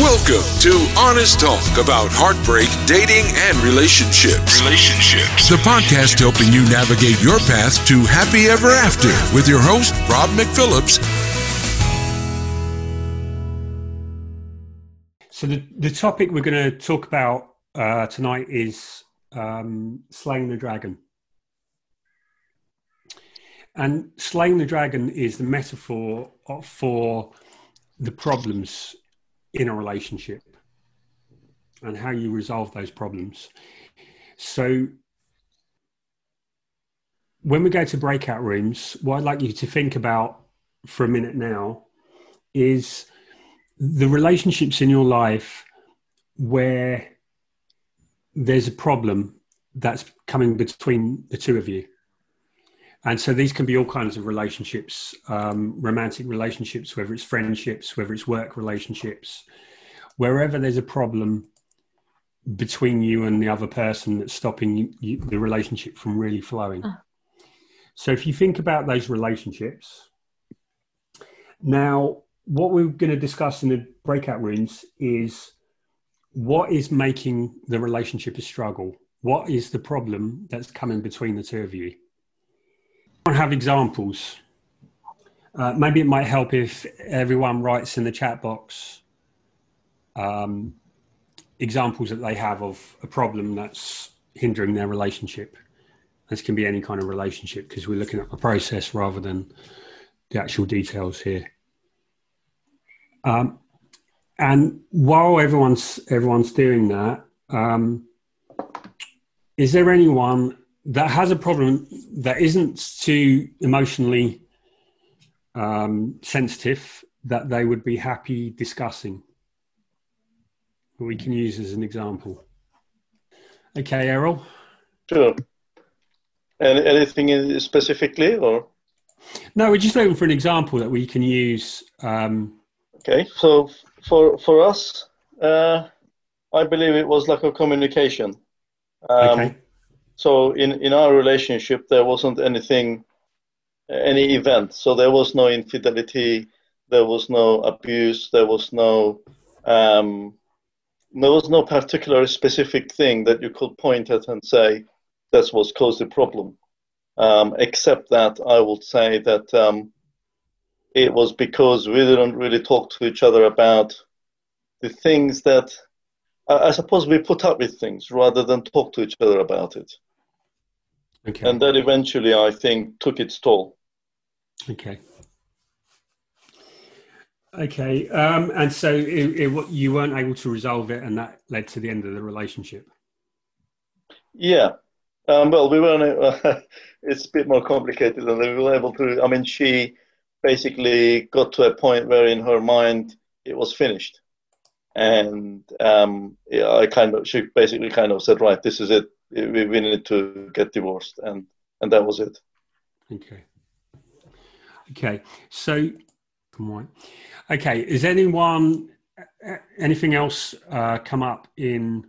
Welcome to Honest Talk about heartbreak, dating, and relationships. Relationships. The podcast helping you navigate your path to happy ever after with your host, Rob McPhillips. So, the, the topic we're going to talk about uh, tonight is um, slaying the dragon. And slaying the dragon is the metaphor for the problems in a relationship and how you resolve those problems. So, when we go to breakout rooms, what I'd like you to think about for a minute now is the relationships in your life where there's a problem that's coming between the two of you. And so these can be all kinds of relationships, um, romantic relationships, whether it's friendships, whether it's work relationships, wherever there's a problem between you and the other person that's stopping you, you, the relationship from really flowing. Oh. So if you think about those relationships, now what we're going to discuss in the breakout rooms is what is making the relationship a struggle? What is the problem that's coming between the two of you? Have examples. Uh, maybe it might help if everyone writes in the chat box um, examples that they have of a problem that's hindering their relationship. This can be any kind of relationship because we're looking at the process rather than the actual details here. Um, and while everyone's everyone's doing that, um, is there anyone that has a problem that isn't too emotionally um, sensitive that they would be happy discussing. We can use as an example. Okay, Errol. Sure. And anything specifically, or? No, we're just looking for an example that we can use. Um, okay, so for for us, uh, I believe it was lack of communication. Um, okay so in, in our relationship there wasn't anything any event so there was no infidelity there was no abuse there was no um, there was no particular specific thing that you could point at and say that's what's caused the problem um, except that i would say that um, it was because we didn't really talk to each other about the things that I suppose we put up with things rather than talk to each other about it. Okay. And that eventually, I think, took its toll. Okay. Okay. Um, and so it, it, you weren't able to resolve it, and that led to the end of the relationship. Yeah. Um, well, we weren't. Uh, it's a bit more complicated than we were able to. I mean, she basically got to a point where, in her mind, it was finished, and um, yeah, I kind of she basically kind of said, "Right, this is it we, we needed to get divorced, and and that was it. Okay. Okay. So, come on. Okay. Is anyone anything else uh, come up in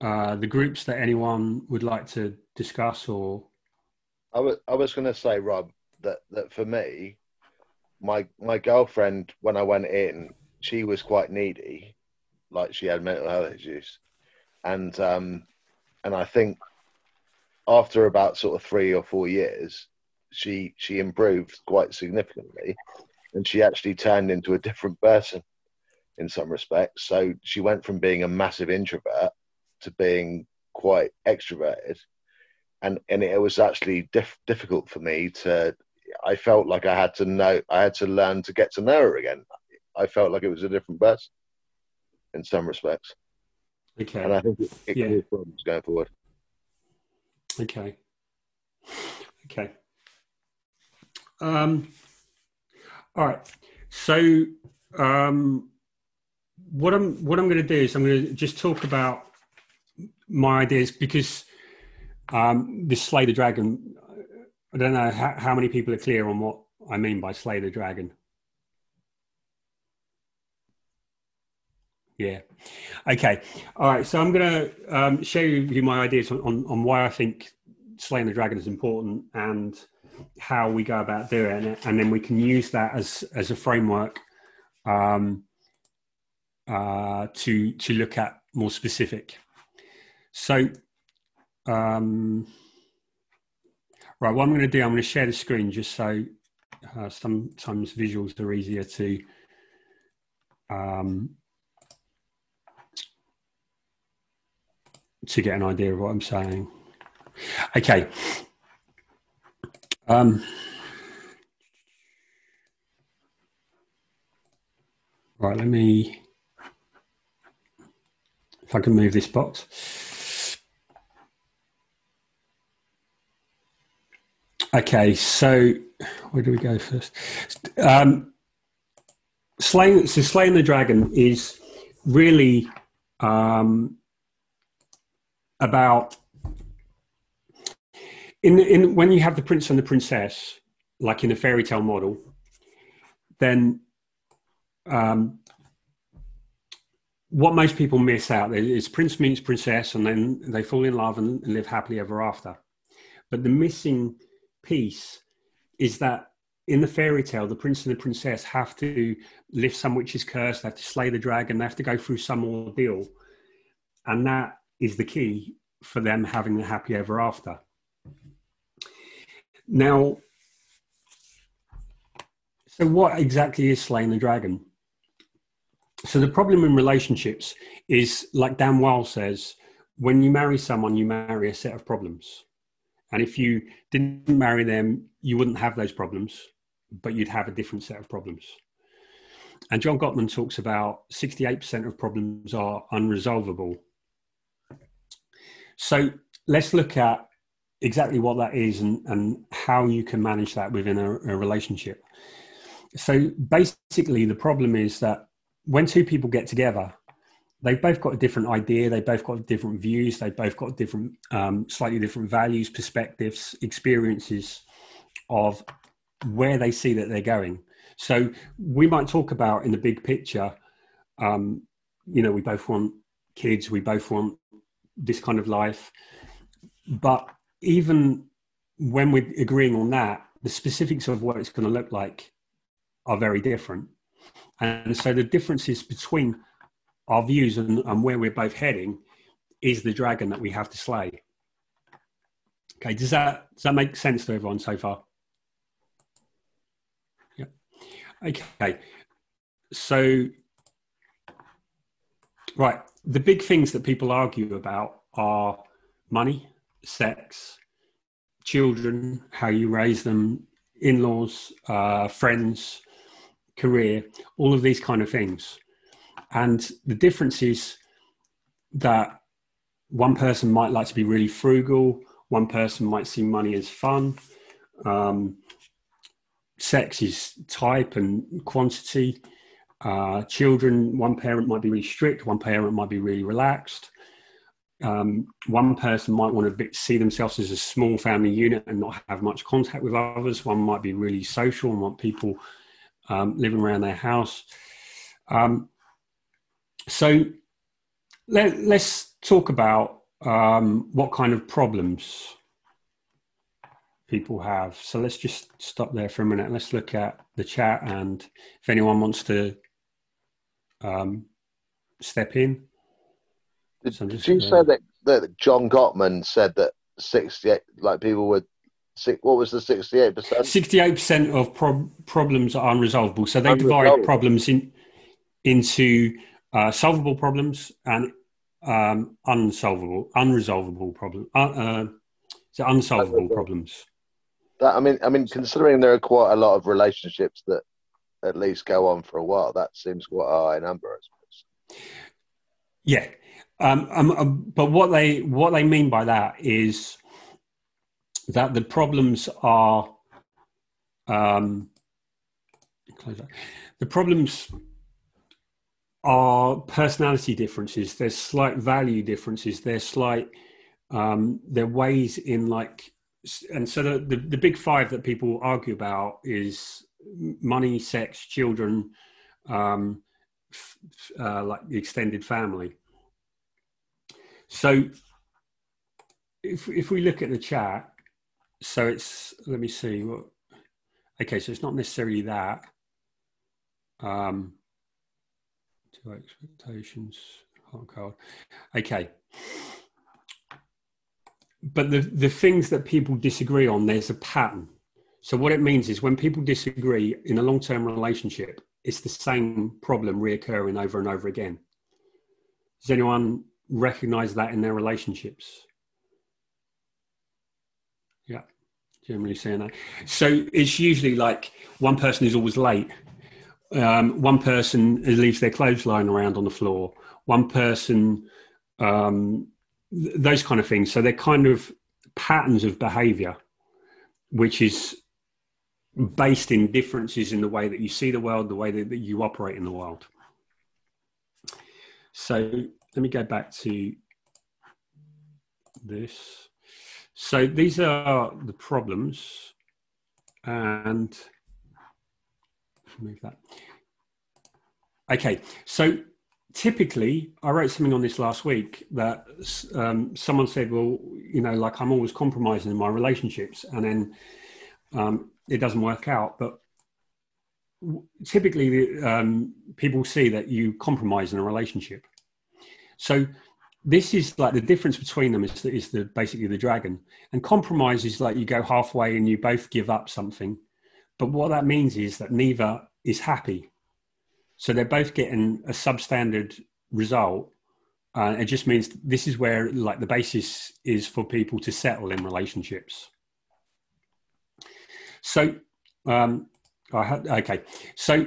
uh, the groups that anyone would like to discuss or? I was I was going to say, Rob, that that for me, my my girlfriend when I went in, she was quite needy, like she had mental health issues, and um, and I think after about sort of three or four years, she she improved quite significantly, and she actually turned into a different person in some respects. So she went from being a massive introvert to being quite extroverted, and and it was actually diff- difficult for me to. I felt like I had to know, I had to learn to get to know her again. I felt like it was a different person in some respects. Okay. And I think it, it yeah. problems going forward. Okay. Okay. Um, all right. So um, what I'm what I'm going to do is I'm going to just talk about my ideas because um, this slay the dragon. I don't know how, how many people are clear on what I mean by slay the dragon. Yeah. Okay. All right. So I'm going to um, show you my ideas on, on, on, why I think slaying the dragon is important and how we go about doing it, and then we can use that as as a framework um, uh, to to look at more specific. So, um, right, what I'm going to do, I'm going to share the screen just so uh, sometimes visuals are easier to um, to get an idea of what I'm saying. Okay. Um, right, let me, if I can move this box. Okay, so where do we go first? Um, slaying, so slaying the dragon is really um, about in in when you have the prince and the princess, like in a fairy tale model, then um, what most people miss out is prince meets princess, and then they fall in love and live happily ever after. But the missing piece is that in the fairy tale, the prince and the princess have to lift some witch's curse, they have to slay the dragon, they have to go through some ordeal. And that is the key for them having the happy ever after. Now, so what exactly is slaying the dragon? So the problem in relationships is, like Dan Wile says, when you marry someone, you marry a set of problems. And if you didn't marry them, you wouldn't have those problems, but you'd have a different set of problems. And John Gottman talks about 68% of problems are unresolvable. So let's look at exactly what that is and, and how you can manage that within a, a relationship. So basically, the problem is that when two people get together, they've both got a different idea, they've both got different views, they've both got different, um, slightly different values, perspectives, experiences of where they see that they're going. So we might talk about in the big picture, um, you know, we both want kids, we both want this kind of life. But even when we're agreeing on that, the specifics of what it's going to look like are very different. And so the differences between our views and, and where we're both heading is the dragon that we have to slay. Okay, does that does that make sense to everyone so far? Yeah. Okay. So right, the big things that people argue about are money, sex, children, how you raise them, in laws, uh, friends, career, all of these kind of things. And the difference is that one person might like to be really frugal, one person might see money as fun. Um, sex is type and quantity. Uh, children, one parent might be really strict, one parent might be really relaxed um, one person might want to see themselves as a small family unit and not have much contact with others. One might be really social and want people um, living around their house. Um, so let, us talk about um, what kind of problems people have. So let's just stop there for a minute. Let's look at the chat and if anyone wants to um, step in. Did, so did you say that, that John Gottman said that 68, like people would, what was the 68%? 68% of pro- problems are unresolvable. So they divide problems in, into uh, solvable problems and um, unsolvable, unresolvable problems. Uh, uh, so unsolvable problems. That, I mean, I mean, considering there are quite a lot of relationships that at least go on for a while, that seems quite a high number, I suppose. Yeah, um, um, um, but what they what they mean by that is that the problems are um, the problems are personality differences. There's slight value differences. There's slight um, there ways in like and so the, the, the big five that people argue about is money, sex, children, um, uh, like the extended family. So if if we look at the chat, so it's let me see what. Okay, so it's not necessarily that. Um, to expectations, hot card. Okay. But the, the things that people disagree on, there's a pattern. So what it means is when people disagree in a long-term relationship, it's the same problem reoccurring over and over again. Does anyone recognize that in their relationships? Yeah, generally saying that. So it's usually like one person is always late. Um, one person leaves their clothes lying around on the floor. One person, um, th- those kind of things. So they're kind of patterns of behavior, which is based in differences in the way that you see the world, the way that, that you operate in the world. So let me go back to this. So these are the problems, and move that. Okay, so typically, I wrote something on this last week that um, someone said, "Well, you know, like I'm always compromising in my relationships," and then um, it doesn't work out. But typically, um, people see that you compromise in a relationship. So this is like the difference between them is, is the basically the dragon, and compromise is like you go halfway and you both give up something. But what that means is that neither is happy. So they're both getting a substandard result. Uh, it just means this is where like the basis is for people to settle in relationships. So, um, I had, okay. So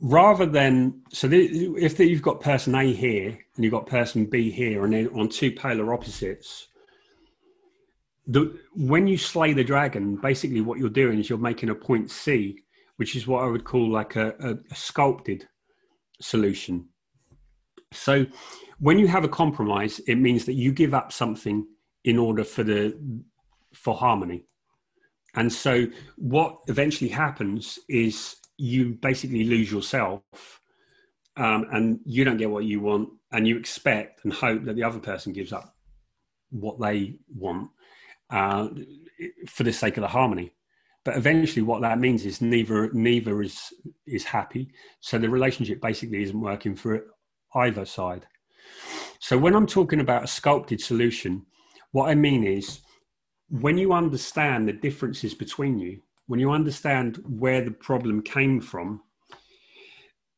rather than, so the, if the, you've got person A here and you've got person B here and they're on two polar opposites, the, when you slay the dragon, basically what you're doing is you're making a point C, which is what I would call like a, a, a sculpted solution. So when you have a compromise, it means that you give up something in order for the for harmony. And so what eventually happens is you basically lose yourself um, and you don't get what you want and you expect and hope that the other person gives up what they want uh, for the sake of the harmony. But eventually what that means is neither neither is is happy. So the relationship basically isn't working for either side. So when i'm talking about a sculpted solution what i mean is when you understand the differences between you, when you understand where the problem came from,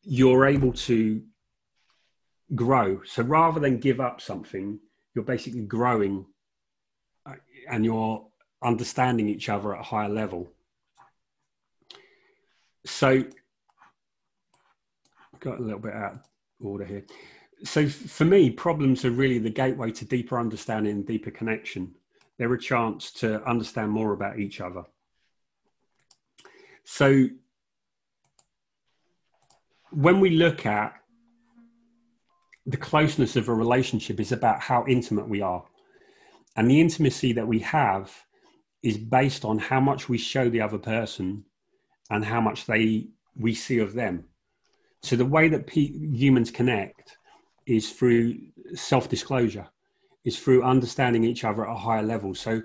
you're able to grow. So rather than give up something, you're basically growing uh, and you're understanding each other at a higher level. So, got a little bit out of order here. So, for me, problems are really the gateway to deeper understanding and deeper connection they're a chance to understand more about each other. So when we look at the closeness of a relationship is about how intimate we are. And the intimacy that we have is based on how much we show the other person and how much they we see of them. So the way that pe- humans connect is through self-disclosure is through understanding each other at a higher level. So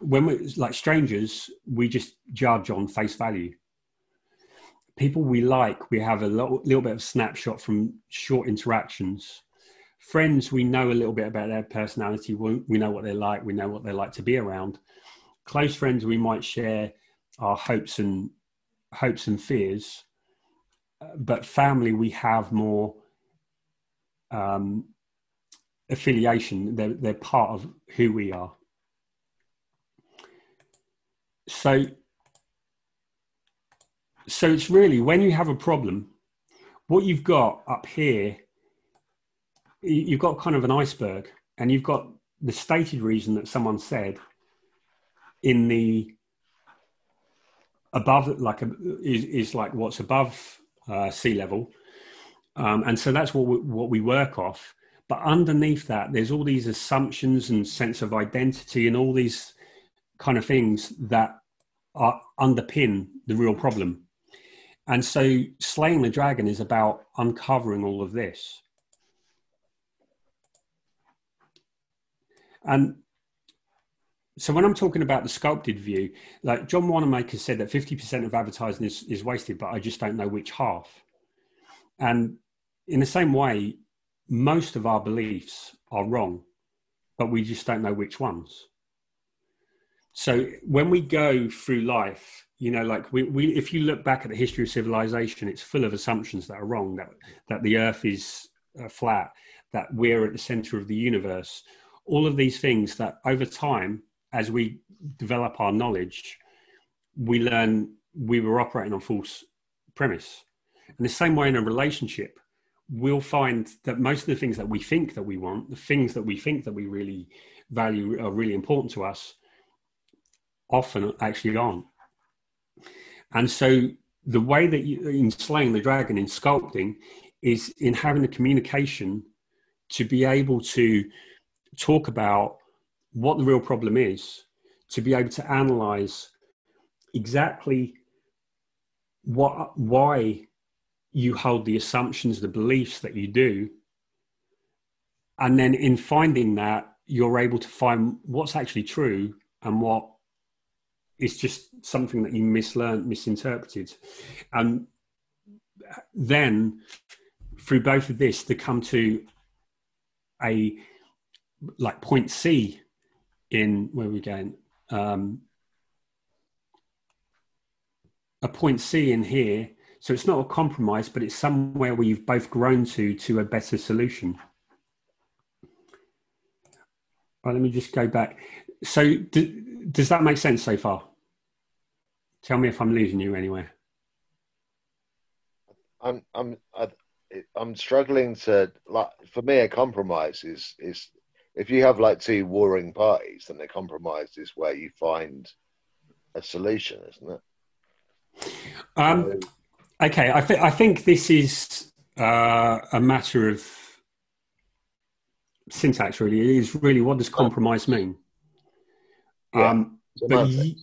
when we're like strangers, we just judge on face value. People we like, we have a little, little bit of snapshot from short interactions. Friends, we know a little bit about their personality. We, we know what they like. We know what they like to be around. Close friends, we might share our hopes and hopes and fears. But family, we have more um, affiliation. They're, they're part of who we are. So, so it's really when you have a problem, what you've got up here, you've got kind of an iceberg, and you've got the stated reason that someone said in the above, like a, is, is like what's above uh, sea level, um, and so that's what we, what we work off. But underneath that, there's all these assumptions and sense of identity and all these kind of things that are underpin the real problem. And so slaying the dragon is about uncovering all of this. And so when I'm talking about the sculpted view, like John Wanamaker said that 50% of advertising is, is wasted, but I just don't know which half. And in the same way, most of our beliefs are wrong, but we just don't know which ones. So when we go through life, you know, like we, we if you look back at the history of civilization, it's full of assumptions that are wrong. That that the Earth is uh, flat, that we're at the center of the universe. All of these things that over time, as we develop our knowledge, we learn we were operating on false premise. And the same way in a relationship, we'll find that most of the things that we think that we want, the things that we think that we really value are really important to us, often actually aren't. And so the way that you in slaying the dragon in sculpting is in having the communication to be able to talk about what the real problem is, to be able to analyze exactly what why you hold the assumptions, the beliefs that you do. And then in finding that, you're able to find what's actually true and what is just something that you mislearned, misinterpreted. And then through both of this to come to a like point C in where we're going. Um, a point C in here so it's not a compromise, but it's somewhere where you've both grown to to a better solution. Right, let me just go back. So do, does that make sense so far? Tell me if I'm losing you anywhere. I'm I'm I'm struggling to like for me a compromise is is if you have like two warring parties, then a compromise is where you find a solution, isn't it? Um, so, Okay, I, th- I think this is uh, a matter of syntax. Really, it is really what does compromise mean? Yeah, um, but y-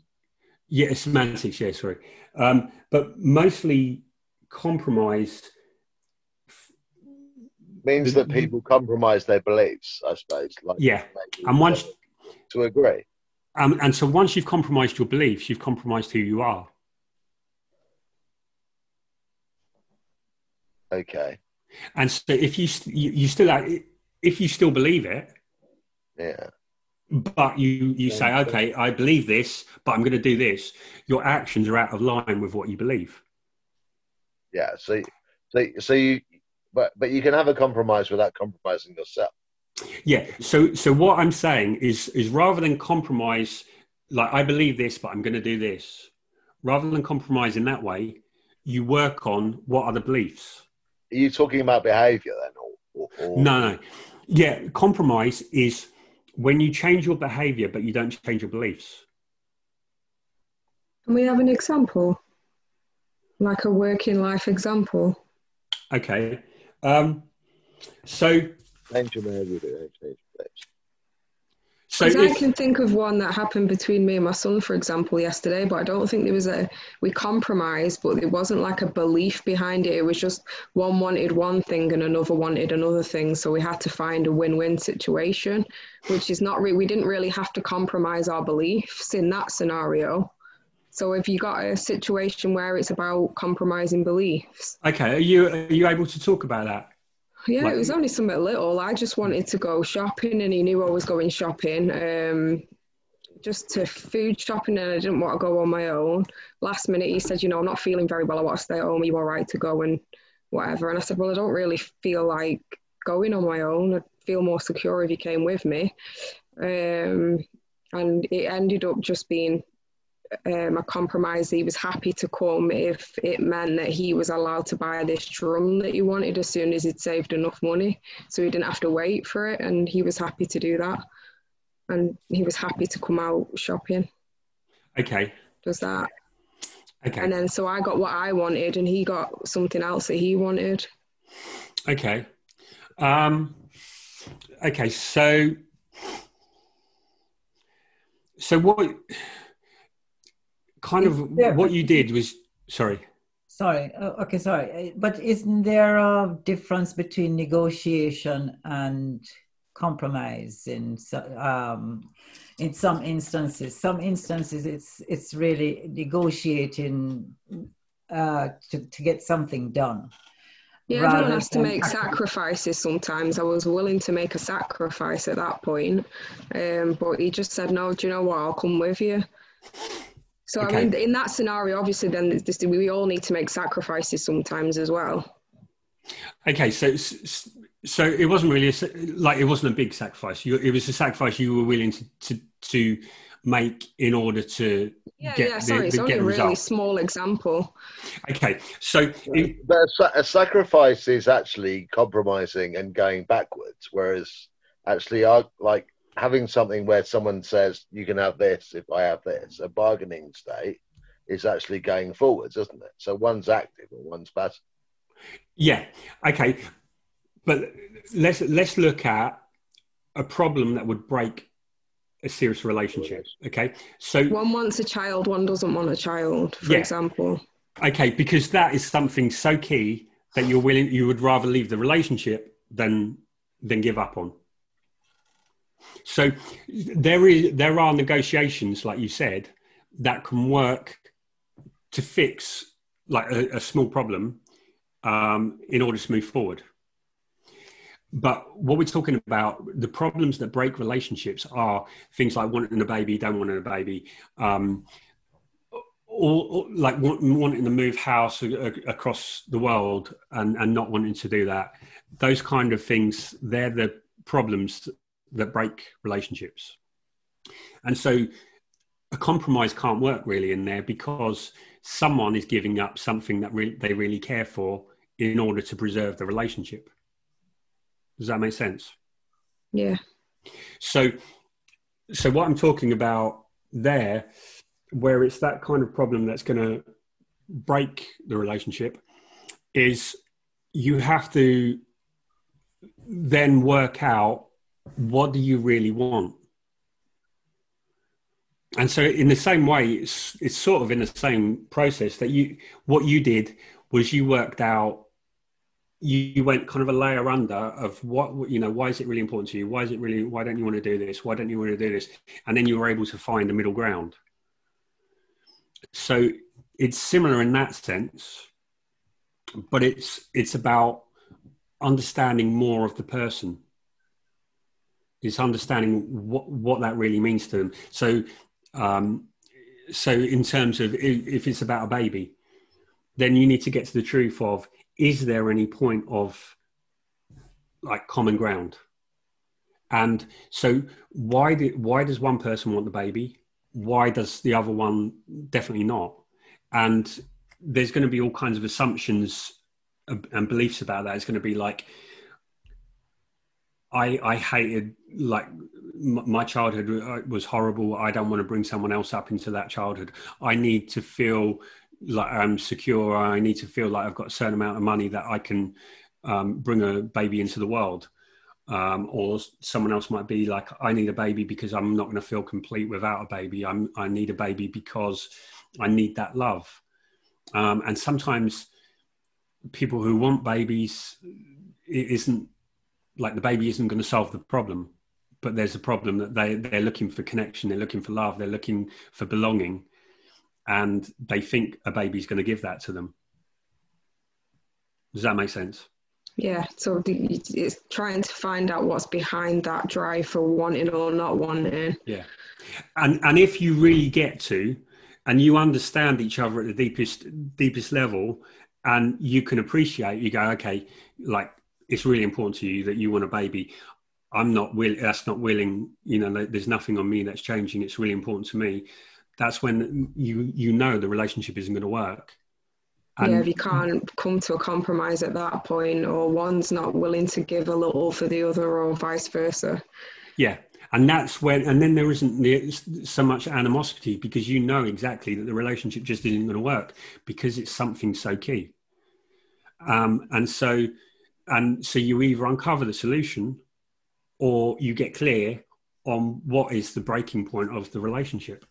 yeah, semantics. Yeah, sorry, um, but mostly compromise means that people compromise their beliefs. I suppose. Like yeah, and once to agree. Um, and so once you've compromised your beliefs, you've compromised who you are. Okay. And so if you you, you still if you still believe it, yeah. But you you say, okay, I believe this, but I'm going to do this. Your actions are out of line with what you believe. Yeah. So so so you but but you can have a compromise without compromising yourself. Yeah. So so what I'm saying is is rather than compromise, like I believe this, but I'm going to do this. Rather than compromise in that way, you work on what are the beliefs are you talking about behaviour then? Or, or, No, no. Yeah, compromise is when you change your behaviour but you don't change your beliefs. Can we have an example? Like a working life example? Okay. Um, so. Change your behaviour, change your beliefs. So if, I can think of one that happened between me and my son, for example, yesterday, but I don't think there was a we compromised, but there wasn't like a belief behind it. It was just one wanted one thing and another wanted another thing, so we had to find a win-win situation, which is not really we didn't really have to compromise our beliefs in that scenario. So if you got a situation where it's about compromising beliefs, okay, are you are you able to talk about that? Yeah, like, it was only something little. I just wanted to go shopping, and he knew I was going shopping. Um, just to food shopping, and I didn't want to go on my own. Last minute, he said, "You know, I'm not feeling very well. I want to stay at home. Are you all right to go and whatever?" And I said, "Well, I don't really feel like going on my own. I'd feel more secure if you came with me." Um, and it ended up just being um, a compromise. He was happy to come if it meant that he was allowed to buy this drum that he wanted as soon as he'd saved enough money. So he didn't have to wait for it, and he was happy to do that. And he was happy to come out shopping. Okay. Does that? Okay. And then so I got what I wanted, and he got something else that he wanted. Okay. Um, okay. So. So what? Kind of there, what you did was sorry sorry uh, okay sorry uh, but isn't there a difference between negotiation and compromise in um, in some instances some instances it's it's really negotiating uh, to, to get something done Yeah, everyone has to make sacrifices sometimes. I was willing to make a sacrifice at that point, um, but he just said, no, do you know what? I'll come with you. So, okay. I mean, in that scenario, obviously, then this, we all need to make sacrifices sometimes as well. Okay, so so it wasn't really a, like it wasn't a big sacrifice. You, it was a sacrifice you were willing to to, to make in order to yeah, get yeah, sorry, the, it's only a really small example. Okay, so it, a sacrifice is actually compromising and going backwards, whereas actually, like having something where someone says you can have this if I have this, a bargaining state is actually going forwards, isn't it? So one's active and one's passive. Yeah. Okay. But let's let's look at a problem that would break a serious relationship. Okay, so one wants a child, one doesn't want a child, for yeah. example. Okay, because that is something so key that you're willing, you would rather leave the relationship than than give up on. So there is there are negotiations, like you said, that can work to fix like a, a small problem um, in order to move forward. But what we're talking about, the problems that break relationships are things like wanting a baby, don't want a baby, um, or, or, like wanting to move house across the world and, and not wanting to do that. Those kind of things, they're the problems that break relationships. And so a compromise can't work really in there because someone is giving up something that re- they really care for in order to preserve the relationship. Does that make sense? Yeah. So, so what I'm talking about there, where it's that kind of problem that's going to break the relationship, is you have to then work out what do you really want. And so, in the same way, it's it's sort of in the same process that you what you did was you worked out you went kind of a layer under of what you know why is it really important to you? Why is it really why don't you want to do this? Why don't you want to do this? And then you were able to find a middle ground. So it's similar in that sense but it's it's about understanding more of the person it's understanding what what that really means to them so um so in terms of if it's about a baby then you need to get to the truth of is there any point of like common ground? And so why why does one person want the baby? Why does the other one definitely not? And there's going to be all kinds of assumptions and beliefs about that. It's going to be like I I hated like my childhood uh, was horrible. I don't want to bring someone else up into that childhood. I need to feel like I'm secure. I need to feel like I've got a certain amount of money that I can um, bring a baby into the world. Um, or someone else might be like, I need a baby because I'm not going to feel complete without a baby. I'm, I need a baby because I need that love. Um, and sometimes people who want babies, it isn't like the baby isn't going to solve the problem, but there's a problem that they, they're looking for connection, they're looking for love, they're looking for belonging and they think a baby's going to give that to them. Does that make sense? Yeah, so it's trying to find out what's behind that drive for wanting or not wanting. Yeah, and and if you really get to, and you understand each other at the deepest deepest level, and you can appreciate, you go, okay, like it's really important to you that you want a baby. I'm not willing. That's not willing. You know, there's nothing on me that's changing. It's really important to me that's when you you know the relationship isn't going to work. And yeah, if you can't come to a compromise at that point, or one's not willing to give a little for the other, or vice versa. Yeah, and that's when, and then there isn't so much animosity because you know exactly that the relationship just isn't going to work because it's something so key. Um, and so, and so you either uncover the solution, or you get clear on what is the breaking point of the relationship.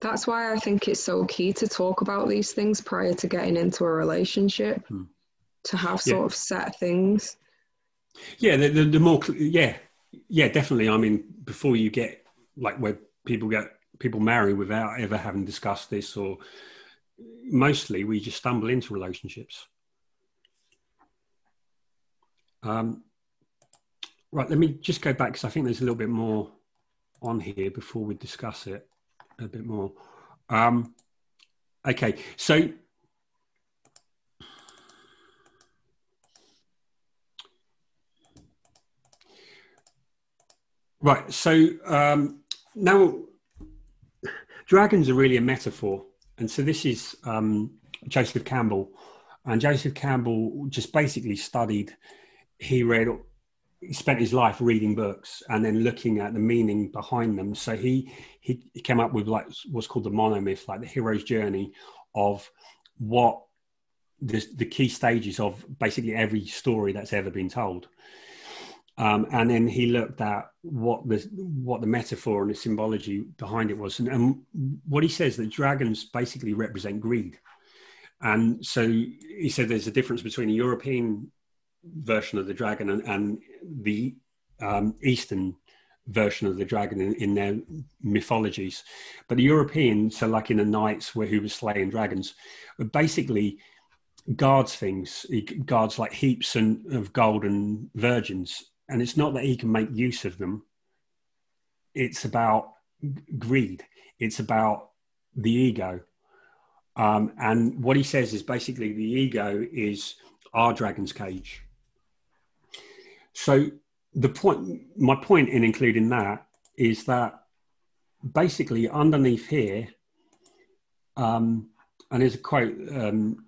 That's why I think it's so key to talk about these things prior to getting into a relationship, hmm. to have sort yeah. of set things. Yeah, the, the, the more, yeah, yeah, definitely. I mean, before you get like where people get people marry without ever having discussed this, or mostly we just stumble into relationships. Um, right, let me just go back because I think there's a little bit more on here before we discuss it a bit more. Um, okay, so right, so um, now dragons are really a metaphor, and so this is um, Joseph Campbell, and Joseph Campbell just basically studied. He read he spent his life reading books and then looking at the meaning behind them. So he he came up with like what's called the monomyth, like the hero's journey of what the, the key stages of basically every story that's ever been told. Um, and then he looked at what the what the metaphor and the symbology behind it was, and, and what he says that dragons basically represent greed. And so he said there's a difference between a European version of the dragon and, and the um, Eastern version of the dragon in, in, their mythologies. But the European, so like in the knights where who was slaying dragons, basically guards things. He guards like heaps and, of gold and virgins. And it's not that he can make use of them. It's about greed. It's about the ego. Um, and what he says is basically the ego is our dragon's cage. So the point, my point in including that is that basically underneath here, um, and there's a quote um,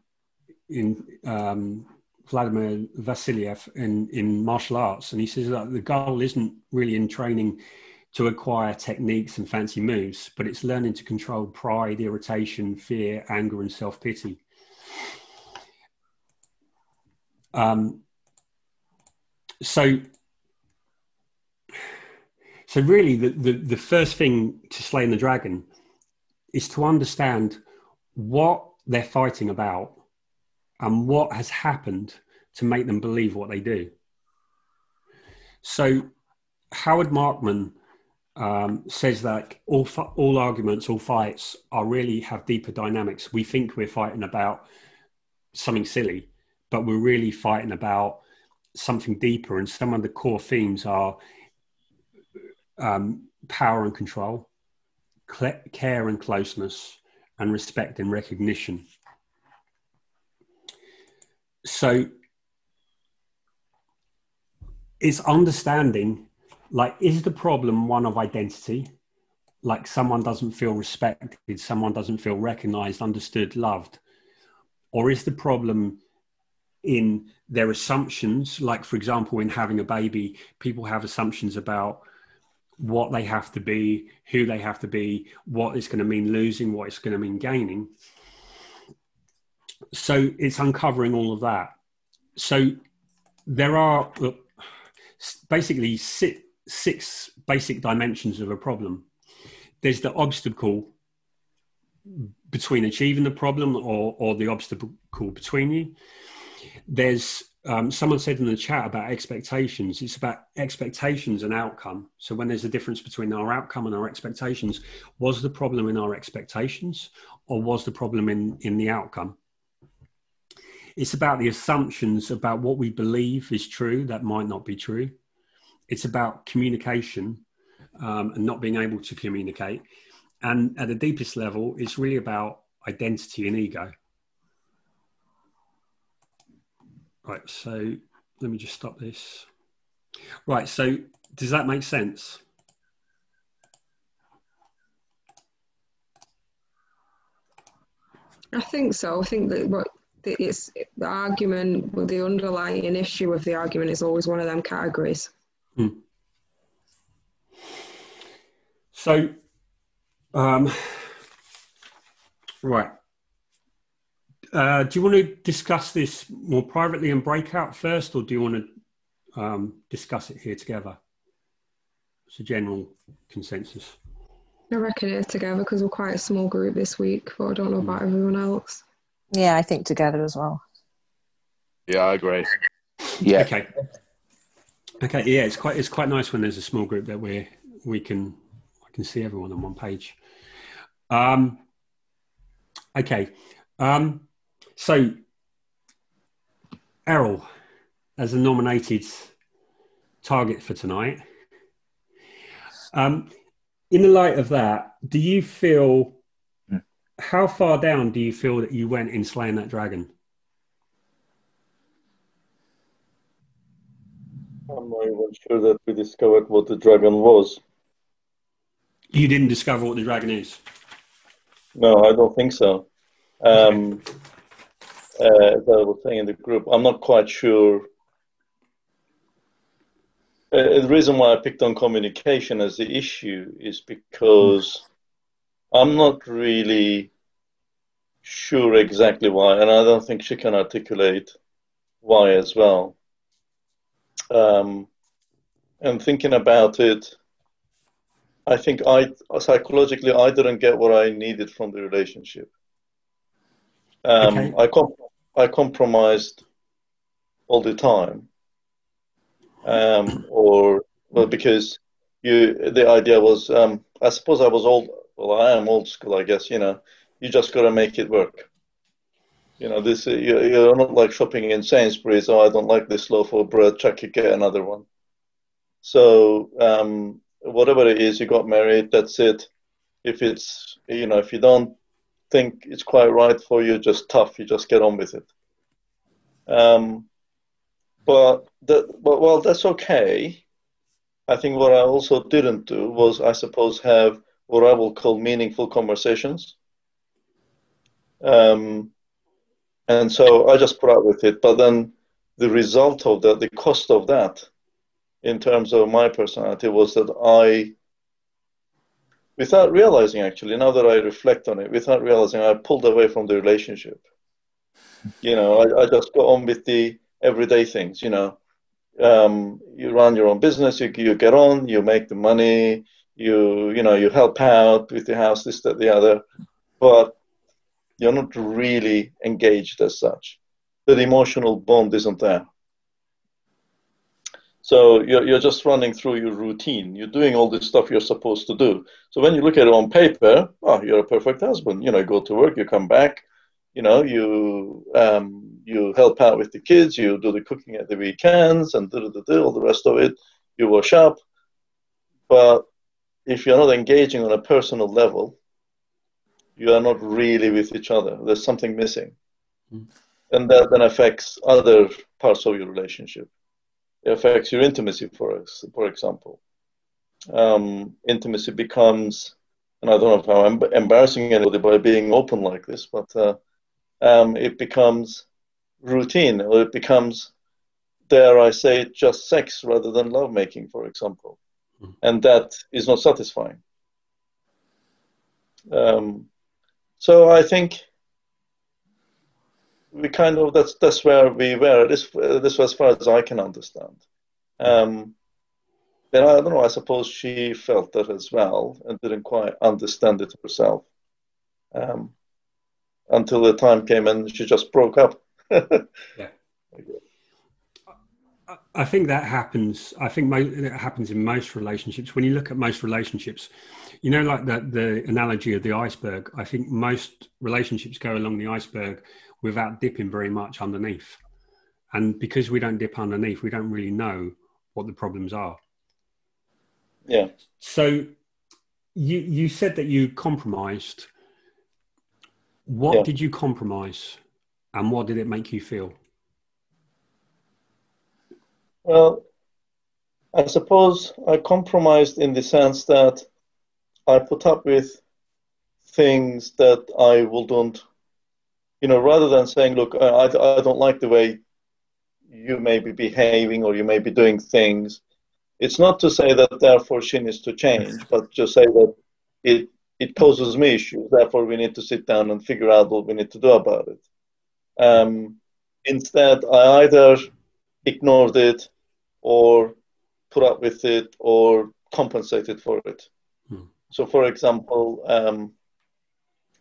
in um, Vladimir Vasiliev in, in martial arts, and he says that the goal isn't really in training to acquire techniques and fancy moves, but it's learning to control pride, irritation, fear, anger, and self pity. Um, so so really the, the, the first thing to slaying the dragon is to understand what they're fighting about and what has happened to make them believe what they do so howard markman um, says that all all arguments, all fights are really have deeper dynamics. We think we're fighting about something silly, but we're really fighting about something deeper, and some of the core themes are um, power and control, care and closeness, and respect and recognition. So it's understanding like, is the problem one of identity? Like, someone doesn't feel respected, someone doesn't feel recognized, understood, loved? Or is the problem in their assumptions. Like, for example, in having a baby, people have assumptions about what they have to be, who they have to be, what it's going to mean losing, what it's going to mean gaining. So it's uncovering all of that. So there are basically six, six basic dimensions of a problem. There's the obstacle between achieving the problem or, or the obstacle between you there's um, someone said in the chat about expectations. It's about expectations and outcome. So when there's a difference between our outcome and our expectations, was the problem in our expectations or was the problem in, in the outcome? It's about the assumptions about what we believe is true that might not be true. It's about communication um, and not being able to communicate. And at the deepest level, it's really about identity and ego. Right, so let me just stop this. Right, so does that make sense? I think so. I think that what it's the argument, well, the underlying issue of the argument is always one of them categories. Hmm. So, um, right. Uh, do you want to discuss this more privately in breakout first, or do you want to um, discuss it here together? It's a general consensus. I reckon it's together because we're quite a small group this week, but I don't know about everyone else. Yeah, I think together as well. Yeah, I agree. Yeah. Okay. Okay. Yeah, it's quite it's quite nice when there's a small group that we we can I can see everyone on one page. Um, okay. Um, so, Errol, as a nominated target for tonight, um, in the light of that, do you feel. How far down do you feel that you went in slaying that dragon? I'm not even sure that we discovered what the dragon was. You didn't discover what the dragon is? No, I don't think so. Um, uh, as I was saying in the group, I'm not quite sure. Uh, the reason why I picked on communication as the issue is because I'm not really sure exactly why, and I don't think she can articulate why as well. Um, and thinking about it, I think I psychologically I didn't get what I needed from the relationship. Um, okay. I com- I compromised all the time, um, or well because you the idea was um, I suppose I was old. Well, I am old school, I guess. You know, you just got to make it work. You know, this you're not like shopping in Sainsbury's. Oh, I don't like this loaf of bread. Chuck, you get another one. So um, whatever it is, you got married. That's it. If it's you know, if you don't think it's quite right for you, just tough. You just get on with it. Um, but that, but well, that's okay. I think what I also didn't do was, I suppose, have what I will call meaningful conversations. Um, and so I just put up with it. But then the result of that, the cost of that, in terms of my personality, was that I, without realizing actually, now that I reflect on it, without realizing, I pulled away from the relationship. You know, I, I just go on with the everyday things. You know, um, you run your own business, you you get on, you make the money, you you know, you help out with the house, this, that, the other, but you're not really engaged as such. The emotional bond isn't there. So you're, you're just running through your routine. You're doing all this stuff you're supposed to do. So when you look at it on paper, oh, you're a perfect husband. You know, you go to work, you come back, you know, you um, you help out with the kids, you do the cooking at the weekends, and all the rest of it. You wash up. But if you're not engaging on a personal level, you are not really with each other. There's something missing. Mm. And that then affects other parts of your relationship. It affects your intimacy, for, for example. Um, intimacy becomes, and I don't know if I'm embarrassing anybody by being open like this, but uh, um, it becomes routine or it becomes, dare I say, just sex rather than lovemaking, for example. Mm. And that is not satisfying. Um, so I think we kind of that's that's where we were. This this was as far as I can understand. Um, and I don't know. I suppose she felt that as well and didn't quite understand it herself um, until the time came and she just broke up. yeah. I think that happens. I think it happens in most relationships. When you look at most relationships, you know, like the, the analogy of the iceberg, I think most relationships go along the iceberg without dipping very much underneath. And because we don't dip underneath, we don't really know what the problems are. Yeah. So you you said that you compromised. What yeah. did you compromise and what did it make you feel? Well, I suppose I compromised in the sense that I put up with things that I wouldn't, you know, rather than saying, look, I, I don't like the way you may be behaving or you may be doing things. It's not to say that therefore she needs to change, but just say that it it causes me issues. Therefore, we need to sit down and figure out what we need to do about it. Um, instead, I either ignored it or put up with it or compensated for it. So, for example, um,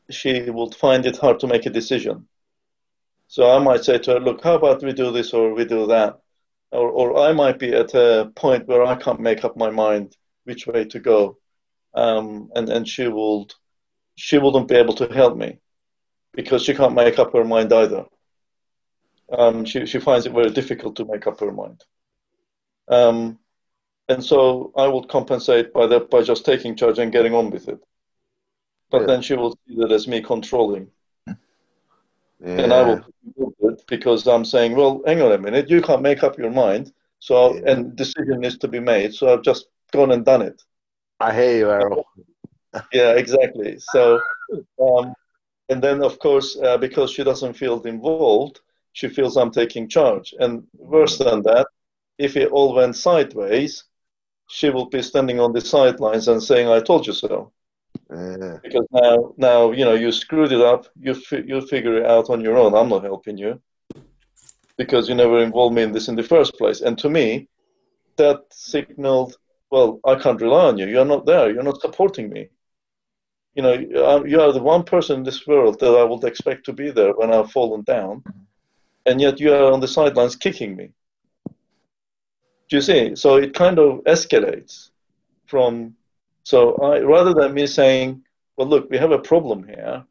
she would find it hard to make a decision. So I might say to her, look, how about we do this or we do that? Or, or I might be at a point where I can't make up my mind which way to go. Um, and, and she will she wouldn't be able to help me because she can't make up her mind either. Um, she, she finds it very difficult to make up her mind. Um, and so I would compensate by that by just taking charge and getting on with it. But yeah. then she will see that as me controlling. Yeah. And I will do it because I'm saying, well, hang on a minute, you can't make up your mind. So, yeah. and decision needs to be made. So I've just gone and done it. I hear you, Errol. yeah, exactly. So, um, and then of course, uh, because she doesn't feel involved, she feels I'm taking charge. And worse than that, if it all went sideways, she will be standing on the sidelines and saying, "I told you so." Yeah. Because now, now you know you screwed it up. You fi- you figure it out on your own. I'm not helping you because you never involved me in this in the first place. And to me, that signaled, well, I can't rely on you. You're not there. You're not supporting me. You know, um, you are the one person in this world that I would expect to be there when I've fallen down, and yet you are on the sidelines kicking me. Do you see? So it kind of escalates from. So I, rather than me saying, "Well, look, we have a problem here.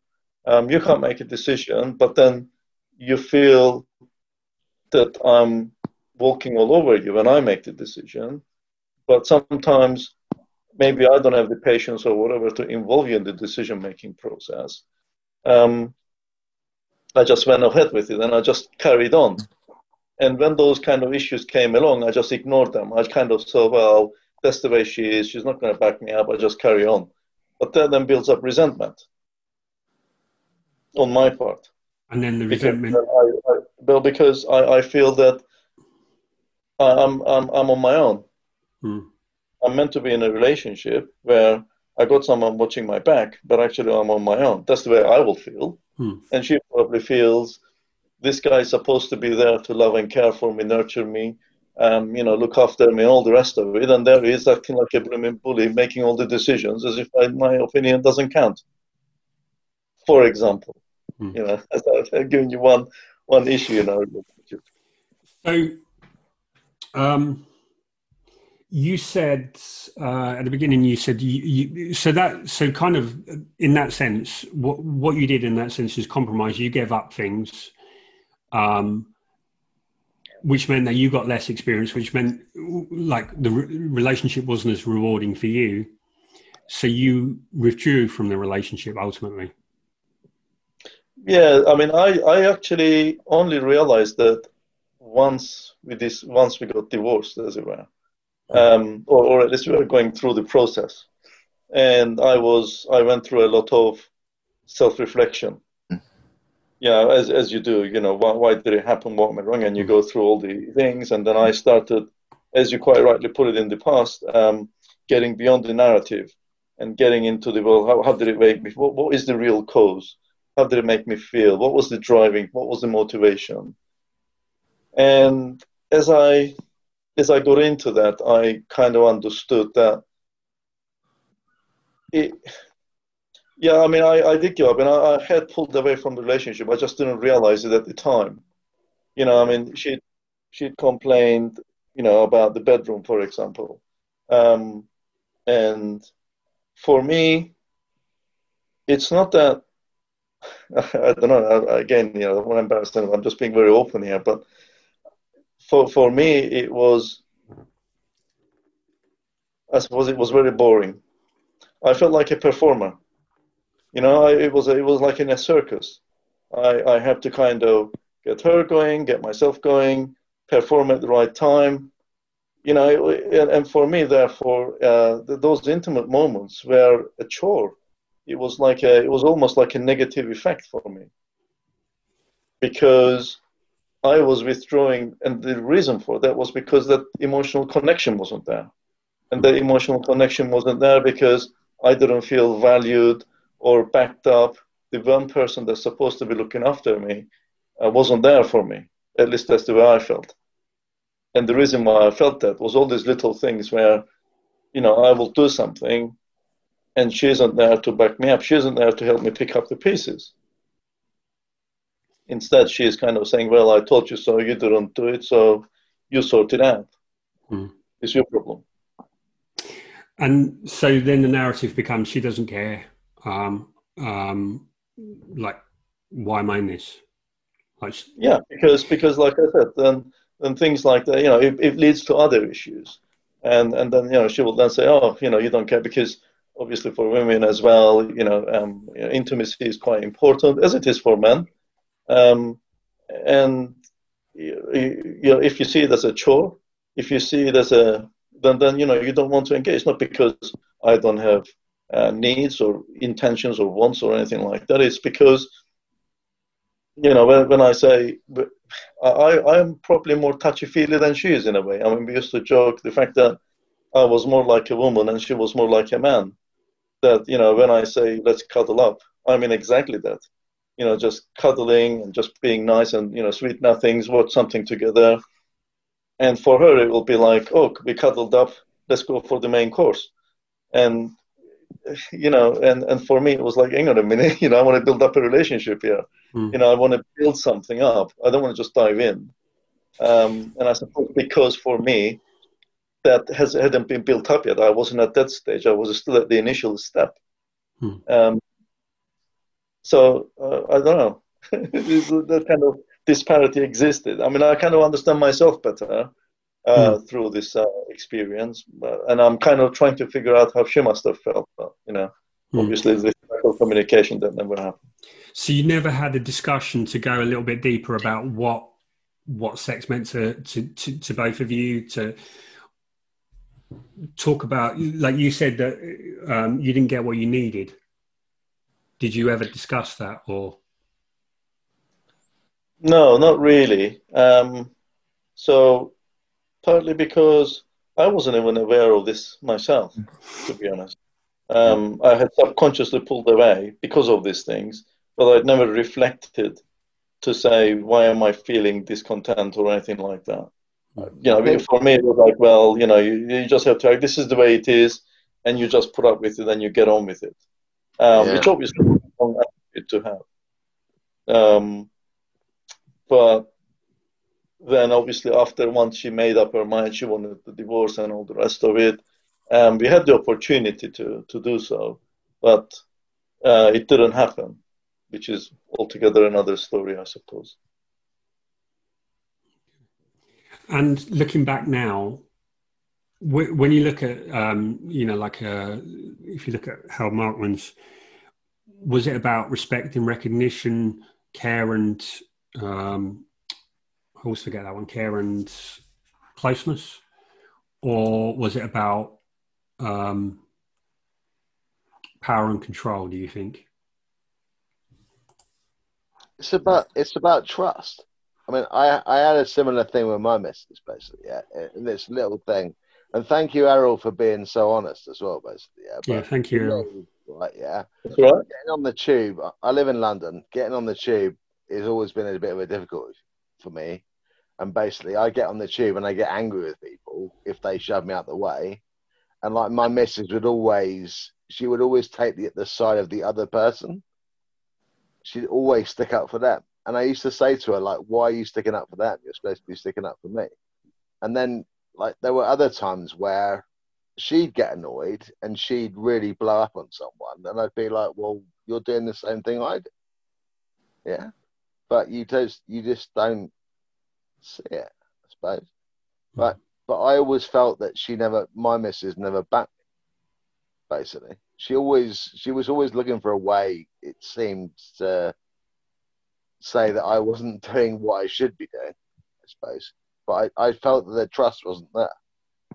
Um, you can't make a decision," but then you feel that I'm walking all over you when I make the decision. But sometimes maybe I don't have the patience or whatever to involve you in the decision making process. Um, I just went ahead with it and I just carried on. And when those kind of issues came along, I just ignored them. I kind of said, well, that's the way she is. She's not going to back me up. I just carry on. But that then builds up resentment on my part. And then the resentment. I, I, well, because I, I feel that I'm, I'm, I'm on my own. Hmm. I'm meant to be in a relationship where I got someone watching my back, but actually I'm on my own. That's the way I will feel. Hmm. And she probably feels this guy is supposed to be there to love and care for me, nurture me, um, you know, look after me, all the rest of it. And there he is acting like a blooming bully, making all the decisions as if I, my opinion doesn't count. For example, hmm. you know, I've given you one one issue our relationship. So, um, you said uh, at the beginning, you said you, you, so that so kind of in that sense, what what you did in that sense is compromise. You gave up things, um, which meant that you got less experience, which meant like the re- relationship wasn't as rewarding for you. So you withdrew from the relationship ultimately. Yeah, I mean, I, I actually only realized that once we this once we got divorced, as it were, um, or, or at least we were going through the process, and I was I went through a lot of self-reflection. Mm. Yeah, as as you do, you know, why, why did it happen? What went wrong? And you go through all the things, and then I started, as you quite rightly put it in the past, um, getting beyond the narrative and getting into the well, how, how did it make me? What, what is the real cause? How did it make me feel? What was the driving? What was the motivation? And as I as I got into that, I kind of understood that it. Yeah, I mean, I, I did give up, and I, I had pulled away from the relationship. I just didn't realize it at the time. You know, I mean, she she'd complained, you know, about the bedroom, for example, um, and for me, it's not that I don't know. Again, you know, I want embarrass them. I'm just being very open here. But for for me, it was. I suppose it was very boring. I felt like a performer. You know, it was it was like in a circus. I I have to kind of get her going, get myself going, perform at the right time. You know, and, and for me, therefore, uh, those intimate moments were a chore it was like a, it was almost like a negative effect for me because I was withdrawing, and the reason for that was because that emotional connection wasn't there, and the emotional connection wasn't there because I didn't feel valued or backed up. The one person that's supposed to be looking after me uh, wasn't there for me. At least that's the way I felt. And the reason why I felt that was all these little things where, you know, I will do something and she isn't there to back me up. She isn't there to help me pick up the pieces. Instead, she is kind of saying, Well, I told you so, you didn't do it, so you sort it out. Mm. It's your problem. And so then the narrative becomes she doesn't care. Um, um, like why am I in this? Like, yeah, because because like I said, then then things like that, you know, it, it leads to other issues, and and then you know she will then say, oh, you know, you don't care because obviously for women as well, you know, um, intimacy is quite important as it is for men, um, and you, you know, if you see it as a chore, if you see it as a then then you know you don't want to engage, not because I don't have uh, needs or intentions or wants or anything like that. It's because, you know, when, when I say, I, I'm probably more touchy feely than she is in a way. I mean, we used to joke the fact that I was more like a woman and she was more like a man. That, you know, when I say, let's cuddle up, I mean exactly that. You know, just cuddling and just being nice and, you know, sweet nothings, watch something together. And for her, it will be like, oh, we cuddled up, let's go for the main course. And you know, and, and for me, it was like, hang on a minute, you know, I want to build up a relationship here. Mm. You know, I want to build something up. I don't want to just dive in. Um, and I suppose because for me, that has, hadn't been built up yet. I wasn't at that stage. I was still at the initial step. Mm. Um, so uh, I don't know. that kind of disparity existed. I mean, I kind of understand myself better uh, mm. through this uh, experience, and I'm kind of trying to figure out how she must have felt. But, you know, mm. obviously, this type of communication that never happened. So you never had a discussion to go a little bit deeper about what what sex meant to to, to, to both of you to talk about like you said that um, you didn't get what you needed did you ever discuss that or no not really um, so partly because I wasn't even aware of this myself, to be honest. Um, I had subconsciously pulled away because of these things, but I'd never reflected to say, why am I feeling discontent or anything like that. You know, for me, it was like, well, you know, you, you just have to, this is the way it is, and you just put up with it and you get on with it, um, yeah. which obviously is a wrong attitude to have. Um, but then obviously after once she made up her mind she wanted the divorce and all the rest of it. Um, we had the opportunity to, to do so but uh, it didn't happen which is altogether another story i suppose. And looking back now when you look at um, you know like uh, if you look at Howard Markman's was it about respect and recognition care and um, I always forget that one, care and closeness, or was it about um, power and control? Do you think? It's about it's about trust. I mean, I I had a similar thing with my missus, basically, yeah, in this little thing. And thank you, Errol, for being so honest as well, basically. Yeah, but, yeah thank you. right, yeah. That's right. Getting on the tube, I live in London. Getting on the tube has always been a bit of a difficulty for me and basically I get on the tube and I get angry with people if they shove me out the way. And like my missus would always, she would always take the, the side of the other person. She'd always stick up for them. And I used to say to her, like, why are you sticking up for them? You're supposed to be sticking up for me. And then, like, there were other times where she'd get annoyed and she'd really blow up on someone. And I'd be like, well, you're doing the same thing I do. Yeah. But you just, you just don't see it, I suppose. Hmm. But but I always felt that she never, my missus never backed me. Basically, she always she was always looking for a way. It seemed to say that I wasn't doing what I should be doing. I suppose, but I, I felt that the trust wasn't there,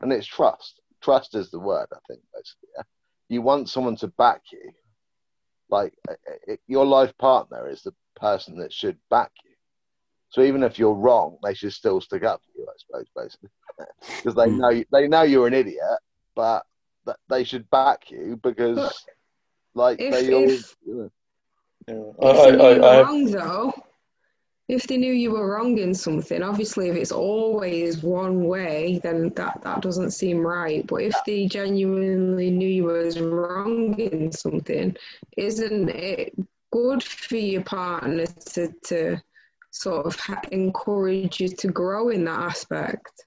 and it's trust. Trust is the word. I think basically, yeah? you want someone to back you. Like it, your life partner is the person that should back you so even if you're wrong, they should still stick up for you, I suppose, basically, because they hmm. know they know you're an idiot, but they should back you because, like, if, they always. You know. yeah. If they knew you were wrong, though, if they knew you were wrong in something, obviously, if it's always one way, then that that doesn't seem right. But if they genuinely knew you was wrong in something, isn't it good for your partner to to sort of encourage you to grow in that aspect.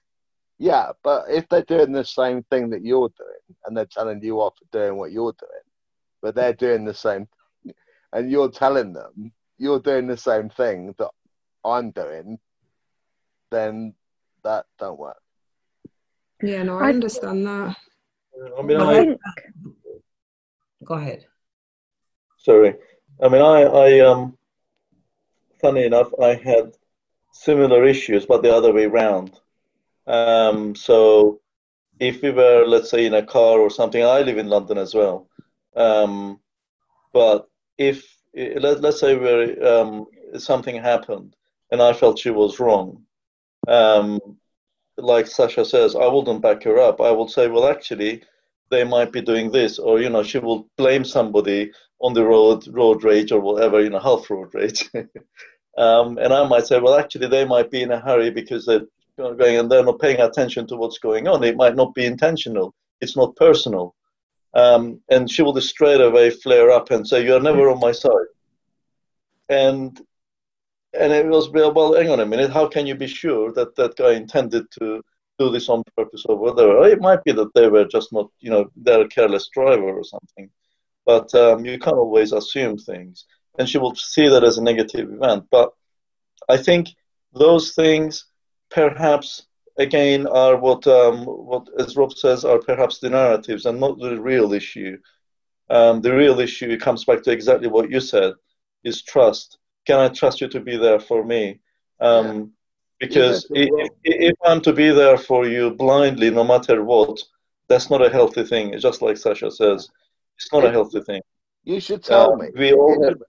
Yeah, but if they're doing the same thing that you're doing and they're telling you off for doing what you're doing, but they're doing the same, and you're telling them you're doing the same thing that I'm doing, then that don't work. Yeah, no, I, I understand that. I mean, I, go ahead. Sorry, I mean, I, I, um, funny enough, I had similar issues, but the other way around. Um, so, if we were, let's say, in a car or something, I live in London as well. Um, but if let, let's say um, something happened and I felt she was wrong, um, like Sasha says, I wouldn't back her up. I would say, well, actually, they might be doing this, or you know, she will blame somebody on the road, road rage or whatever, you know, health road rage. um, and I might say, well, actually, they might be in a hurry because they're going and they're not paying attention to what's going on. It might not be intentional. It's not personal. Um, and she will just straight away flare up and say, "You're never on my side." And and it was well, hang on a minute. How can you be sure that that guy intended to do this on purpose or whatever? It might be that they were just not, you know, they're a careless driver or something. But um, you can't always assume things, and she will see that as a negative event. But I think those things perhaps again are what um, what as Rob says are perhaps the narratives and not the real issue. Um, the real issue comes back to exactly what you said: is trust. Can I trust you to be there for me? Um, yeah. Because yeah, if, if, I'm to be there for you blindly, no matter what, that's not a healthy thing. Just like Sasha says, it's not a healthy thing. You should tell uh, me. We all have,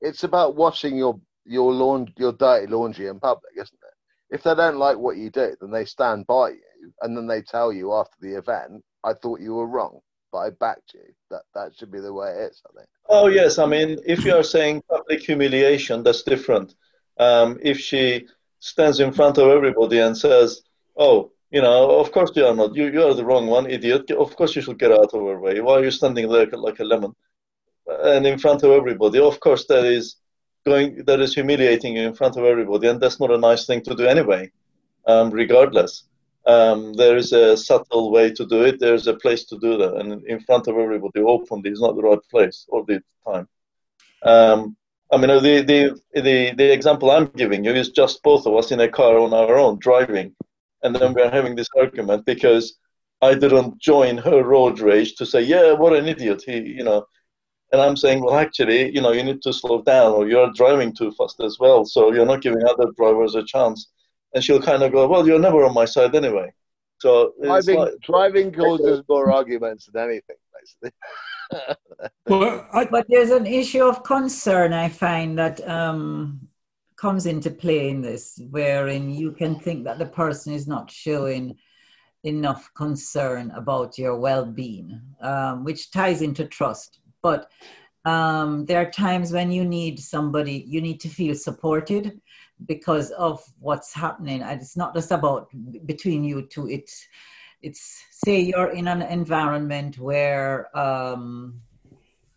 it's about washing your your lawn your dirty laundry in public, isn't it? if they don't like what you do, then they stand by you and then they tell you after the event, I thought you were wrong, but I backed you. That that should be the way it is, I think. Oh yes, I mean if you are saying public humiliation, that's different. Um, if she stands in front of everybody and says, "Oh, you know, of course you are not. You you are the wrong one, idiot. Of course you should get out of her way. Why are you standing there like a lemon?" And in front of everybody, of course that is going that is humiliating you in front of everybody, and that's not a nice thing to do anyway. Um, regardless, um, there is a subtle way to do it. There's a place to do that, and in front of everybody openly is not the right place or the time. Um, I mean, the, the the the example I'm giving you is just both of us in a car on our own driving, and then we're having this argument because I didn't join her road rage to say, yeah, what an idiot. He, you know, and I'm saying, well, actually, you know, you need to slow down or you're driving too fast as well. So you're not giving other drivers a chance. And she'll kind of go, well, you're never on my side anyway. So driving, like, driving causes more arguments than anything, basically. well, I, but there's an issue of concern I find that um, comes into play in this, wherein you can think that the person is not showing enough concern about your well-being, um, which ties into trust but um, there are times when you need somebody, you need to feel supported because of what's happening. And it's not just about between you two. It's, it's say you're in an environment where um,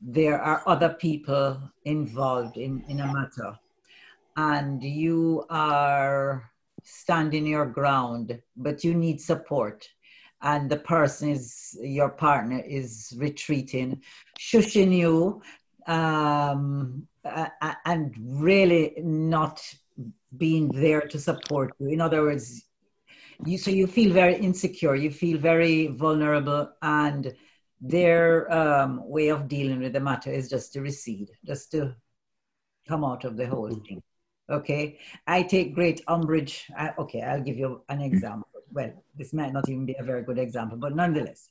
there are other people involved in, in a matter and you are standing your ground, but you need support and the person is your partner is retreating, shushing you, um, and really not being there to support you. In other words, you so you feel very insecure, you feel very vulnerable, and their um, way of dealing with the matter is just to recede, just to come out of the whole thing. Okay, I take great umbrage. I, okay, I'll give you an example well, this might not even be a very good example, but nonetheless,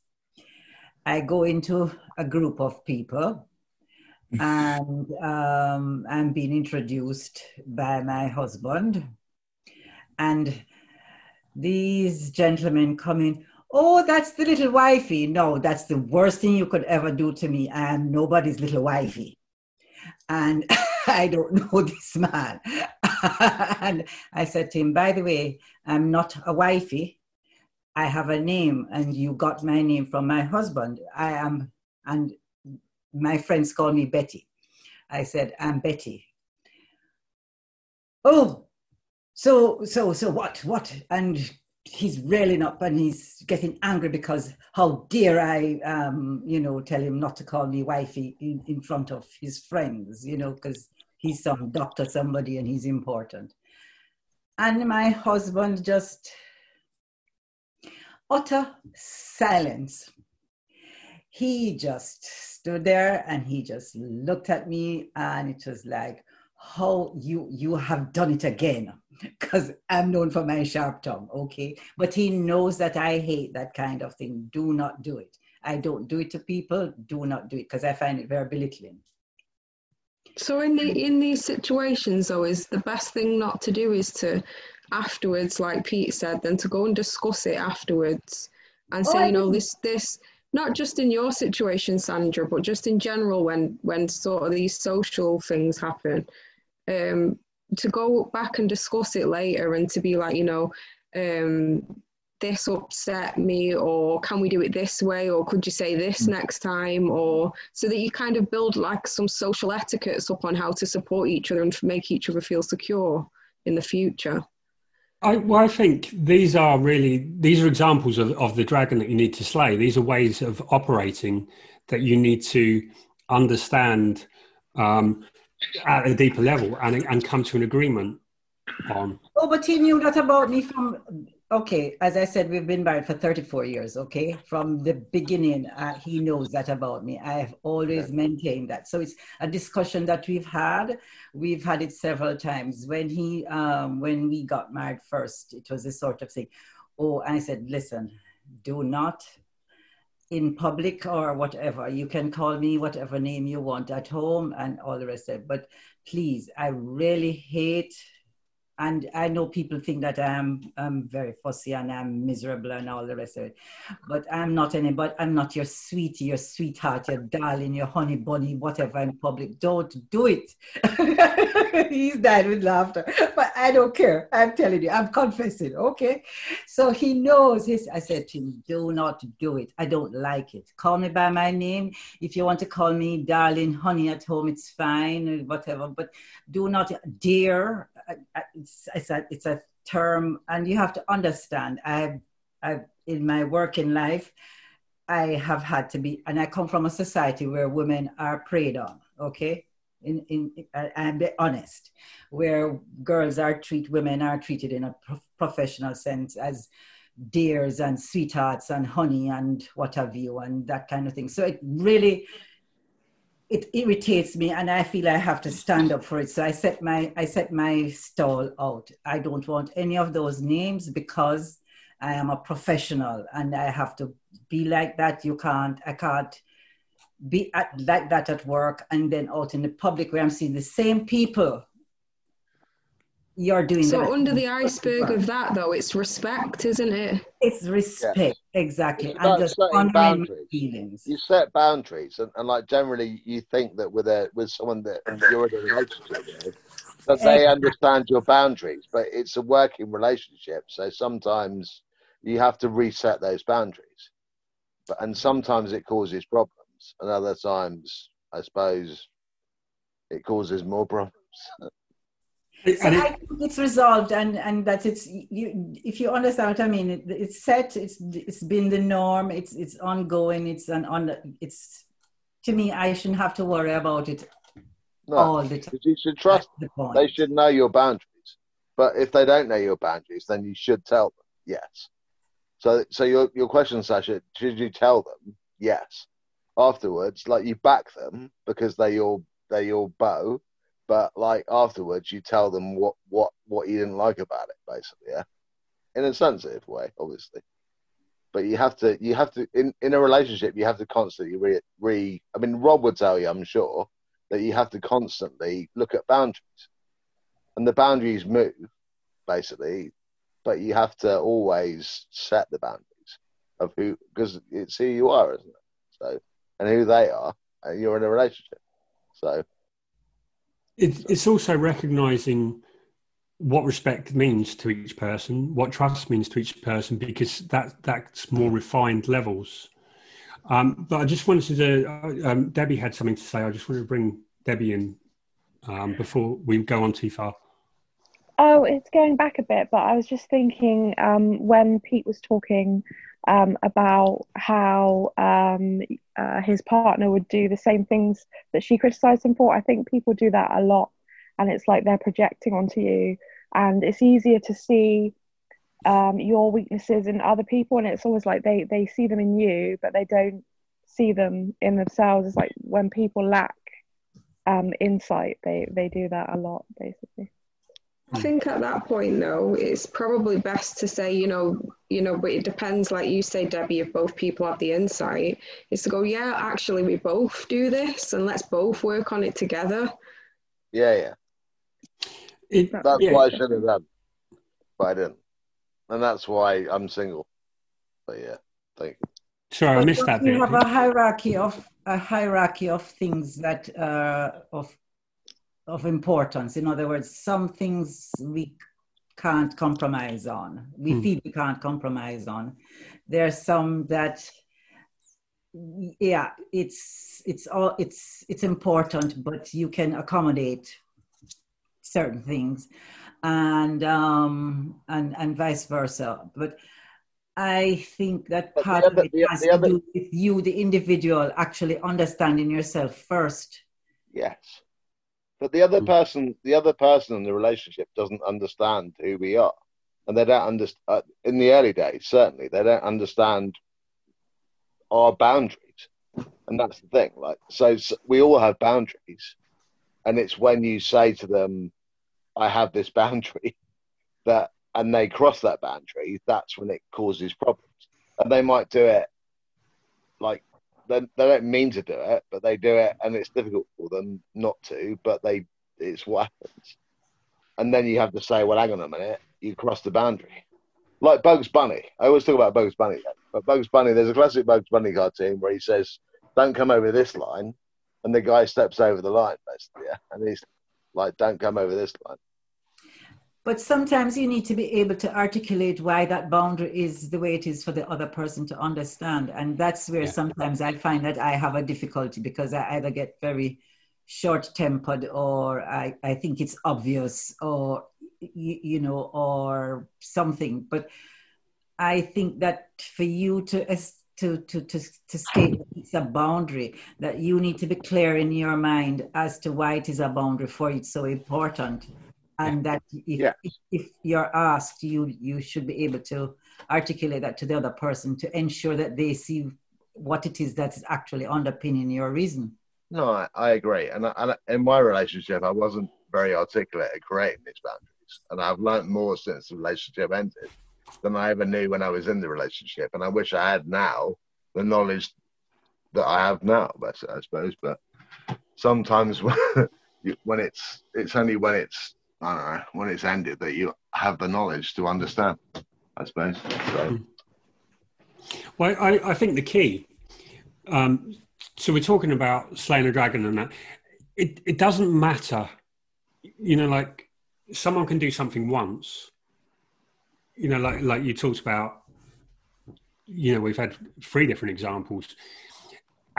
I go into a group of people and um, I'm being introduced by my husband. And these gentlemen come in, oh, that's the little wifey. No, that's the worst thing you could ever do to me. I am nobody's little wifey. And I don't know this man. And I said to him, by the way, I'm not a wifey. I have a name, and you got my name from my husband. I am, and my friends call me Betty. I said, I'm Betty. Oh, so, so, so what, what? And he's railing up and he's getting angry because how dare I, um, you know, tell him not to call me wifey in, in front of his friends, you know, because he's some doctor, somebody, and he's important. And my husband just utter silence. He just stood there and he just looked at me, and it was like, how you you have done it again. Because i'm known for my sharp tongue okay? But he knows that i hate that kind of thing. Do not do it. I don't do it to people. Do not do it because i find it very belittling so in the in these situations though is the best thing not to do is to afterwards like pete said then to go and discuss it afterwards and say oh, you know this this not just in your situation sandra but just in general when when sort of these social things happen um, to go back and discuss it later and to be like, you know, um, this upset me, or can we do it this way, or could you say this mm. next time, or so that you kind of build like some social etiquettes up on how to support each other and make each other feel secure in the future. I, well, I think these are really these are examples of, of the dragon that you need to slay. These are ways of operating that you need to understand um, at a deeper level and, and come to an agreement on. Oh, but he knew that about me from, okay, as I said, we've been married for 34 years, okay? From the beginning, uh, he knows that about me. I have always maintained that. So it's a discussion that we've had. We've had it several times. When he, um, when we got married first, it was this sort of thing. Oh, and I said, listen, do not in public or whatever. You can call me whatever name you want at home and all the rest of it. But please, I really hate and I know people think that I'm, I'm very fussy and I'm miserable and all the rest of it. But I'm not anybody, I'm not your sweetie, your sweetheart, your darling, your honey bunny, whatever in public. Don't do it. He's died with laughter. But I don't care. I'm telling you, I'm confessing, okay? So he knows his, I said to him, do not do it. I don't like it. Call me by my name. If you want to call me darling, honey at home, it's fine, whatever. But do not, dear, it's, a, it's a term, and you have to understand. I, I, in my working life, I have had to be, and I come from a society where women are preyed on. Okay, in in and be honest, where girls are treated, women are treated in a pro- professional sense as dears and sweethearts and honey and what have you and that kind of thing. So it really it irritates me and I feel I have to stand up for it. So I set my I set my stall out. I don't want any of those names because I am a professional and I have to be like that. You can't I can't be at, like that at work and then out in the public where I'm seeing the same people you're doing so under the iceberg of that though it's respect isn't it it's respect. Exactly. And just feelings. You set boundaries and, and, like generally you think that with a with someone that you're in a relationship with that they understand your boundaries but it's a working relationship so sometimes you have to reset those boundaries. But and sometimes it causes problems and other times i suppose it causes more problems so I think it's resolved, and and that it's you. If you understand what I mean, it, it's set. It's it's been the norm. It's it's ongoing. It's an on. It's to me, I shouldn't have to worry about it no, all the time. You should trust. The they should know your boundaries. But if they don't know your boundaries, then you should tell them. Yes. So so your your question, Sasha, should you tell them? Yes. Afterwards, like you back them because they're your they're your bow but like afterwards you tell them what what what you didn't like about it basically yeah? In a sensitive way obviously. But you have to you have to in in a relationship you have to constantly re, re i mean rob would tell you i'm sure that you have to constantly look at boundaries. And the boundaries move basically but you have to always set the boundaries of who because it's who you are isn't it? So and who they are and you're in a relationship. So it, it's also recognizing what respect means to each person, what trust means to each person, because that that's more refined levels. Um, but I just wanted to. Uh, um, Debbie had something to say. I just wanted to bring Debbie in um, before we go on too far. Oh, it's going back a bit, but I was just thinking um, when Pete was talking um, about how um, uh, his partner would do the same things that she criticized him for. I think people do that a lot, and it's like they're projecting onto you, and it's easier to see um, your weaknesses in other people, and it's always like they they see them in you, but they don't see them in themselves. It's like when people lack um, insight, they they do that a lot, basically. I think at that point, though, it's probably best to say, you know, you know, but it depends. Like you say, Debbie, if both people have the insight, is to go, yeah, actually, we both do this, and let's both work on it together. Yeah, yeah. It, that's yeah. what I should have done, but I didn't, and that's why I'm single. But yeah, thank you. Sorry, I missed that. You have a hierarchy of a hierarchy of things that uh, of of importance. In other words, some things we can't compromise on. We mm. feel we can't compromise on. There's some that yeah, it's it's all it's it's important, but you can accommodate certain things and um and and vice versa. But I think that part other, of it has to other, do with you, the individual, actually understanding yourself first. Yes. But the other hmm. person, the other person in the relationship doesn't understand who we are, and they don't understand. Uh, in the early days, certainly, they don't understand our boundaries, and that's the thing. Like, so, so we all have boundaries, and it's when you say to them, "I have this boundary," that and they cross that boundary, that's when it causes problems. And they might do it like they, they don't mean to do it, but they do it, and it's difficult for them not to. But they, it's what happens. And then you have to say, well, hang on a minute, you crossed the boundary. Like Bugs Bunny. I always talk about Bugs Bunny, but Bugs Bunny, there's a classic Bugs Bunny cartoon where he says, "Don't come over this line," and the guy steps over the line, basically, yeah? and he's like, "Don't come over this line." But sometimes you need to be able to articulate why that boundary is the way it is for the other person to understand. And that's where yeah. sometimes I find that I have a difficulty because I either get very short tempered or I, I think it's obvious or, you, you know, or something. But I think that for you to to, to, to, to state it's a boundary, that you need to be clear in your mind as to why it is a boundary for you it's so important and that if, yeah. if, if, you're asked you you should be able to articulate that to the other person to ensure that they see what it is that's actually underpinning your reason. No i, I agree. And, I, and in my relationship i wasn't very articulate at creating these boundaries. And i've learned more since the relationship ended than i ever knew when i was in the relationship. And i wish i had now the knowledge that i have now i suppose but sometimes when, when it's it's only when it's I don't know, when it's ended that you have the knowledge to understand, I suppose. So. Hmm. Well, I, I think the key, um, so we're talking about slaying a dragon and that, it, it doesn't matter, you know, like someone can do something once, you know, like, like you talked about, you know, we've had three different examples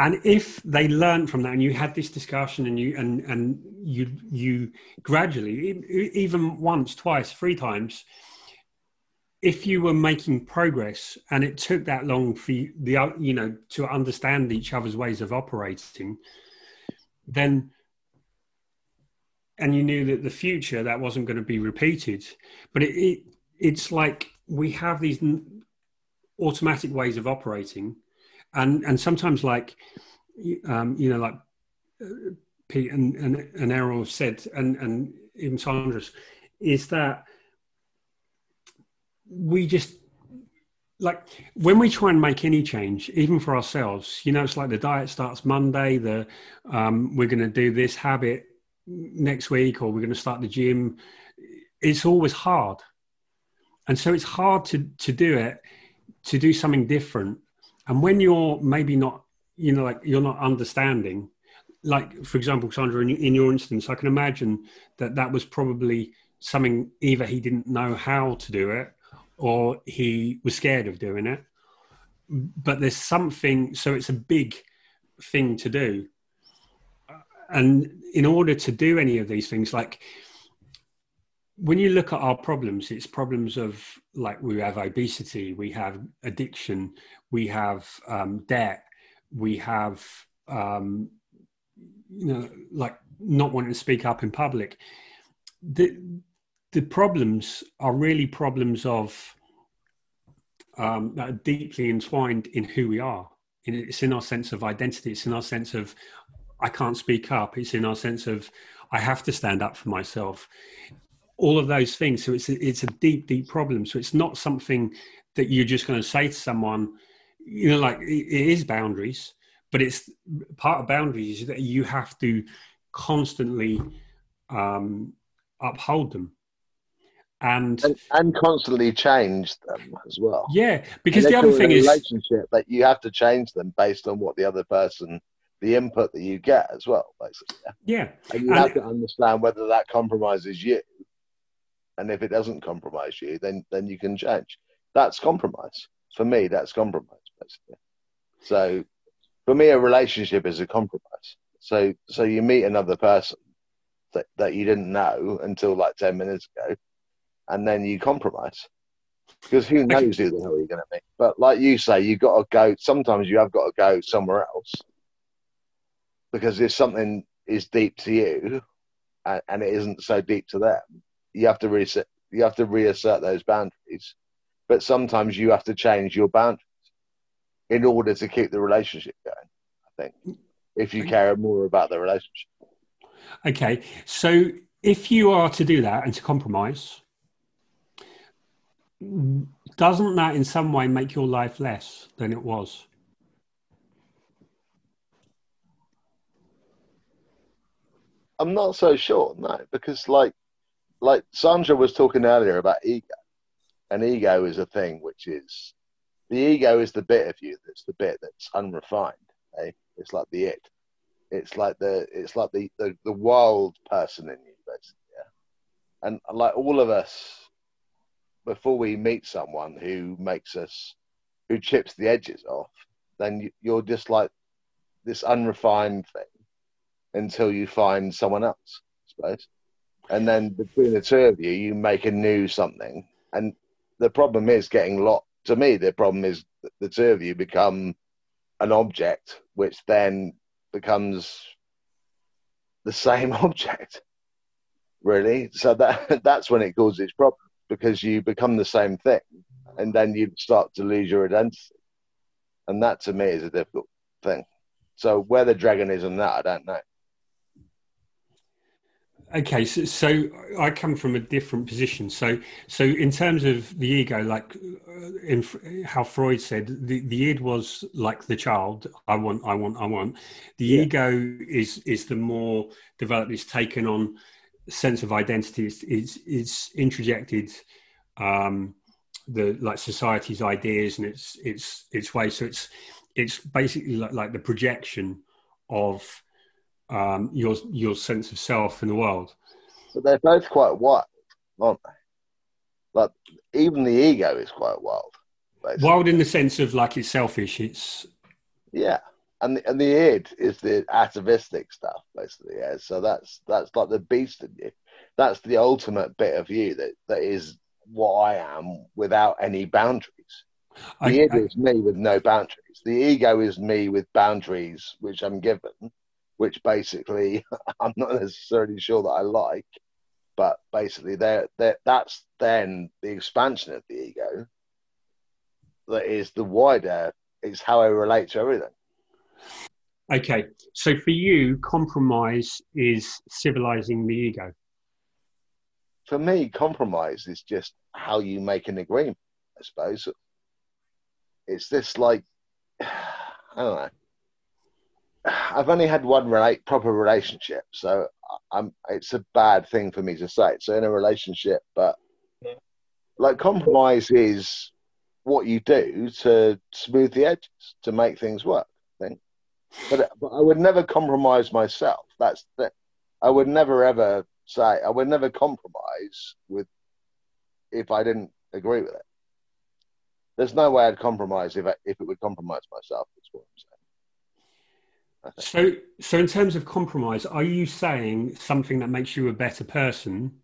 and if they learn from that and you had this discussion and you and and you you gradually even once twice three times if you were making progress and it took that long for you, the uh, you know to understand each other's ways of operating then and you knew that the future that wasn't going to be repeated. But it, it it's like we have these automatic ways of operating and and sometimes like um, you know like uh, Pete and, and, and Errol said and and even Sandra's is that we just like when we try and make any change even for ourselves you know it's like the diet starts monday the um, we're going to do this habit next week or we're going to start the gym. It's always hard. And so it's hard to to do it to do something different and when you're maybe not, you know, like you're not understanding, like for example, Sandra, in, in your instance, I can imagine that that was probably something either he didn't know how to do it or he was scared of doing it. But there's something, so it's a big thing to do. And in order to do any of these things, like when you look at our problems, it's problems of like we have obesity, we have addiction, we have um, debt, we have um, you know like not wanting to speak up in public. The the problems are really problems of um, that are deeply entwined in who we are. It's in our sense of identity. It's in our sense of I can't speak up. It's in our sense of I have to stand up for myself. All of those things. So it's a, it's a deep, deep problem. So it's not something that you're just going to say to someone. You know, like it is boundaries, but it's part of boundaries that you have to constantly um, uphold them. And, and, and constantly change them as well. Yeah, because the other thing is relationship that you have to change them based on what the other person the input that you get as well, basically. Yeah. And you and have to understand whether that compromises you. And if it doesn't compromise you, then then you can change. That's compromise. For me, that's compromise, basically. So for me a relationship is a compromise. So so you meet another person that, that you didn't know until like ten minutes ago and then you compromise. Because who knows who the hell you're gonna meet. But like you say, you've got to go sometimes you have got to go somewhere else because if something is deep to you and, and it isn't so deep to them, you have to reset, you have to reassert those boundaries. But sometimes you have to change your boundaries in order to keep the relationship going. I think if you care more about the relationship. Okay, so if you are to do that and to compromise, doesn't that in some way make your life less than it was? I'm not so sure, no, because like like Sandra was talking earlier about ego, and ego is a thing which is the ego is the bit of you that's the bit that's unrefined. Eh? It's like the it. It's like the it's like the, the, the wild person in you, basically. Yeah? And like all of us, before we meet someone who makes us, who chips the edges off, then you're just like this unrefined thing until you find someone else, I suppose. And then between the two of you, you make a new something. And the problem is getting lost. To me, the problem is the two of you become an object, which then becomes the same object. Really, so that that's when it causes problems because you become the same thing, and then you start to lose your identity, and that to me is a difficult thing. So where the dragon is on that, I don't know. Okay, so, so I come from a different position. So, so in terms of the ego, like uh, in how Freud said, the, the id was like the child. I want, I want, I want. The yeah. ego is is the more developed. It's taken on sense of identity. It's it's, it's introjected um, the like society's ideas and its its its way. So it's it's basically like, like the projection of um, your your sense of self in the world. But they're both quite wild, aren't they? Like even the ego is quite wild. Basically. Wild in the sense of like it's selfish. It's yeah, and the, and the id is the atavistic stuff basically. Yeah, so that's that's like the beast in you. That's the ultimate bit of you that that is what I am without any boundaries. The I, id I, is me with no boundaries. The ego is me with boundaries, which I'm given, which basically I'm not necessarily sure that I like, but basically they're, they're, that's then the expansion of the ego that is the wider, is how I relate to everything. Okay, so for you, compromise is civilizing the ego. For me, compromise is just how you make an agreement, I suppose. It's this like, I don't know I've only had one relate, proper relationship, so I'm. It's a bad thing for me to say. So in a relationship, but like compromise is what you do to smooth the edges to make things work. I think, but but I would never compromise myself. That's the. I would never ever say I would never compromise with if I didn't agree with it. There's no way I'd compromise if I, if it would compromise myself. That's what I'm saying. So, so in terms of compromise, are you saying something that makes you a better person?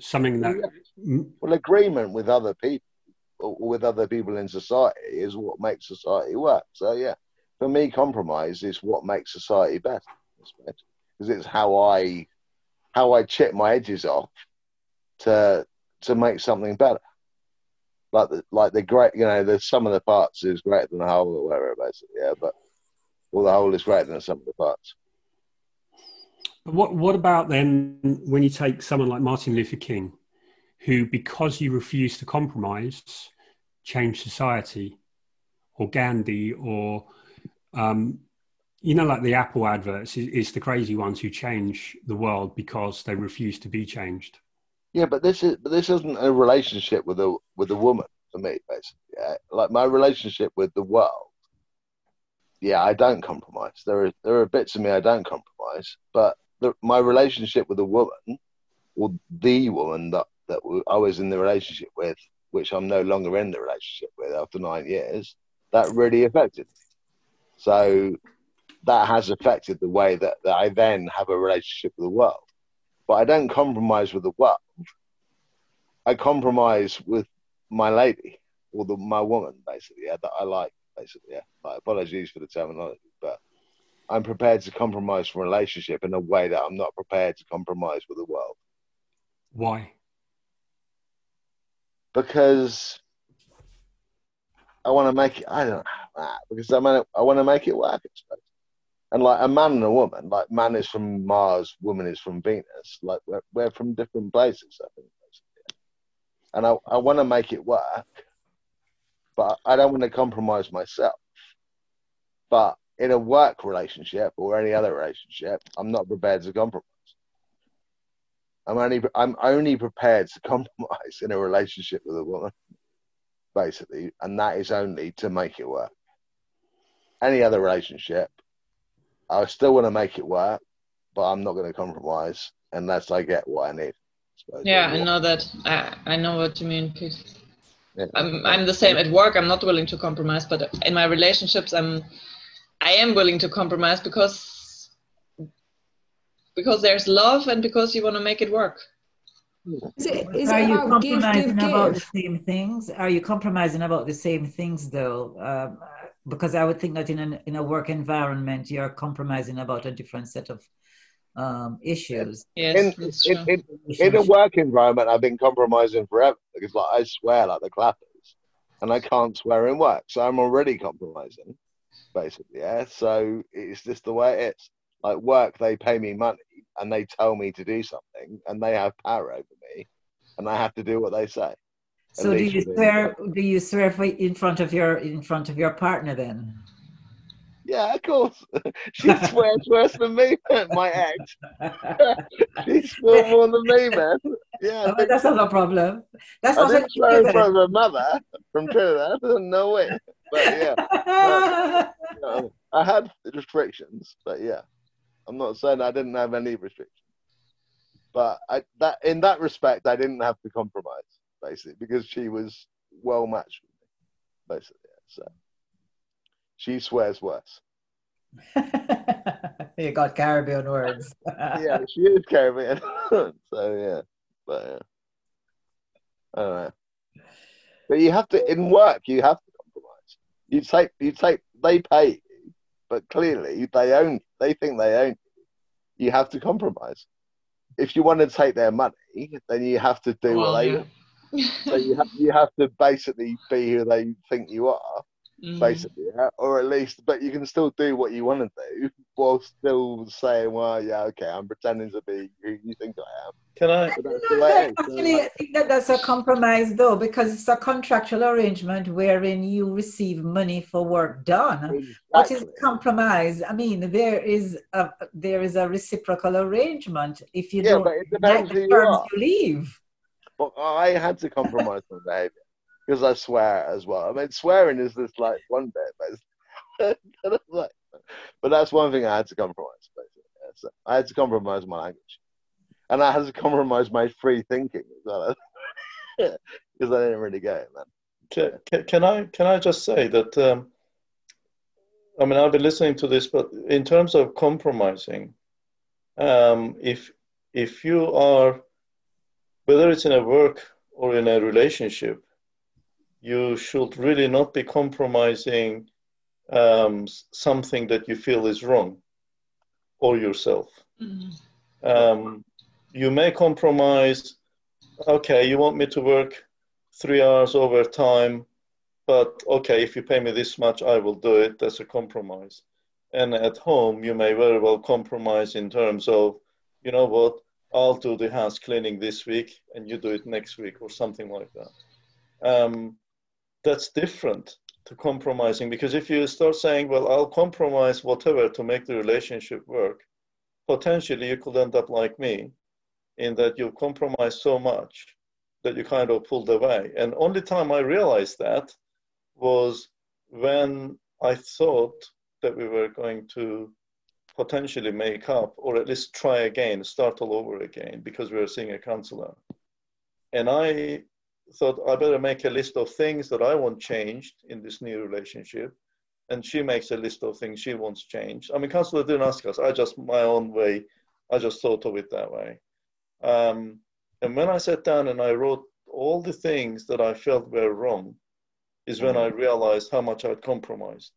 Something that well agreement with other people with other people in society is what makes society work. So yeah for me compromise is what makes society better. Because it's how i how i chip my edges off to to make something better. Like the like the great you know the sum of the parts is greater than the whole or whatever basically yeah but well the whole is greater than some of the parts what what about then when you take someone like Martin Luther King, who because he refused to compromise, changed society, or Gandhi, or um, you know, like the Apple adverts, is, the crazy ones who change the world because they refuse to be changed. Yeah, but this is but this isn't a relationship with a with a woman for me, basically. Yeah? Like my relationship with the world. Yeah, I don't compromise. There are there are bits of me I don't compromise, but the, my relationship with a woman, or the woman that that I was in the relationship with, which I'm no longer in the relationship with after nine years, that really affected me. So that has affected the way that, that I then have a relationship with the world. But I don't compromise with the world. I compromise with my lady or the, my woman, basically, that I like, basically. Yeah. Like, apologies for the terminology, but I'm prepared to compromise for a relationship in a way that I'm not prepared to compromise with the world. Why? Because I want to make it. I don't know ah, because I mean, I want to make it work. I suppose. And like a man and a woman, like man is from Mars, woman is from Venus. Like we're, we're from different places. I think. And I, I want to make it work, but I don't want to compromise myself. But in a work relationship or any other relationship, I'm not prepared to compromise. I'm only I'm only prepared to compromise in a relationship with a woman, basically, and that is only to make it work. Any other relationship, I still want to make it work, but I'm not going to compromise unless I get what I need. I yeah, I know that. I, I know what you mean, Pete. Yeah. I'm I'm the same at work. I'm not willing to compromise, but in my relationships, I'm I am willing to compromise because because there's love and because you want to make it work. Is it, is Are you compromising give, about give? the same things? Are you compromising about the same things though? Um, because I would think that in an, in a work environment, you're compromising about a different set of um, issues. Yes, in, in, in, in, a work environment, I've been compromising forever because, like, I swear like the clappers, and I can't swear in work, so I'm already compromising basically. Yeah. So it's just the way it is. Like work, they pay me money and they tell me to do something, and they have power over me, and I have to do what they say. So do you swear? Do you swear in front of your in front of your partner then? Yeah, of course. she swears worse than me, my ex. she swears more than me, man. Yeah, oh, that's not a problem. That's I not in front of her mother from Trinidad. No way. But yeah, no, no, I had restrictions, but yeah, I'm not saying I didn't have any restrictions. But I, that in that respect, I didn't have to compromise basically because she was well matched with me, basically. So she swears worse. you got Caribbean words. yeah, she is Caribbean. so yeah, but yeah. I. But you have to in work. You have to compromise. You take you take. They pay you, but clearly they own. They think they own you. You have to compromise. If you want to take their money, then you have to do well, what they. Yeah. so you have you have to basically be who they think you are, mm. basically, yeah? or at least, but you can still do what you want to do while still saying, "Well, yeah, okay, I'm pretending to be who you think I am." Can I? Actually, I think that that's a compromise, though, because it's a contractual arrangement wherein you receive money for work done. Exactly. What is compromise? I mean, there is a there is a reciprocal arrangement. If you yeah, don't but it depends like who you, are. you leave. But I had to compromise my behavior because I swear as well. I mean, swearing is just like one bit, but like, but that's one thing I had to compromise. Basically, yeah, so I had to compromise my language, and I had to compromise my free thinking as well, because I didn't really get it, man. Can, can, can, I can I just say that? Um, I mean, I've been listening to this, but in terms of compromising, um, if if you are whether it's in a work or in a relationship, you should really not be compromising um, something that you feel is wrong or yourself. Mm-hmm. Um, you may compromise, okay, you want me to work three hours overtime, but okay, if you pay me this much, I will do it. That's a compromise. And at home, you may very well compromise in terms of, you know what, I'll do the house cleaning this week and you do it next week or something like that. Um, that's different to compromising because if you start saying, well, I'll compromise whatever to make the relationship work, potentially you could end up like me in that you compromise so much that you kind of pulled away. And only time I realized that was when I thought that we were going to potentially make up or at least try again, start all over again because we were seeing a counselor. And I thought I better make a list of things that I want changed in this new relationship. And she makes a list of things she wants changed. I mean, counselor didn't ask us. I just, my own way, I just thought of it that way. Um, and when I sat down and I wrote all the things that I felt were wrong, is when I mm-hmm. realized how much I'd compromised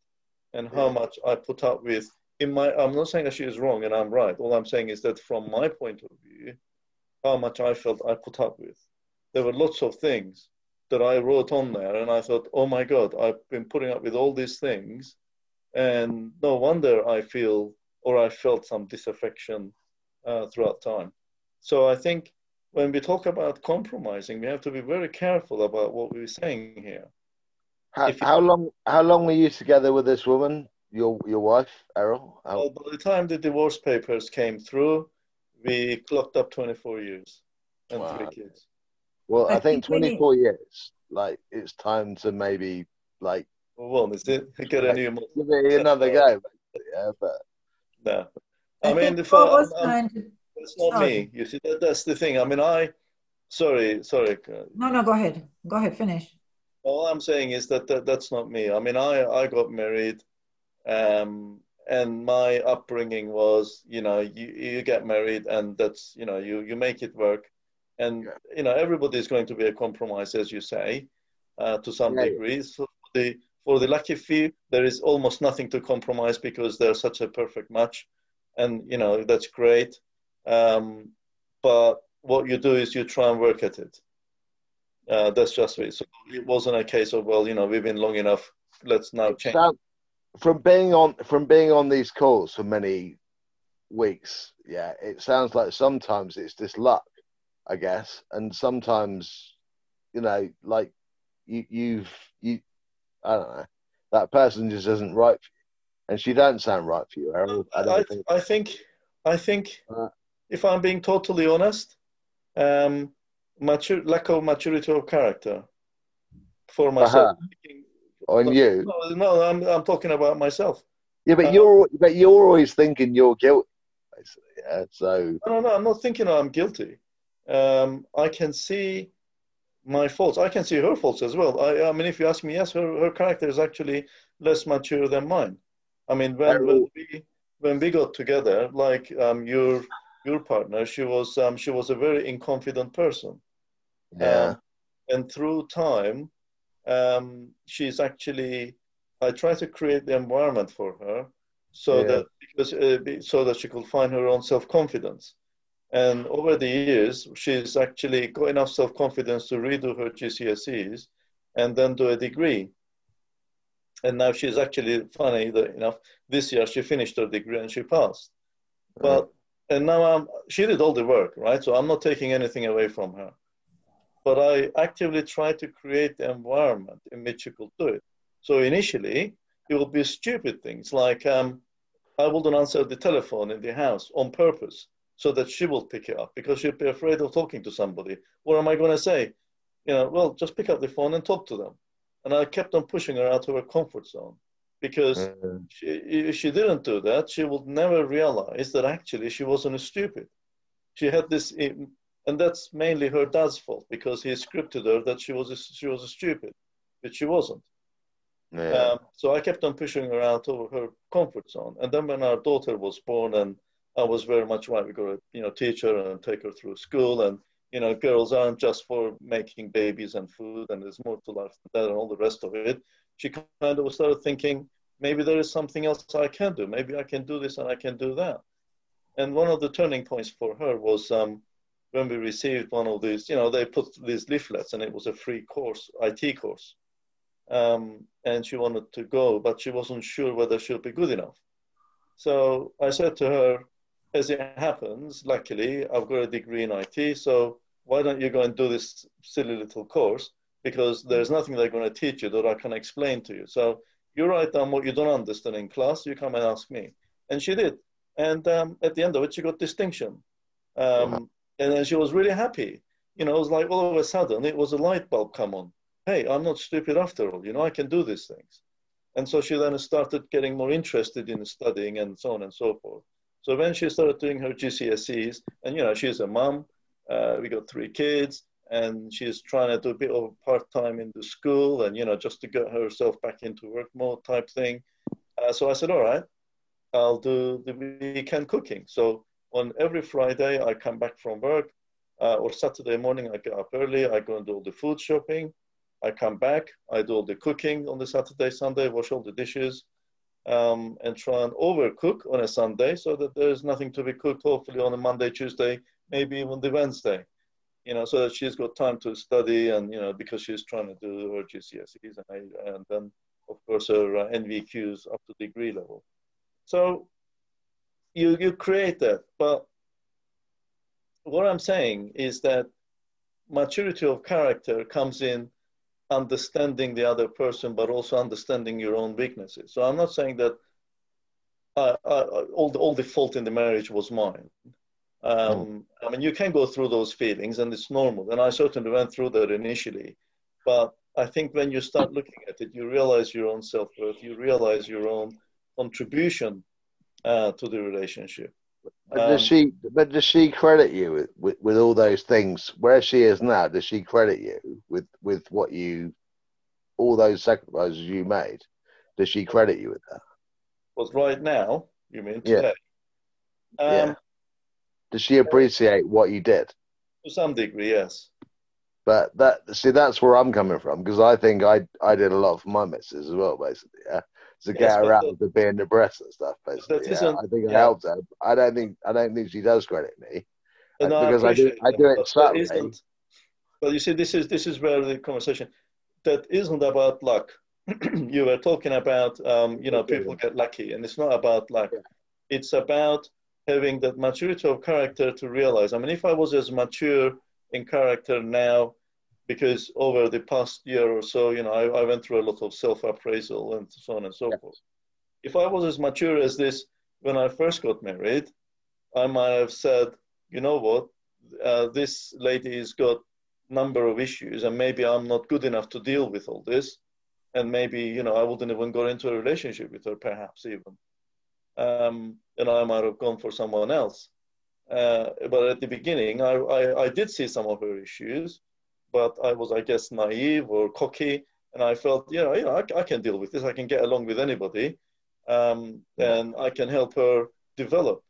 and how much I put up with. In my, I'm not saying that she is wrong and I'm right. All I'm saying is that from my point of view, how much I felt I put up with. There were lots of things that I wrote on there, and I thought, oh my God, I've been putting up with all these things, and no wonder I feel or I felt some disaffection uh, throughout time. So I think when we talk about compromising, we have to be very careful about what we're saying here. How, how long? How long were you together with this woman, your your wife, Errol? How... Well, by the time the divorce papers came through, we clocked up 24 years and wow. three kids. Well, I, I think, think 24 need... years. Like it's time to maybe like. Well, is it? Get a new. Give it another go. Yeah, but no. I, I mean, the first, it's not sorry. me. You see, that, that's the thing. I mean, I. Sorry, sorry. No, no. Go ahead. Go ahead. Finish. All I'm saying is that, that that's not me. I mean, I I got married, um, and my upbringing was, you know, you you get married, and that's you know, you you make it work, and yeah. you know, everybody is going to be a compromise, as you say, uh, to some yeah, degree. So the for the lucky few, there is almost nothing to compromise because they're such a perfect match, and you know that's great. Um, but what you do is you try and work at it. Uh, that's just it. So it wasn't a case of well, you know, we've been long enough. Let's now change. from being on from being on these calls for many weeks, yeah, it sounds like sometimes it's just luck, I guess, and sometimes, you know, like you you've you, I don't know, that person just isn't right for you, and she don't sound right for you. I, I, think. I think I think uh, if I'm being totally honest, um, mature, lack of maturity of character for myself. Uh-huh. On you? No, no, I'm, I'm talking about myself. Yeah, but uh, you're but you're always thinking you're guilty. Yeah, so no, no, I'm not thinking I'm guilty. Um, I can see my faults. I can see her faults as well. I, I mean, if you ask me, yes, her, her character is actually less mature than mine. I mean, when, when we when we got together, like um, you're your partner, she was um, she was a very inconfident person. Yeah. Um, and through time, um, she's actually I try to create the environment for her so yeah. that because uh, so that she could find her own self confidence. And over the years, she's actually got enough self confidence to redo her GCSEs and then do a degree. And now she's actually funny enough. This year she finished her degree and she passed. But and now I'm, she did all the work, right? So I'm not taking anything away from her. But I actively try to create the environment in which she could do it. So initially, it will be stupid things like um, I wouldn't answer the telephone in the house on purpose so that she will pick it up because she'll be afraid of talking to somebody. What am I going to say? You know, well, just pick up the phone and talk to them. And I kept on pushing her out of her comfort zone because mm-hmm. she, if she didn't do that, she would never realize that actually she wasn't stupid. She had this, and that's mainly her dad's fault because he scripted her that she was a, she was a stupid, but she wasn't. Yeah. Um, so I kept on pushing her out of her comfort zone, and then when our daughter was born, and I was very much right, we got to you know teach her and take her through school, and you know, girls aren't just for making babies and food, and there's more to life than that and all the rest of it. She kind of started thinking, maybe there is something else I can do. Maybe I can do this and I can do that. And one of the turning points for her was um, when we received one of these, you know, they put these leaflets and it was a free course, IT course. Um, and she wanted to go, but she wasn't sure whether she'll be good enough. So I said to her, as it happens, luckily, I've got a degree in IT, so why don't you go and do this silly little course? Because there's nothing they're going to teach you that I can explain to you. So you write down what you don't understand in class, you come and ask me. And she did. And um, at the end of it, she got distinction. Um, and then she was really happy. You know, it was like all of a sudden it was a light bulb come on. Hey, I'm not stupid after all. You know, I can do these things. And so she then started getting more interested in studying and so on and so forth. So when she started doing her GCSEs, and you know, she's a mom, uh, we got three kids, and she's trying to do a bit of part time in the school, and you know, just to get herself back into work mode type thing. Uh, so I said, all right, I'll do the weekend cooking. So on every Friday, I come back from work, uh, or Saturday morning, I get up early, I go and do all the food shopping. I come back, I do all the cooking on the Saturday, Sunday, wash all the dishes, um, and try and overcook on a Sunday so that there's nothing to be cooked, hopefully on a Monday, Tuesday, maybe even the Wednesday. You know, so that she's got time to study and, you know, because she's trying to do her GCSEs and, I, and then, of course, her uh, NVQs up to degree level. So you, you create that. But what I'm saying is that maturity of character comes in understanding the other person, but also understanding your own weaknesses. So I'm not saying that uh, uh, all, the, all the fault in the marriage was mine. Um. I mean, you can go through those feelings, and it's normal. And I certainly went through that initially. But I think when you start looking at it, you realize your own self worth, you realize your own contribution uh, to the relationship. But does um, she? But does she credit you with, with, with, all those things? Where she is now, does she credit you with with what you, all those sacrifices you made? Does she credit you with that? Was right now? You mean today? Yeah. Um, yeah. Does she appreciate what you did? To some degree, yes. But that see, that's where I'm coming from because I think I I did a lot for my missus as well, basically. Yeah to get her out the, of the being depressed and stuff. Basically, yeah, I think it yeah. helped her. I don't think I don't think she does credit me because I, I do I do it subtly. But you see, this is this is where the conversation that isn't about luck. you were talking about um, you know people get lucky, and it's not about luck. Yeah. It's about having that maturity of character to realize. I mean, if I was as mature in character now because over the past year or so, you know, I, I went through a lot of self-appraisal and so on and so forth. If I was as mature as this when I first got married, I might have said, you know what, uh, this lady's got a number of issues, and maybe I'm not good enough to deal with all this, and maybe you know I wouldn't even go into a relationship with her, perhaps even, um, and I might have gone for someone else. Uh, but at the beginning, I, I, I did see some of her issues, but I was, I guess, naive or cocky, and I felt, you know, you know, I, I can deal with this. I can get along with anybody, um, and I can help her develop.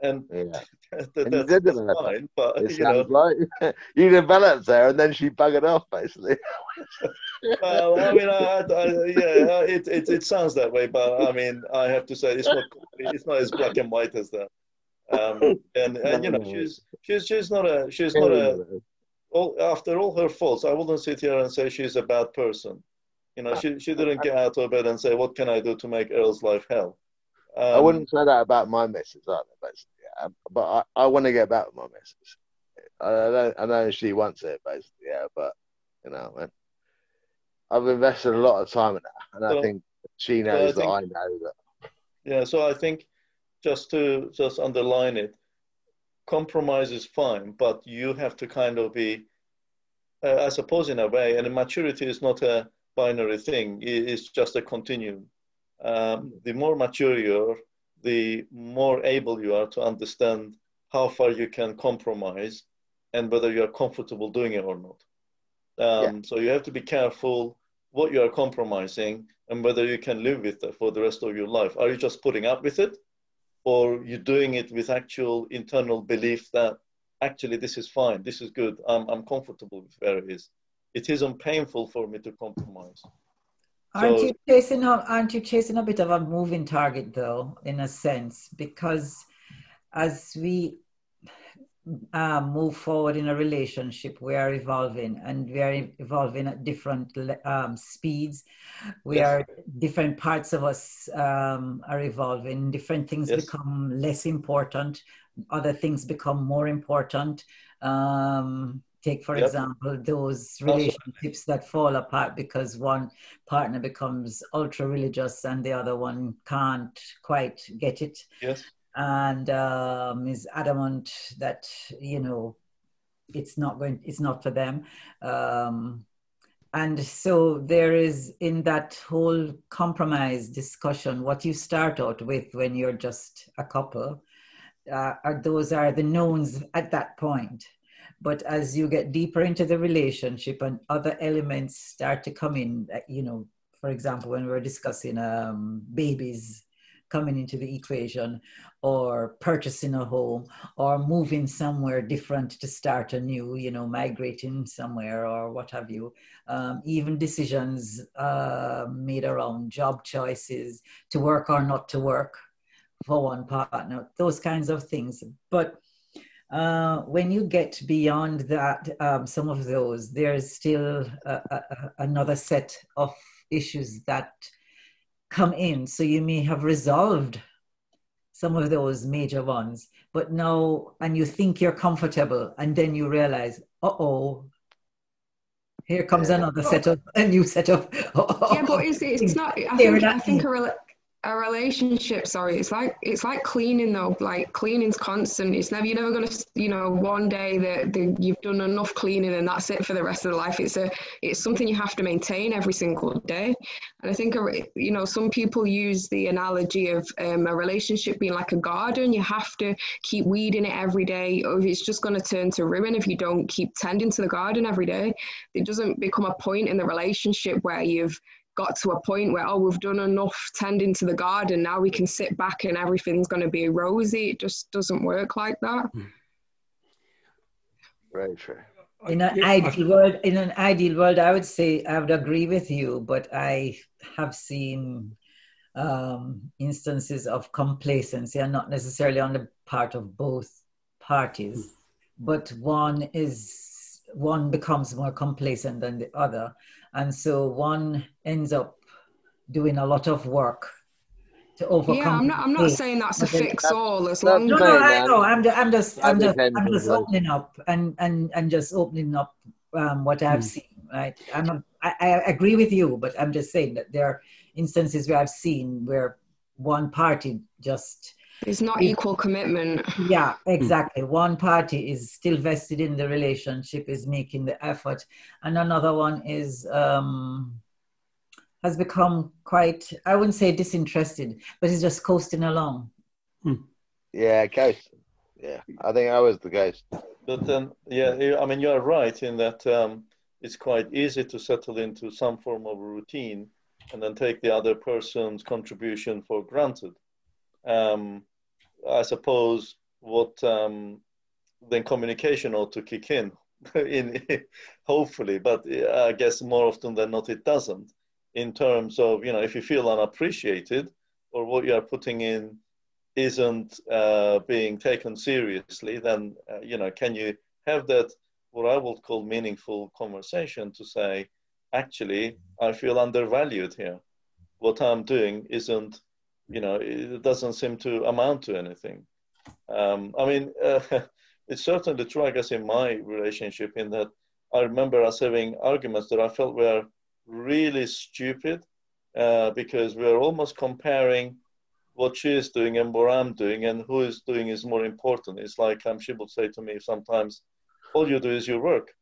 And, yeah. that, and that's, that's fine, but it you know, like you developed there, and then she buggered off, basically. well, I mean, I, I, yeah, it, it it sounds that way, but I mean, I have to say it's not it's not as black and white as that. Um, and, and you know, she's she's she's not a she's not a all, after all her faults, I wouldn't sit here and say she's a bad person. You know, she, she didn't get out of bed and say, what can I do to make Earl's life hell? Um, I wouldn't say that about my missus either, basically. Yeah. But I, I want to get back with my missus. I, don't, I know she wants it, basically, yeah. But, you know, man, I've invested a lot of time in that. And I think she knows so I think, that I know that. Yeah, so I think just to just underline it, compromise is fine, but you have to kind of be, uh, I suppose, in a way, and maturity is not a binary thing, it's just a continuum. Um, the more mature you are, the more able you are to understand how far you can compromise and whether you are comfortable doing it or not. Um, yeah. So you have to be careful what you are compromising and whether you can live with it for the rest of your life. Are you just putting up with it? Or you're doing it with actual internal belief that actually this is fine, this is good, I'm, I'm comfortable with where it is. It isn't painful for me to compromise. Aren't so, you chasing a, aren't you chasing a bit of a moving target though, in a sense? Because as we um, move forward in a relationship, we are evolving and we are evolving at different um, speeds. We yes. are different parts of us um, are evolving. Different things yes. become less important. Other things become more important. Um, take, for yep. example, those relationships that fall apart because one partner becomes ultra religious and the other one can't quite get it. Yes and um, is adamant that you know it's not going it's not for them. Um, and so there is in that whole compromise discussion what you start out with when you're just a couple uh, are those are the knowns at that point. But as you get deeper into the relationship and other elements start to come in uh, you know for example when we we're discussing um, babies coming into the equation or purchasing a home or moving somewhere different to start anew you know migrating somewhere or what have you. Um, even decisions uh, made around job choices to work or not to work for one partner those kinds of things. But uh, when you get beyond that, um, some of those, there's still a, a, another set of issues that come in. So you may have resolved some of those major ones, but now, and you think you're comfortable, and then you realize, uh oh, here comes another set of a new set of. yeah, but it's, it's not. I think, I think a, a relationship sorry it's like it's like cleaning though like cleaning's constant. It's never you're never going to you know one day that you've done enough cleaning and that's it for the rest of the life. It's a it's something you have to maintain every single day. And i think you know some people use the analogy of um, a relationship being like a garden. You have to keep weeding it every day. Or it's just going to turn to ruin if you don't keep tending to the garden every day it doesn't become a point in the relationship where you've got to a point where oh we've done enough tending to the garden. Now we can sit back and everything's going to be rosy. It just doesn't work like that. Very true. In an ideal world in an ideal world i would say i would agree with you but i have seen um, instances of complacency and not necessarily on the part of both parties but one is one becomes more complacent than the other and so one ends up doing a lot of work to overcome. Yeah, I'm not. I'm not saying that's a fix all. As long no, no, I know. I'm, just, I'm just, I'm just, I'm just opening up and and and just opening up um, what I've mm. seen. Right. I'm. A, I, I agree with you, but I'm just saying that there are instances where I've seen where one party just it's not equal commitment. Yeah, exactly. One party is still vested in the relationship, is making the effort, and another one is um, has become quite I wouldn't say disinterested, but is just coasting along. Hmm. Yeah, case. Yeah, I think I was the case. But then, yeah, I mean, you're right in that um, it's quite easy to settle into some form of routine and then take the other person's contribution for granted. Um, I suppose what um, then communication ought to kick in, in hopefully, but I guess more often than not it doesn't. In terms of you know, if you feel unappreciated or what you are putting in isn't uh, being taken seriously, then uh, you know, can you have that what I would call meaningful conversation to say, actually, I feel undervalued here. What I'm doing isn't you know, it doesn't seem to amount to anything. Um, I mean, uh, it's certainly true, I guess, in my relationship, in that I remember us having arguments that I felt were really stupid uh, because we are almost comparing what she is doing and what I'm doing, and who is doing is more important. It's like um, she would say to me sometimes, all you do is your work.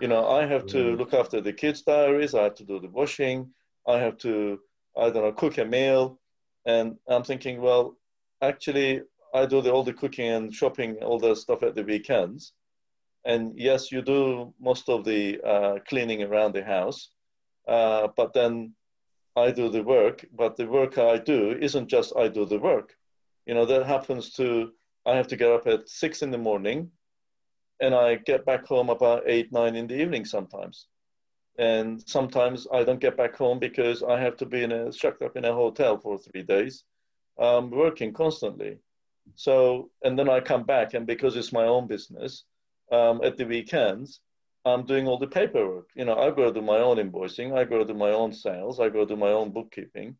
You know, I have to mm. look after the kids' diaries, I have to do the washing, I have to, I don't know, cook a meal, and I'm thinking, well, actually, I do the, all the cooking and shopping, all the stuff at the weekends. And yes, you do most of the uh, cleaning around the house, uh, but then I do the work. But the work I do isn't just I do the work. You know, that happens to, I have to get up at six in the morning and I get back home about eight, nine in the evening sometimes. And sometimes I don't get back home because I have to be in a shut up in a hotel for three days, um, working constantly. So, and then I come back, and because it's my own business, um, at the weekends, I'm doing all the paperwork. You know, I go do my own invoicing, I go do my own sales, I go do my own bookkeeping.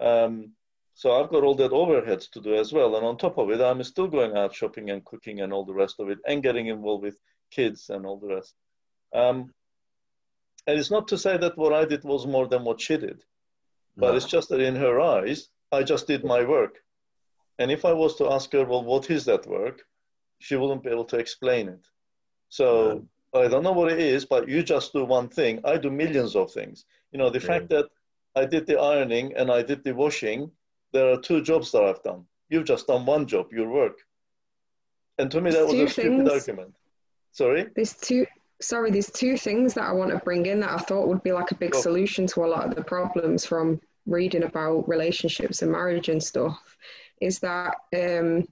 Um, so I've got all that overheads to do as well. And on top of it, I'm still going out shopping and cooking and all the rest of it and getting involved with kids and all the rest. Um, and it's not to say that what I did was more than what she did, but no. it's just that in her eyes, I just did my work. And if I was to ask her, well, what is that work? She wouldn't be able to explain it. So no. I don't know what it is, but you just do one thing. I do millions of things. You know, the yeah. fact that I did the ironing and I did the washing there are two jobs that I've done. You've just done one job, your work. And to me, that was a stupid argument. Sorry? There's two. Sorry, there's two things that I want to bring in that I thought would be like a big solution to a lot of the problems from reading about relationships and marriage and stuff. Is that um,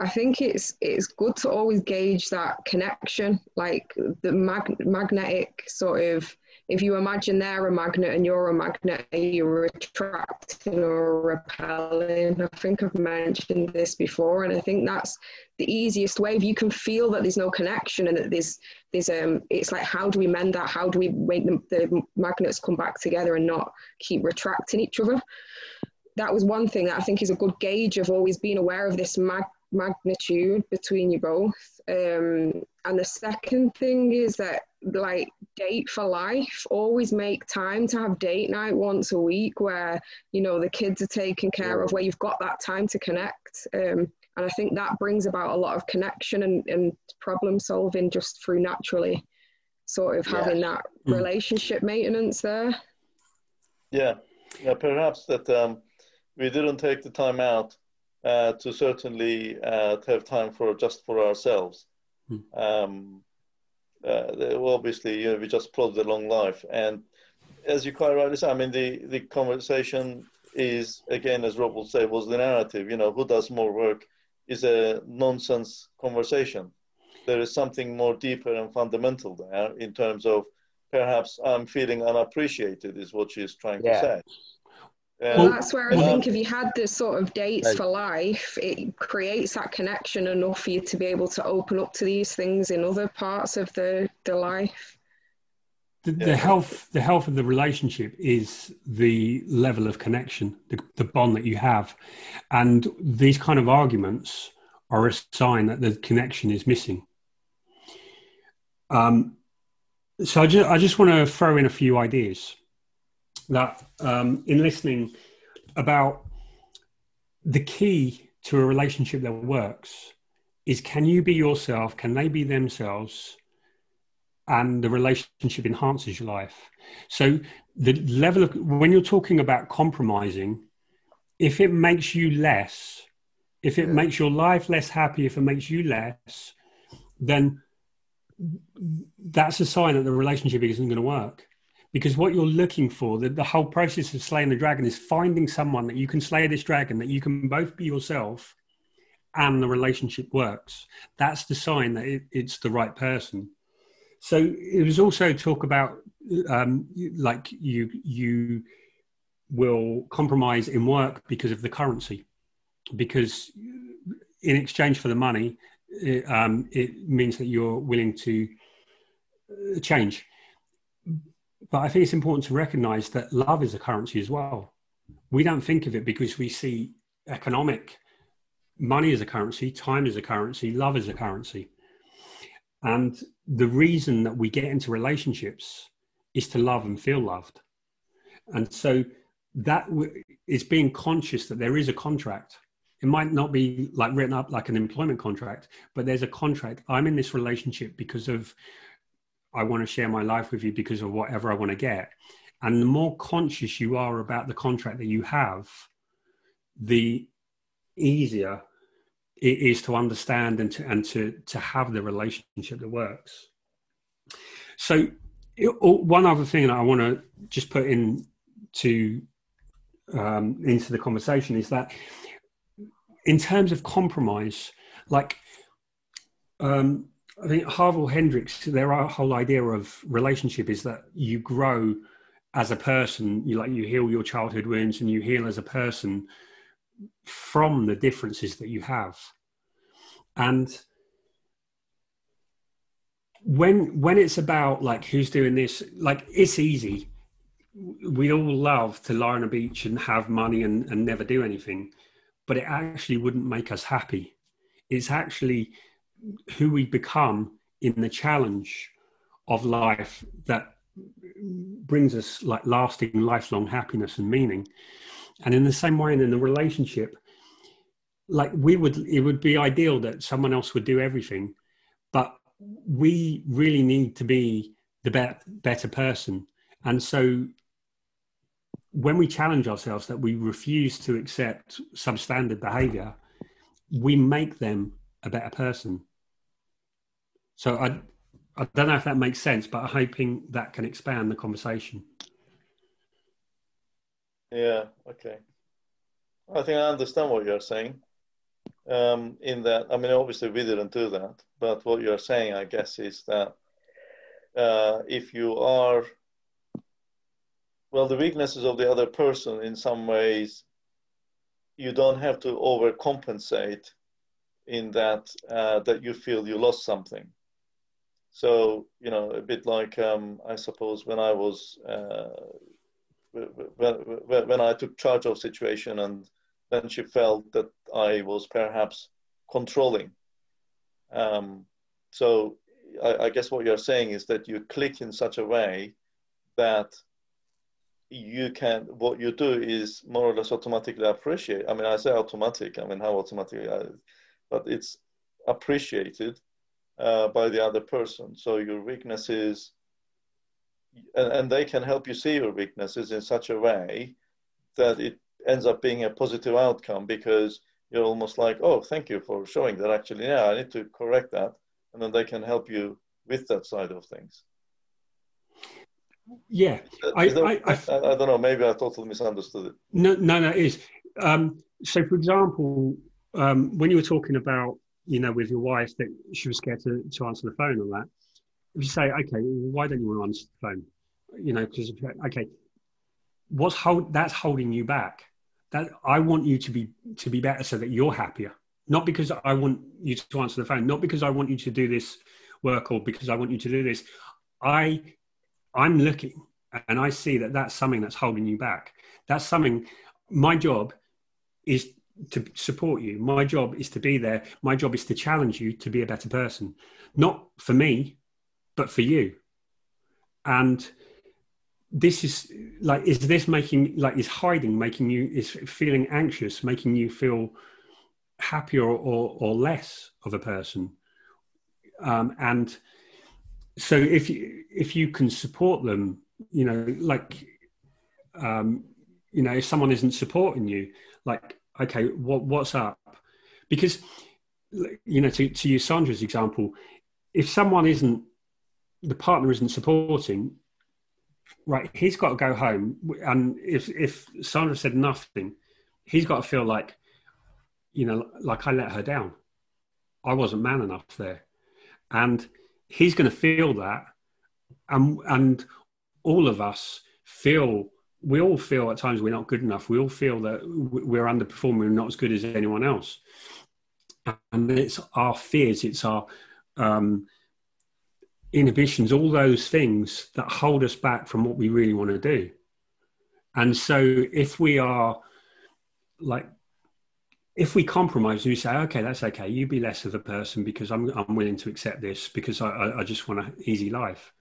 I think it's it's good to always gauge that connection, like the mag- magnetic sort of if you imagine they're a magnet and you're a magnet, you're attracting or repelling. I think I've mentioned this before, and I think that's the easiest way. If you can feel that there's no connection and that there's there's um, it's like how do we mend that? How do we make the, the magnets come back together and not keep retracting each other? That was one thing that I think is a good gauge of always being aware of this mag- magnitude between you both. Um, and the second thing is that like date for life always make time to have date night once a week where you know the kids are taken care of where you've got that time to connect um, and i think that brings about a lot of connection and, and problem solving just through naturally sort of having yeah. that hmm. relationship maintenance there yeah yeah perhaps that um, we didn't take the time out uh, to certainly uh, have time for just for ourselves hmm. um, uh, obviously, you know, we just plod a long life. And as you quite rightly say, I mean, the, the conversation is, again, as Rob will say, was the narrative. You know, who does more work is a nonsense conversation. There is something more deeper and fundamental there in terms of perhaps I'm feeling unappreciated, is what she's trying yeah. to say. Well, that's where I think if you had this sort of dates right. for life, it creates that connection enough for you to be able to open up to these things in other parts of the, the life. The, the health, the health of the relationship is the level of connection, the, the bond that you have, and these kind of arguments are a sign that the connection is missing. Um, so I just, I just want to throw in a few ideas that um, in listening about the key to a relationship that works is can you be yourself? Can they be themselves? And the relationship enhances your life. So the level of when you're talking about compromising, if it makes you less, if it makes your life less happy, if it makes you less, then that's a sign that the relationship isn't going to work because what you're looking for the, the whole process of slaying the dragon is finding someone that you can slay this dragon that you can both be yourself and the relationship works. That's the sign that it, it's the right person. So it was also talk about um, like you you will compromise in work because of the currency. Because in exchange for the money it, um, it means that you're willing to uh, change but I think it's important to recognize that love is a currency as well. We don't think of it because we see economic money as a currency, time is a currency, love is a currency. And the reason that we get into relationships is to love and feel loved. And so that is being conscious that there is a contract. It might not be like written up like an employment contract, but there's a contract. I'm in this relationship because of I want to share my life with you because of whatever I want to get. And the more conscious you are about the contract that you have, the easier it is to understand and to, and to, to have the relationship that works. So, it, one other thing that I want to just put in to um, into the conversation is that in terms of compromise, like um, I think Harville Hendrix, their whole idea of relationship is that you grow as a person. You like you heal your childhood wounds, and you heal as a person from the differences that you have. And when when it's about like who's doing this, like it's easy. We all love to lie on a beach and have money and, and never do anything, but it actually wouldn't make us happy. It's actually who we become in the challenge of life that brings us like lasting lifelong happiness and meaning. And in the same way and in the relationship like we would it would be ideal that someone else would do everything but we really need to be the be- better person. And so when we challenge ourselves that we refuse to accept substandard behavior we make them a better person so I, I don't know if that makes sense, but I'm hoping that can expand the conversation. Yeah. Okay. I think I understand what you're saying. Um, in that, I mean, obviously we didn't do that, but what you're saying, I guess, is that uh, if you are, well, the weaknesses of the other person in some ways, you don't have to overcompensate in that uh, that you feel you lost something so you know, a bit like um, I suppose when I was uh, when, when I took charge of situation, and then she felt that I was perhaps controlling. Um, so I, I guess what you're saying is that you click in such a way that you can what you do is more or less automatically appreciate i mean i say automatic i mean how automatic but it's appreciated uh, by the other person. So your weaknesses, and, and they can help you see your weaknesses in such a way that it ends up being a positive outcome because you're almost like, oh, thank you for showing that. Actually, yeah, I need to correct that, and then they can help you with that side of things. Yeah, I, that, I, I, I, don't know. Maybe I totally misunderstood it. No, no, no. It is. Um, so, for example, um, when you were talking about you know, with your wife that she was scared to, to answer the phone on that. If you say, okay, why don't you want to answer the phone? You know, because okay, what's hold that's holding you back? That I want you to be to be better so that you're happier. Not because I want you to answer the phone, not because I want you to do this work or because I want you to do this. I I'm looking and I see that that's something that's holding you back. That's something. My job is to support you. My job is to be there. My job is to challenge you to be a better person, not for me, but for you. And this is like, is this making, like, is hiding, making you, is feeling anxious, making you feel happier or, or, less of a person? Um, and so if you, if you can support them, you know, like, um, you know, if someone isn't supporting you, like okay, what, what's up? Because, you know, to, to use Sandra's example, if someone isn't, the partner isn't supporting, right, he's got to go home. And if, if Sandra said nothing, he's got to feel like, you know, like I let her down. I wasn't man enough there. And he's going to feel that. And, and all of us feel we all feel at times we're not good enough. We all feel that we're underperforming, we're not as good as anyone else. And it's our fears, it's our um, inhibitions, all those things that hold us back from what we really want to do. And so if we are like, if we compromise, and we say, okay, that's okay. You be less of a person because I'm, I'm willing to accept this because I, I just want an easy life.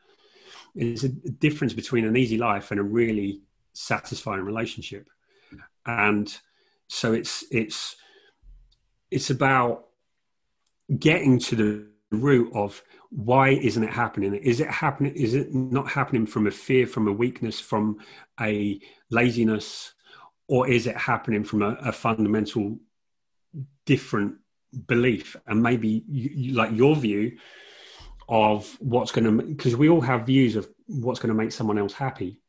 There's a difference between an easy life and a really satisfying relationship. And so it's it's it's about getting to the root of why isn't it happening? Is it happening is it not happening from a fear from a weakness from a laziness? Or is it happening from a, a fundamental different belief? And maybe you, you, like your view of what's going to because we all have views of what's going to make someone else happy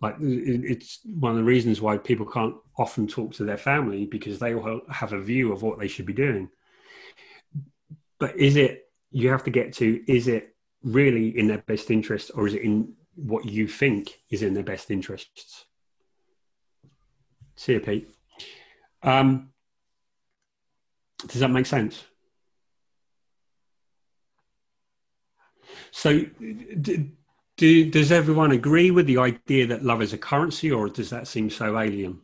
like it's one of the reasons why people can't often talk to their family because they all have a view of what they should be doing but is it you have to get to is it really in their best interest or is it in what you think is in their best interests? See you, Pete. Um, does that make sense? So, do, do, does everyone agree with the idea that love is a currency, or does that seem so alien?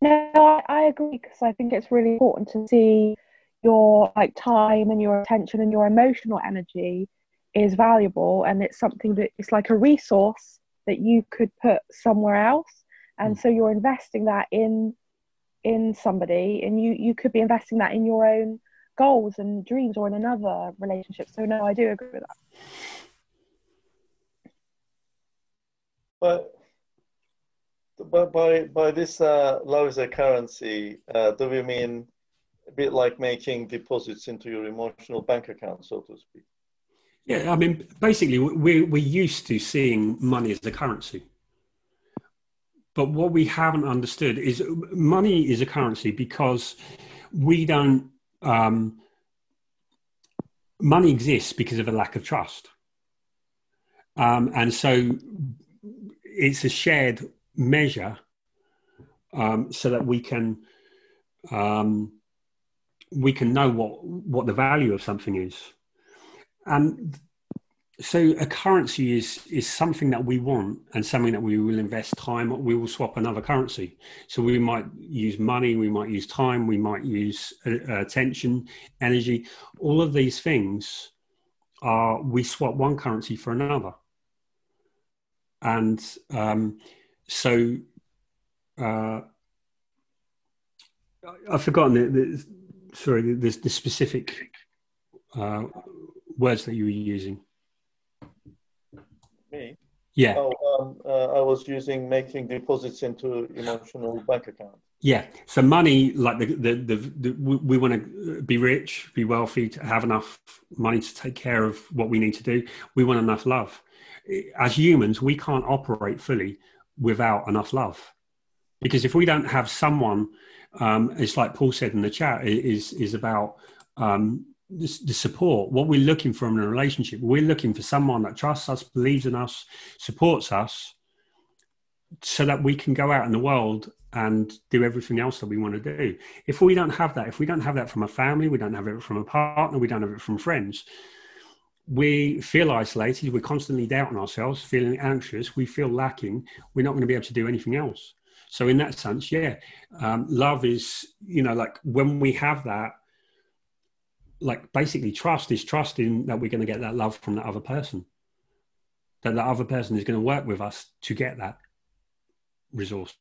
No, I, I agree because I think it's really important to see your like time and your attention and your emotional energy is valuable and it's something that it's like a resource that you could put somewhere else and mm. so you're investing that in in somebody and you you could be investing that in your own goals and dreams or in another relationship. So no i do agree with that. But but by by this uh, love is a currency uh, do we mean a bit like making deposits into your emotional bank account so to speak? Yeah, I mean, basically, we're, we're used to seeing money as a currency. But what we haven't understood is money is a currency because we don't, um, money exists because of a lack of trust. Um, and so it's a shared measure um, so that we can um, we can know what what the value of something is and so a currency is is something that we want and something that we will invest time we will swap another currency. So we might use money we might use time we might use uh, attention energy. All of these things are we swap one currency for another. And um, so uh, i've forgotten the, the sorry the, the specific uh, words that you were using? Me? Yeah. Oh, um, uh, I was using making deposits into emotional bank account. Yeah. So money, like the the, the, the we, we want to be rich, be wealthy, to have enough money to take care of what we need to do. We want enough love. As humans, we can't operate fully without enough love, because if we don't have someone, um, it's like Paul said in the chat, is is about um, the, support, what we're looking for in a relationship. We're looking for someone that trusts us, believes in us, supports us, so that we can go out in the world and do everything else that we want to do. If we don't have that, if we don't have that from a family, we don't have it from a partner, we don't have it from friends, we feel isolated, we're constantly doubting ourselves, feeling anxious, we feel lacking, we're not going to be able to do anything else. So, in that sense, yeah, um, love is, you know, like when we have that, like basically trust is trusting that we're going to get that love from that other person. That the other person is going to work with us to get that resource.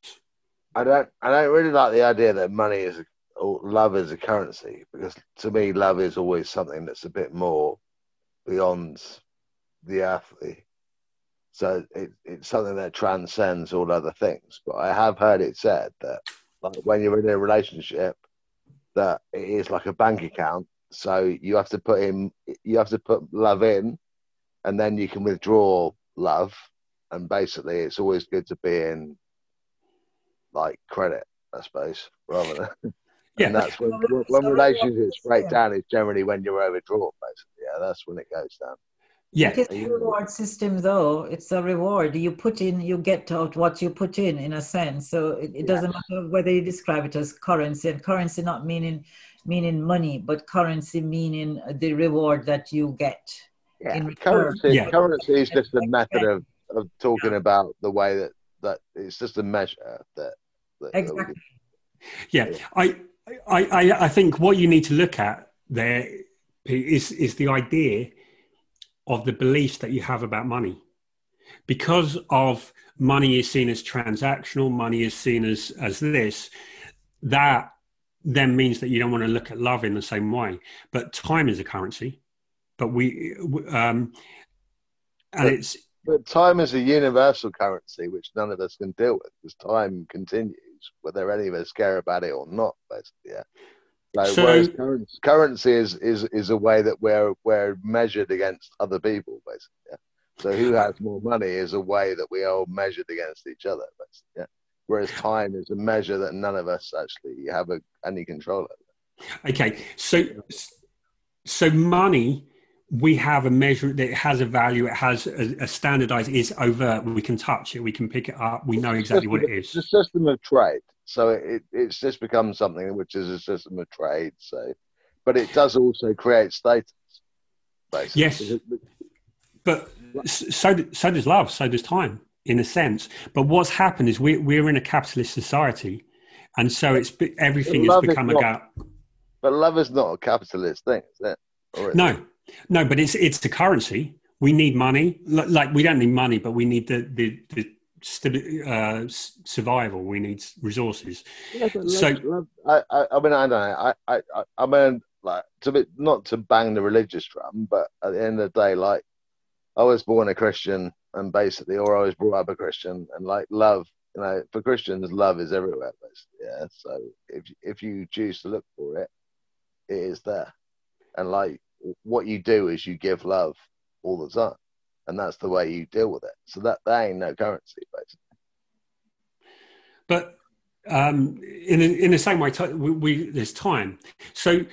I don't i don't really like the idea that money is or love is a currency because to me love is always something that's a bit more beyond the earthly. So it, it's something that transcends all other things. But i have heard it said that like when you're in a relationship that it is like a bank account so you have to put in, you have to put love in, and then you can withdraw love. And basically, it's always good to be in like credit, I suppose, rather than. Yeah. And that's when, when relationships break down. Is generally when you're overdrawn, basically. Yeah, that's when it goes down. Yeah, it's a reward system, though. It's a reward. You put in, you get out what you put in, in a sense. So it, it doesn't yeah. matter whether you describe it as currency, and currency not meaning meaning money, but currency meaning the reward that you get. Yeah, currency, yeah. currency is just a method of, of talking about the way that, that it's just a measure that. that exactly. That yeah, I, I, I think what you need to look at there is is the idea of the beliefs that you have about money, because of money is seen as transactional, money is seen as as this, that then means that you don't want to look at love in the same way. But time is a currency. But we, um, and but, it's. But time is a universal currency which none of us can deal with because time continues, whether any of us care about it or not, basically. Yeah. So, so currency, currency is, is, is a way that we're, we're measured against other people, basically. Yeah. So who has more money is a way that we are measured against each other, basically. Yeah whereas time is a measure that none of us actually have a, any control over. Okay, so so money we have a measure that has a value. It has a, a, standardized. It's overt. We can touch it. We can pick it up. We know exactly what it is. It's a system of trade. So it, it's just become something which is a system of trade. So, but it does also create status. Basically. Yes, but so so does love. So does time, in a sense. But what's happened is we we're in a capitalist society, and so it's everything has become a gap. But love is not a capitalist thing, is it? no, no, but it's it's the currency. We need money. Like we don't need money, but we need the the, the uh, survival. We need resources. Yeah, so love, I, I, I mean, I don't know. I, I, I mean, like to be not to bang the religious drum, but at the end of the day, like I was born a Christian, and basically, or I was brought up a Christian, and like love, you know, for Christians, love is everywhere, basically. Yeah. So if if you choose to look for it, it is there, and like what you do is you give love all the time, and that's the way you deal with it. So that that ain't no currency, basically. But um, in in the same way, we, we there's time. So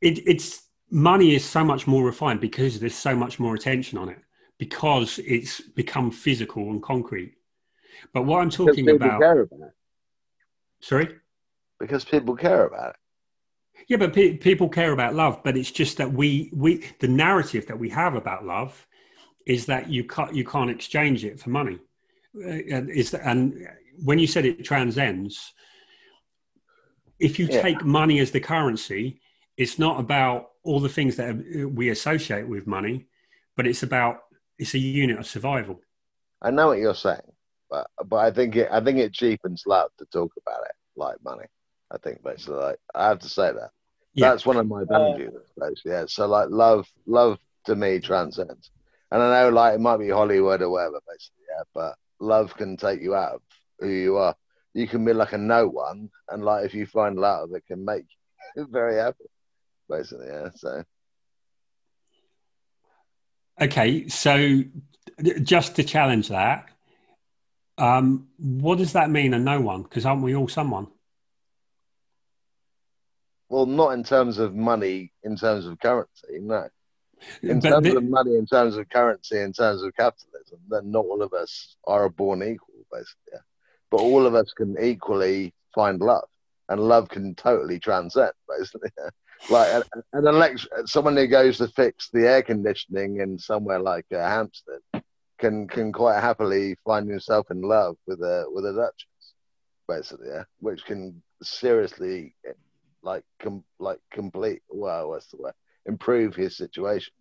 it, it's money is so much more refined because there's so much more attention on it because it's become physical and concrete. But what I'm talking about, about sorry, because people care about it. Yeah, but pe- people care about love, but it's just that we we the narrative that we have about love is that you can't you can't exchange it for money. Uh, is that, and when you said it transcends, if you yeah. take money as the currency, it's not about all the things that we associate with money, but it's about it's a unit of survival. I know what you're saying, but but I think it I think it cheapens love to talk about it like money. I think basically, like, I have to say that. Yeah. That's one of my uh, values, basically. Yeah. So like love, love to me transcends. And I know like it might be Hollywood or whatever, basically. Yeah. But love can take you out of who you are. You can be like a no one, and like if you find love, it can make you very happy, basically. Yeah. So. Okay, so just to challenge that, um, what does that mean? A no one? Because aren't we all someone? Well, not in terms of money, in terms of currency, no. In but terms the, of money, in terms of currency, in terms of capitalism, then not all of us are born equal, basically. Yeah. But all of us can equally find love, and love can totally transcend, basically. Yeah. Like an, an elect- someone who goes to fix the air conditioning in somewhere like uh, Hampstead can can quite happily find himself in love with a with a duchess, basically, yeah, which can seriously like com- like complete well what's the word improve his situation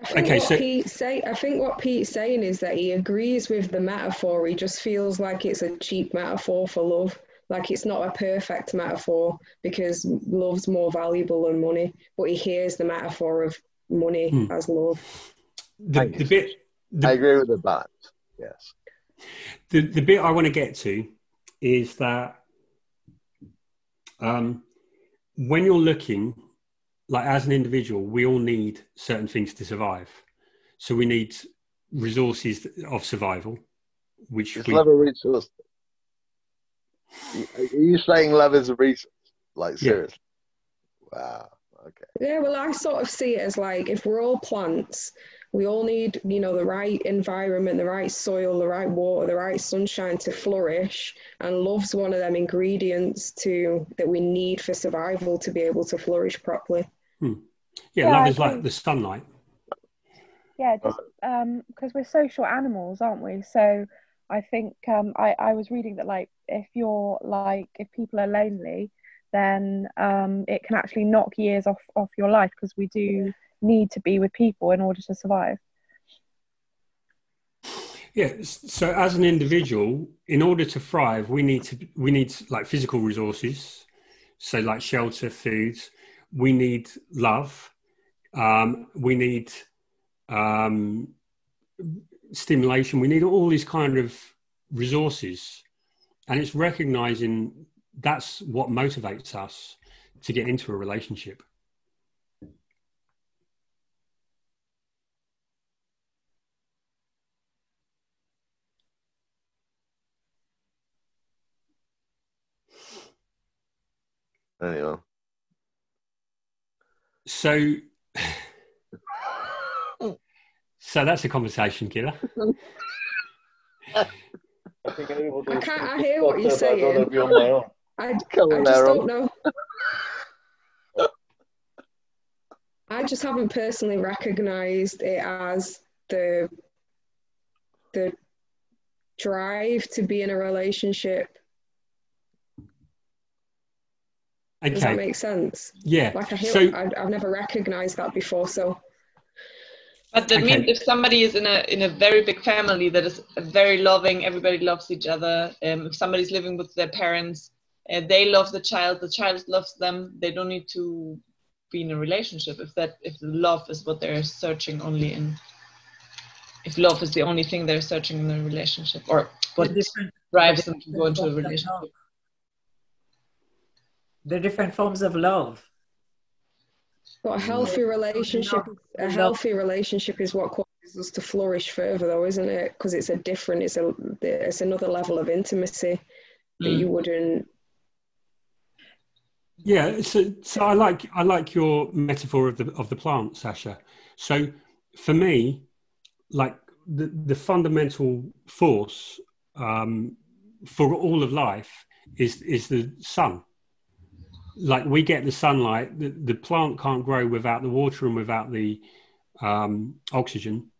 I think okay, what so Pete say, I think what Pete's saying is that he agrees with the metaphor. He just feels like it's a cheap metaphor for love. Like it's not a perfect metaphor because love's more valuable than money. But he hears the metaphor of money hmm. as love. The, the bit, the, I agree with the balance. Yes. The the bit I want to get to is that um, when you're looking, like as an individual, we all need certain things to survive. So we need resources of survival, which is we... love a resource. Are you saying love is a resource? Like seriously? Yeah. Wow. Okay. Yeah, well, I sort of see it as like if we're all plants, we all need, you know, the right environment, the right soil, the right water, the right sunshine to flourish. And love's one of them ingredients to that we need for survival to be able to flourish properly. Hmm. Yeah, yeah, love I is think, like the sunlight. Yeah, just because um, we're social animals, aren't we? So I think um, I, I was reading that like if you're like if people are lonely, then um, it can actually knock years off off your life because we do need to be with people in order to survive. Yeah. So as an individual, in order to thrive, we need to we need like physical resources, so like shelter, food. We need love. Um, we need um, stimulation. We need all these kind of resources, and it's recognizing that's what motivates us to get into a relationship. Anyway. So, so that's a conversation killer. I I can't. I hear what you're saying. I, I just don't know. I just haven't personally recognised it as the the drive to be in a relationship. Okay. Does that make sense? Yeah. Like I hear, so, I, have never recognised that before. So. But that okay. means if somebody is in a in a very big family that is very loving, everybody loves each other. Um, if somebody's living with their parents, uh, they love the child, the child loves them. They don't need to be in a relationship if that if love is what they're searching only in if love is the only thing they're searching in a relationship or what drives them to go into a relationship the different forms of love but a healthy relationship a healthy relationship is what causes us to flourish further though isn't it because it's a different it's a it's another level of intimacy that mm. you wouldn't yeah, so so I like I like your metaphor of the of the plant, Sasha. So for me, like the the fundamental force um, for all of life is is the sun. Like we get the sunlight, the, the plant can't grow without the water and without the um, oxygen.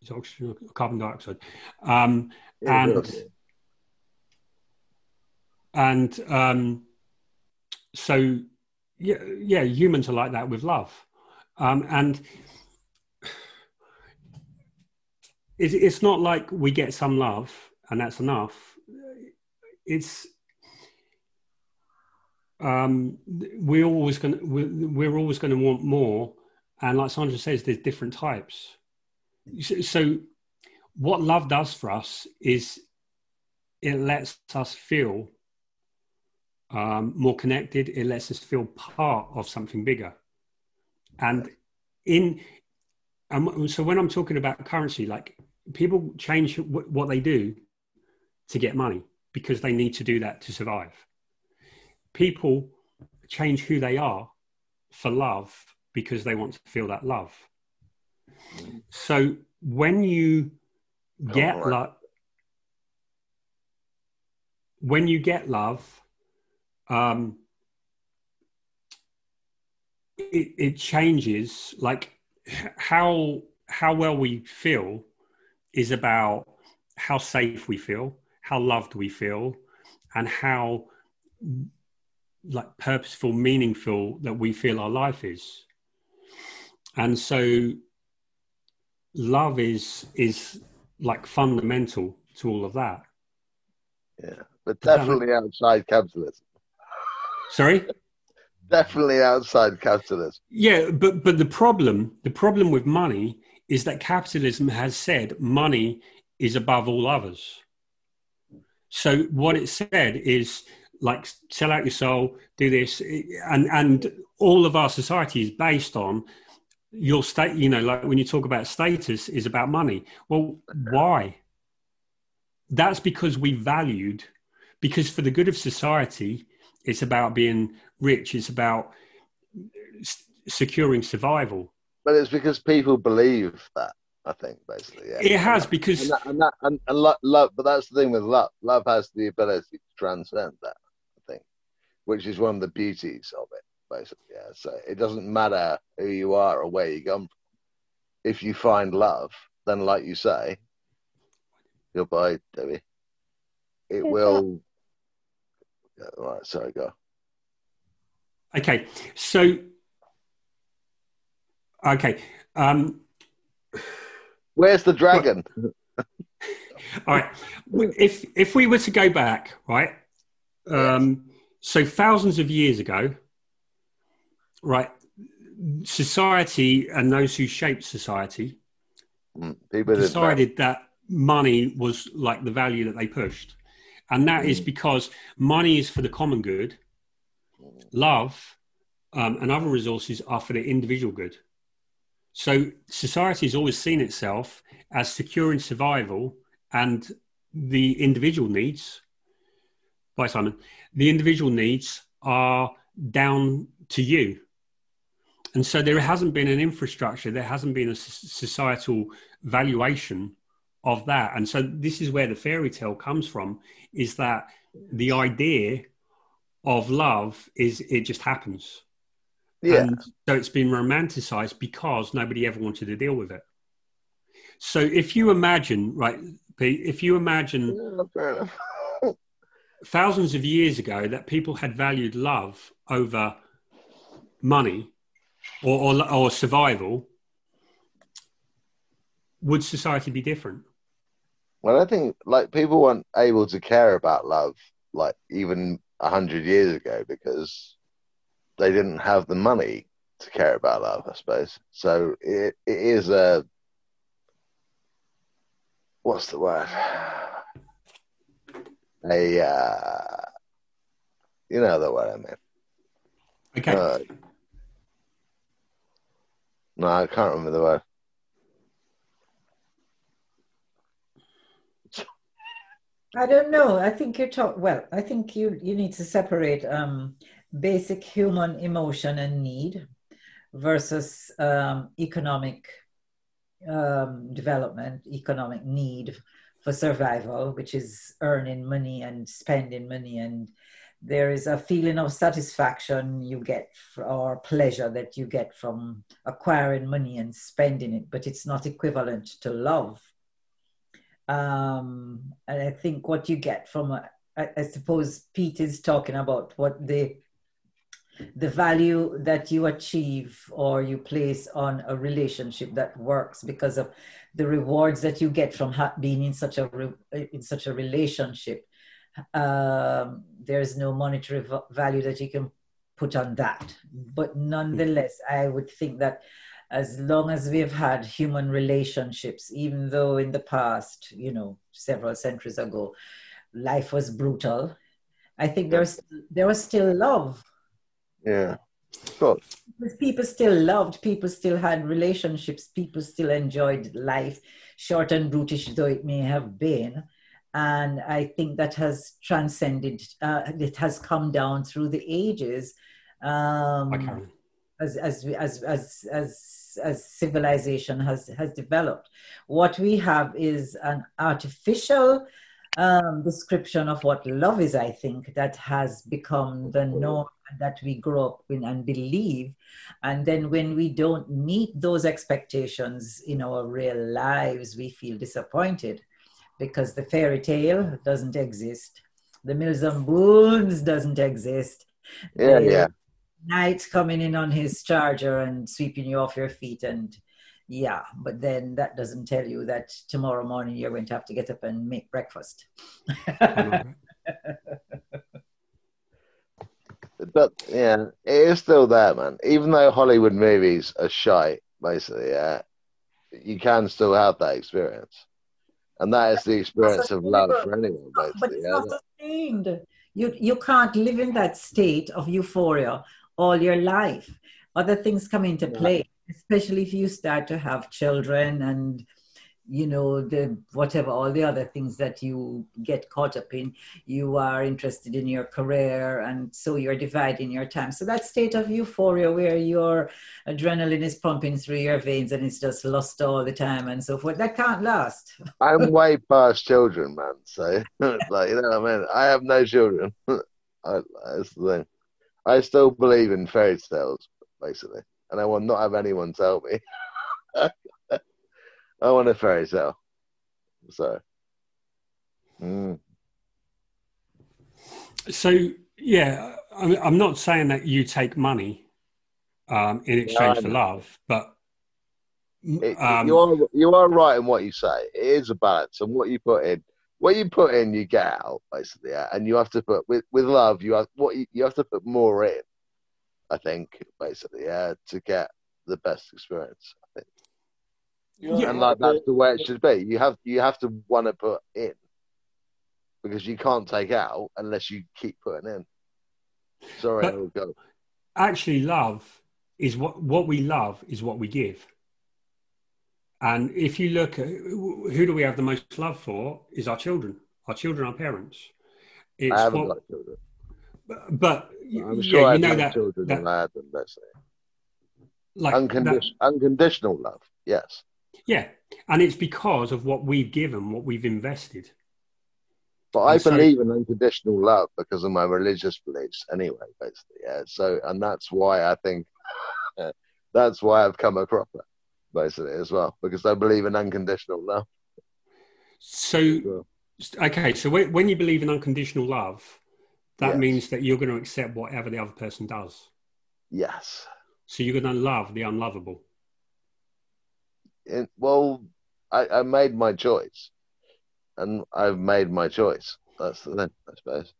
It's oxygen or carbon dioxide, um, and and um, so yeah, yeah, humans are like that with love, um, and it's, it's not like we get some love and that's enough. It's um, we're always going to we're, we're always going to want more, and like Sandra says, there's different types. So, so, what love does for us is it lets us feel um, more connected. It lets us feel part of something bigger. And in um, so when I'm talking about currency, like people change w- what they do to get money because they need to do that to survive. People change who they are for love because they want to feel that love. So when you get oh, love, when you get love, um, it, it changes like how how well we feel is about how safe we feel how loved we feel and how like purposeful meaningful that we feel our life is and so love is is like fundamental to all of that yeah but definitely outside capitalism Sorry? Definitely outside capitalism. Yeah, but but the problem the problem with money is that capitalism has said money is above all others. So what it said is like sell out your soul, do this, and and all of our society is based on your state. You know, like when you talk about status, is about money. Well, why? That's because we valued because for the good of society, it's about being rich. It's about s- securing survival. But it's because people believe that. I think basically, yeah. It has because and, that, and, that, and, and love, love, but that's the thing with love. Love has the ability to transcend that. I think, which is one of the beauties of it. Basically, yeah. So it doesn't matter who you are or where you come from. If you find love, then, like you say, you'll buy Debbie. It will yeah, all right, sorry, go. Okay, so okay, um, where's the dragon? all right, if if we were to go back, right, um, so thousands of years ago, right, society and those who shaped society mm, decided that money was like the value that they pushed. And that is mm. because money is for the common good. Love um, and other resources are for the individual good. So society has always seen itself as securing survival and the individual needs by simon the individual needs are down to you. And so there hasn't been an infrastructure, there hasn't been a societal valuation of that. And so this is where the fairy tale comes from is that the idea of love is it just happens. Yeah. And so it's been romanticized because nobody ever wanted to deal with it. So if you imagine, right, Pete, if you imagine yeah, thousands of years ago that people had valued love over money or, or, or survival, would society be different? Well, I think like people weren't able to care about love like even a hundred years ago because they didn't have the money to care about love, I suppose. So it, it is a what's the word? A uh, you know the word I mean. Okay. Uh, no, I can't remember the word. I don't know. I think you're talking. Well, I think you you need to separate um, basic human emotion and need versus um, economic um, development, economic need for survival, which is earning money and spending money. And there is a feeling of satisfaction you get or pleasure that you get from acquiring money and spending it, but it's not equivalent to love. Um, and I think what you get from, a, I, I suppose Pete is talking about what the the value that you achieve or you place on a relationship that works because of the rewards that you get from ha- being in such a re- in such a relationship. Um, there's no monetary v- value that you can put on that. But nonetheless i would think that as long as we've had human relationships even though in the past you know several centuries ago life was brutal i think there's there was still love. Yeah. Cool. People still loved, people still had relationships, people still enjoyed life, short and brutish though it may have been. And I think that has transcended, uh, it has come down through the ages. Um, as, as, as, as, as, as civilization has, has developed. What we have is an artificial um, description of what love is, I think, that has become the norm that we grow up in and believe. And then when we don't meet those expectations in our real lives, we feel disappointed because the fairy tale doesn't exist. The Mills and Boons doesn't exist. Yeah, the yeah. Knight coming in on his charger and sweeping you off your feet and yeah, but then that doesn't tell you that tomorrow morning you're going to have to get up and make breakfast. but yeah, it is still there, man. Even though Hollywood movies are shy, basically, yeah, you can still have that experience, and that is the experience of love for anyone. Basically, but it's yeah. not sustained. You you can't live in that state of euphoria all your life. Other things come into play, especially if you start to have children and you know the whatever all the other things that you get caught up in you are interested in your career and so you're dividing your time. So that state of euphoria where your adrenaline is pumping through your veins and it's just lost all the time and so forth that can't last. I'm way past children man so like you know what i mean? I have no children. I, that's the thing. I still believe in fairy tales basically and i will not have anyone tell me I want a fairy tale. So. Mm. So yeah, I'm not saying that you take money um, in exchange for love, but it, um, you are you are right in what you say. It is a balance, and what you put in, what you put in, you get out basically. Yeah? And you have to put with with love, you have what you, you have to put more in. I think basically, yeah, to get the best experience. I think. Yeah, and like that's the way it should be. You have you have to want to put in because you can't take out unless you keep putting in. Sorry, I will go. Actually, love is what what we love is what we give. And if you look at who do we have the most love for, is our children. Our children, our parents. It's I haven't what, got children. But I'm sure yeah, I you know that, children that and had them. That's like Uncondi- unconditional love. Yes. yeah, and it's because of what we've given, what we've invested. But I so- believe in unconditional love because of my religious beliefs anyway, basically. Yeah. So, and that's why I think uh, that's why I've come a cropper, basically, as well, because I believe in unconditional love. So, okay, so when you believe in unconditional love, that Yes. means that you're going to accept whatever the other person does. Yes. So you're going to love the unlovable. It, well, I, I made my choice, and I've made my choice. That's the thing, I suppose.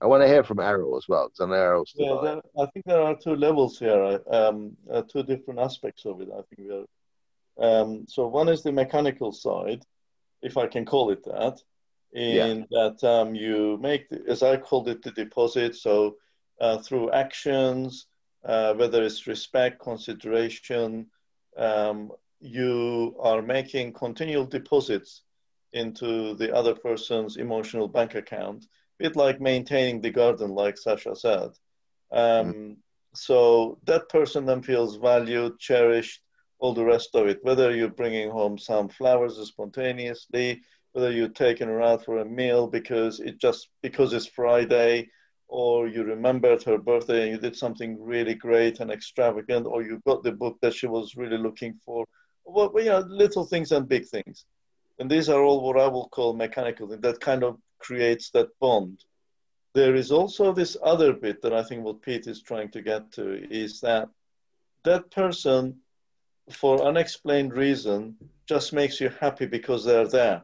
I want to hear from Errol as well, because I know still Yeah, there, I think there are two levels here, um, uh, two different aspects of it. I think we are. Um, so one is the mechanical side, if I can call it that, in that um, you make, as I called it, the deposit. So uh, through actions, uh, whether it's respect, consideration, um, you are making continual deposits into the other person's emotional bank account bit like maintaining the garden, like Sasha said. Um, So that person then feels valued, cherished, all the rest of it. Whether you're bringing home some flowers spontaneously, whether you're taking her out for a meal because it just because it's Friday, or you remembered her birthday and you did something really great and extravagant, or you got the book that she was really looking for. Well, you know, little things and big things. And these are all what I will call mechanical. Things. That kind of creates that bond. There is also this other bit that I think what Pete is trying to get to is that that person, for unexplained reason, just makes you happy because they're there.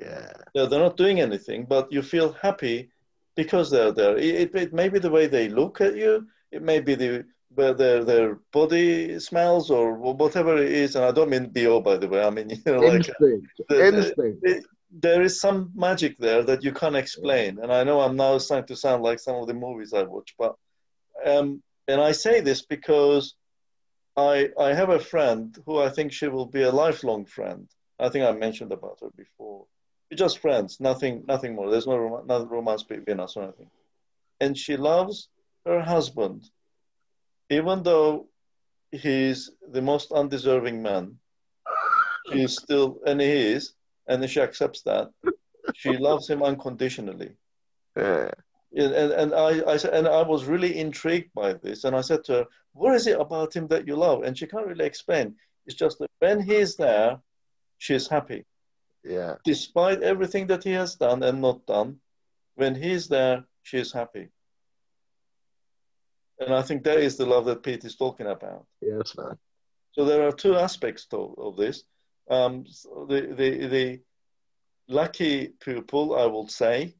Yeah. They're, they're not doing anything, but you feel happy because they're there. It, it, it may be the way they look at you. It may be the where their their body smells or whatever it is. And I don't mean bo by the way. I mean you know like Instinct. the- the- Instinct. it- there is some magic there that you can't explain. And I know I'm now starting to sound like some of the movies I watch, but um, and I say this because I I have a friend who I think she will be a lifelong friend. I think I mentioned about her before. We're just friends, nothing nothing more. There's no rom- no romance between us or anything. And she loves her husband, even though he's the most undeserving man. She's still, and he is, and she accepts that. She loves him unconditionally. Yeah. And, and, I, I said, and I was really intrigued by this. And I said to her, "What is it about him that you love?" And she can't really explain. It's just that when he's there, she's happy, Yeah. despite everything that he has done and not done. When he's there, she's happy. And I think that is the love that Pete is talking about. Yes, man. So there are two aspects to, of this. Um, so the, the, the lucky pupil, I will say,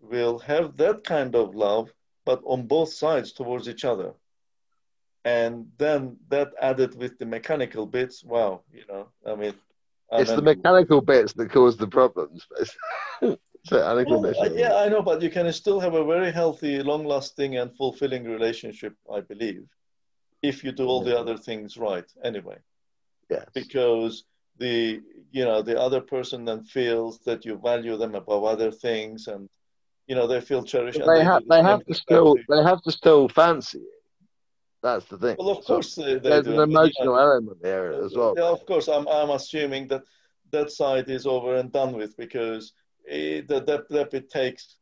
will have that kind of love, but on both sides towards each other. And then that added with the mechanical bits, wow, you know, I mean, I It's the mechanical bits that cause the problems. so Well, yeah, I know, but you can still have a very healthy, long-lasting, and fulfilling relationship, I believe, if you do all the other things right. Anyway, Yes. because the you know the other person then feels that you value them above other things, and you know they feel cherished. And they do have they have to still they have to still fancy you. That's the thing. Well, of So course they, they there's do. an I mean, you know, emotional element there as well. Yeah, of course. I'm, I'm assuming that that side is over and done with because it, that, that, that it takes,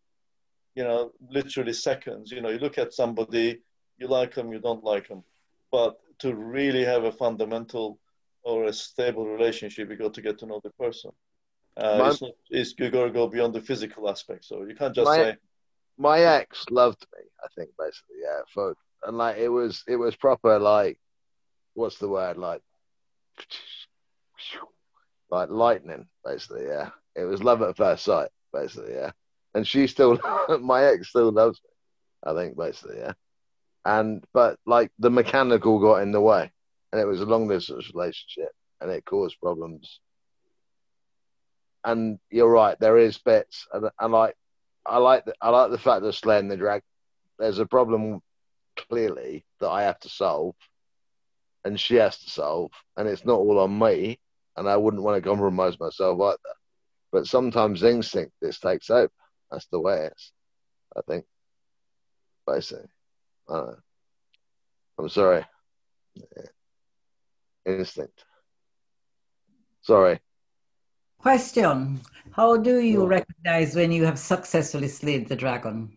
you know, literally seconds. You know, you look at somebody, you like them, you don't like them. But to really have a fundamental or a stable relationship, you got to get to know the person. Uh, My- it's not, it's, you got to go beyond the physical aspect. So you can't just My- say, my ex loved me, I think basically, yeah. For and like it was it was proper like what's the word? Like like lightning, basically, yeah. It was love at first sight, basically, yeah. And she still my ex still loves me, I think, basically, yeah. And but like the mechanical got in the way and it was a long distance relationship and it caused problems. And you're right, there is bits and, and like I like the, I like the fact that slaying the drag. There's a problem clearly that I have to solve, and she has to solve, and it's not all on me. And I wouldn't want to compromise myself either. But sometimes instinct this takes over. That's the way it is. I think. Basically, I don't know. I'm sorry. Yeah. Instinct. Sorry. Question: How do you recognize when you have successfully slayed the dragon?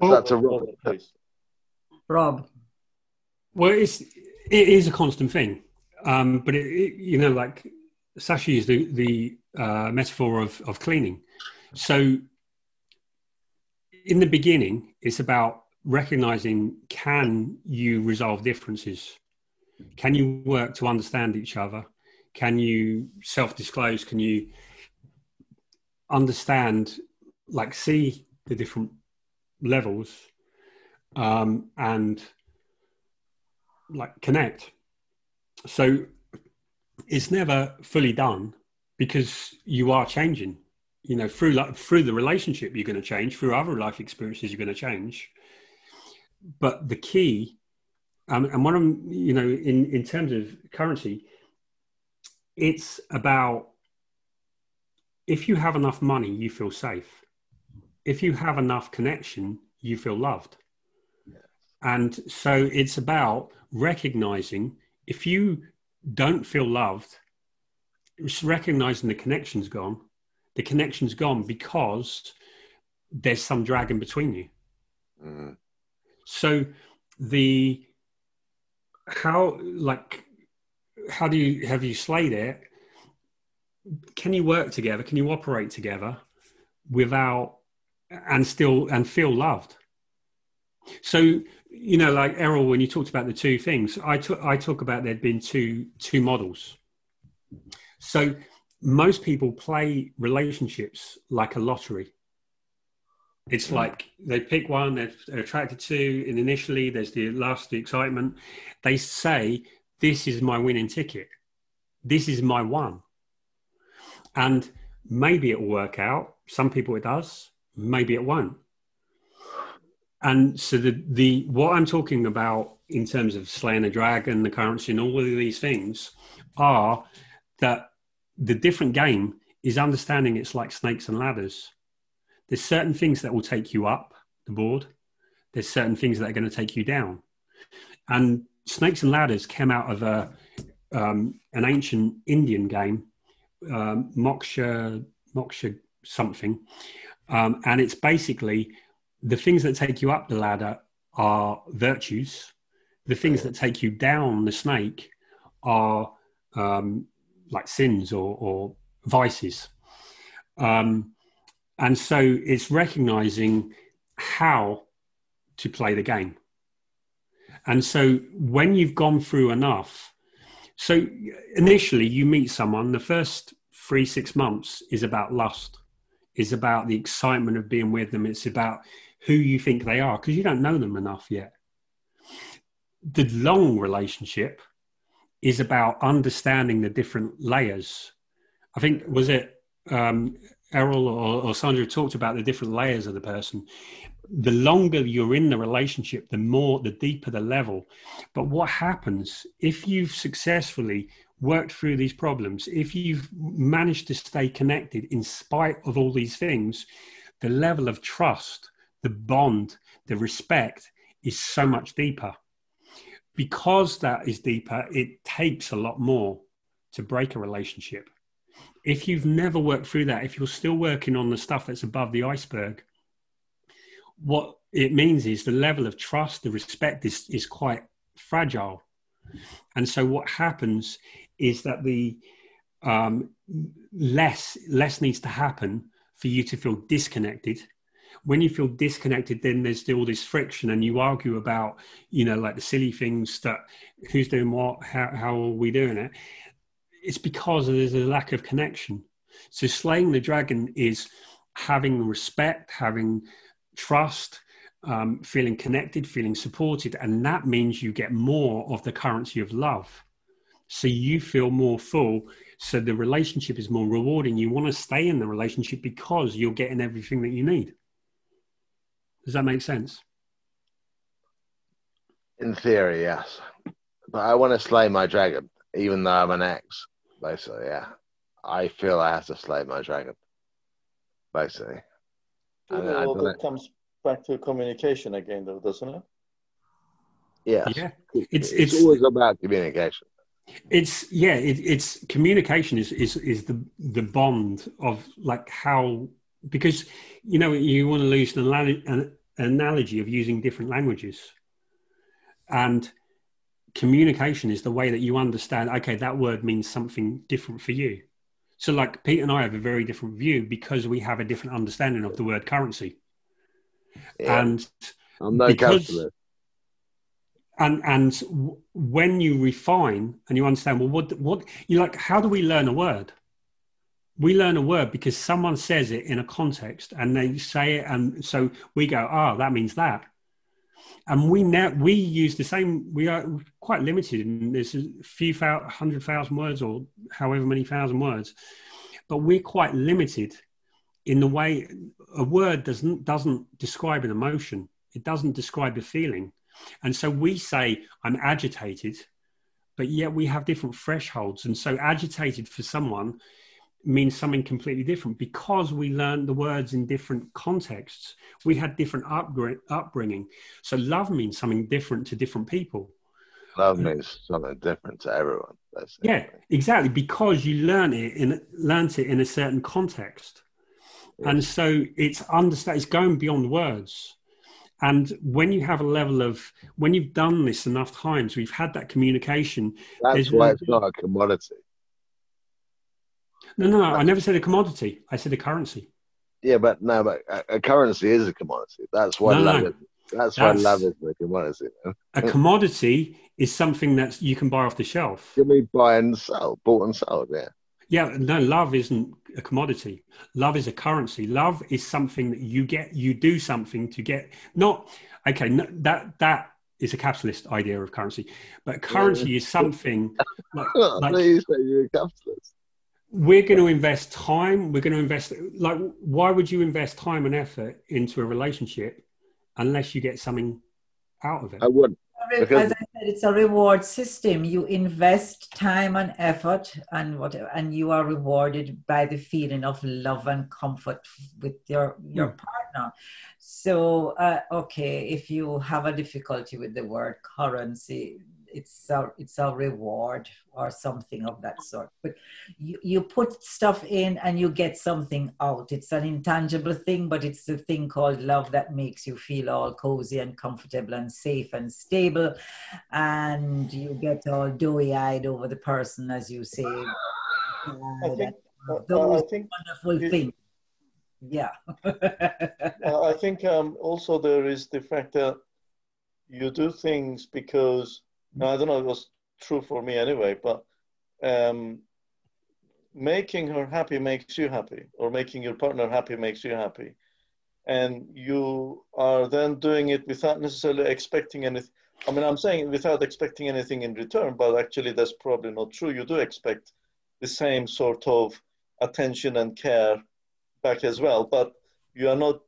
That's a Rob. Rob. Well, it's it is a constant thing, um, but it, it, you know, like Sasha is the the uh, metaphor of of cleaning. So, in the beginning, it's about recognizing: can you resolve differences? Can you work to understand each other? Can you self disclose? Can you understand, like, see the different levels um, and like connect. So it's never fully done because you are changing. You know, through like through the relationship, you're going to change. Through other life experiences, you're going to change. But the key, um, and what I'm, you know, in in terms of currency, it's about if you have enough money, you feel safe. If you have enough connection, you feel loved. And so it's about recognizing if you don't feel loved, it's recognizing the connection's gone. The connection's gone because there's some dragon between you. Mm-hmm. So the how like how do you have you slayed it? Can you work together? Can you operate together without and still and feel loved? So you know, like Errol, when you talked about the two things, I took I talk about there'd been two two models. So most people play relationships like a lottery. It's hmm. like they pick one, they're, they're attracted to, and initially there's the last the excitement. They say, "This is my winning ticket. This is my one." And maybe it will work out. Some people it does. Maybe it won't and so the the what I'm talking about in terms of slaying a dragon, the currency, and all of these things are that the different game is understanding it's like snakes and ladders. There's certain things that will take you up the board. There's certain things that are going to take you down. And snakes and ladders came out of a um, an ancient Indian game, um, Moksha Moksha something, um, and it's basically the things that take you up the ladder are virtues. The things that take you down the snake are um, like sins or, or vices. Um, and so it's recognizing how to play the game. And so when you've gone through enough, so initially you meet someone, the first three, six months is about lust, is about the excitement of being with them. It's about who you think they are because you don't know them enough yet. The long relationship is about understanding the different layers. I think was it um, Errol or, or Sandra talked about the different layers of the person. The longer you're in the relationship, the more, the deeper the level. But what happens if you've successfully worked through these problems, if you've managed to stay connected in spite of all these things, the level of trust the bond, the respect is so much deeper. Because that is deeper, it takes a lot more to break a relationship. If you've never worked through that, if you're still working on the stuff that's above the iceberg, what it means is the level of trust, the respect is, is quite fragile. And so what happens is that the um, less less needs to happen for you to feel disconnected when you feel disconnected, then there's still this friction, and you argue about, you know, like the silly things that who's doing what, how, how are we doing it? It's because there's a lack of connection. So slaying the dragon is having respect, having trust, um, feeling connected, feeling supported, and that means you get more of the currency of love. So you feel more full. So the relationship is more rewarding. You want to stay in the relationship because you're getting everything that you need. Does that make sense? In theory, yes. But I want to slay my dragon, even though I'm an ex. Basically, yeah. I feel I have to slay my dragon. Basically. I mean, well, that comes back to communication again, though, doesn't it? Yeah. Yeah. It's, it's, it's always about communication. It's yeah. It, it's communication is is is the the bond of like how because you know you want to use an, an analogy of using different languages and communication is the way that you understand okay that word means something different for you so like pete and i have a very different view because we have a different understanding of the word currency yeah. and i'm no because, and and when you refine and you understand well what what you like how do we learn a word? We learn a word because someone says it in a context and they say it and so we go oh that means that. And we now we use the same we are quite limited and there's a few hundred thousand words or however many thousand words but we're quite limited in the way a word doesn't doesn't describe an emotion. It doesn't describe a feeling and so we say i'm agitated but yet we have different thresholds and so agitated for someone means something completely different because we learned the words in different contexts. We had different upbringing. So love means something different to different people. Love uh, means something different to everyone. yeah, exactly. Because you learn it in learned it in a certain context. Yes. And so it's understand it's going beyond words. And when you have a level of when you've done this enough times, we've had that communication. That's why it's not a commodity no, no, no. I never said a commodity. I said a currency. Yeah, but no, but a, a currency is a commodity. That's why no, love no. is. That's, that's, why love is a commodity. A commodity is something that you can buy off the shelf. You mean buy and sell, bought and sold? Yeah. Yeah, no, love isn't a commodity. Love is a currency. Love is something that you get. You do something to get. Not okay. No, that that is a capitalist idea of currency, but currency yeah. is something. Like, like, you say you're a capitalist we're going to invest time we're going to invest like why would you invest time and effort into a relationship unless you get something out of it i would because... as i said it's a reward system you invest time and effort and whatever and you are rewarded by the feeling of love and comfort with your your mm. partner so uh, okay if you have a difficulty with the word currency it's a it's a reward or something of that sort. But you, you put stuff in and you get something out. It's an intangible thing but it's the thing called love that makes you feel all cozy and comfortable and safe and stable. And you get all doughy-eyed over the person as you say. I think, uh, those uh, I think wonderful things yeah. Uh, I think um, also there is the fact that you do things because no, I don't know. if It was true for me anyway, but um, making her happy makes you happy, or making your partner happy makes you happy, and you are then doing it without necessarily expecting anything. I mean, I'm saying without expecting anything in return, but actually that's probably not true. You do expect the same sort of attention and care back as well, but you are not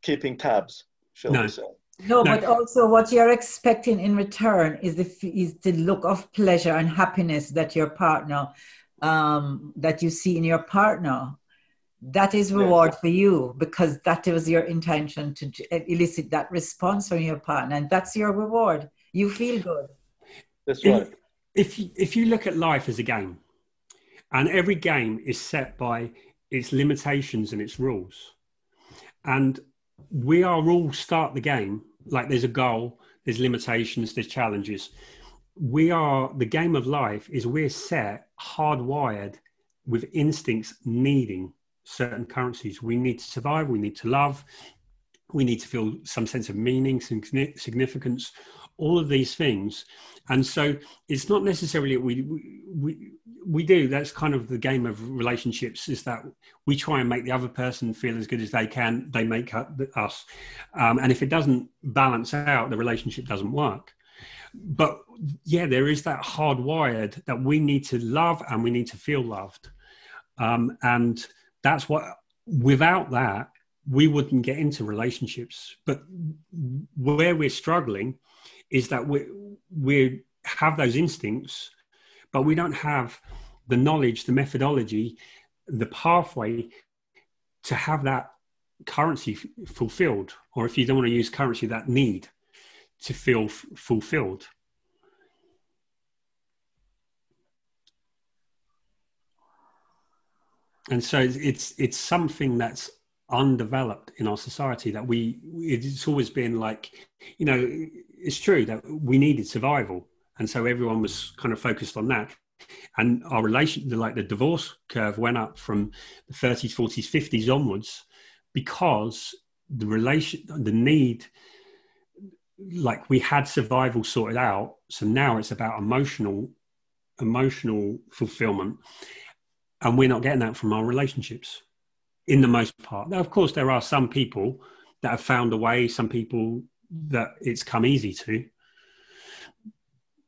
keeping tabs, shall no. we say. No, but also what you're expecting in return is the is the look of pleasure and happiness that your partner um, that you see in your partner. That is reward yeah. for you because that was your intention to elicit that response from your partner, and that's your reward. You feel good. That's right. If if if you look at life as a game, and every game is set by its limitations and its rules, and we are all start the game like there's a goal, there's limitations, there's challenges. We are the game of life is we're set hardwired with instincts needing certain currencies. We need to survive, we need to love, we need to feel some sense of meaning, some significance, all of these things. And so it's not necessarily we, we, we we do that's kind of the game of relationships is that we try and make the other person feel as good as they can they make us. Um, and if it doesn't balance out the relationship doesn't work. But yeah there is that hardwired that we need to love and we need to feel loved. Um, and that's what without that we wouldn't get into relationships. But where we're struggling is that we we have those instincts but we don't have the knowledge, the methodology, the pathway to have that currency f- fulfilled, or if you don't want to use currency, that need to feel f- fulfilled. And so it's it's something that's undeveloped in our society that we it's always been like you know it's true that we needed survival and so everyone was kind of focused on that. And our relation like the divorce curve went up from the 30s 40s 50s onwards because the relation the need like we had survival sorted out. So now it's about emotional emotional fulfillment. And we're not getting that from our relationships in the most part. Now of course there are some people that have found a way some people that it's come easy to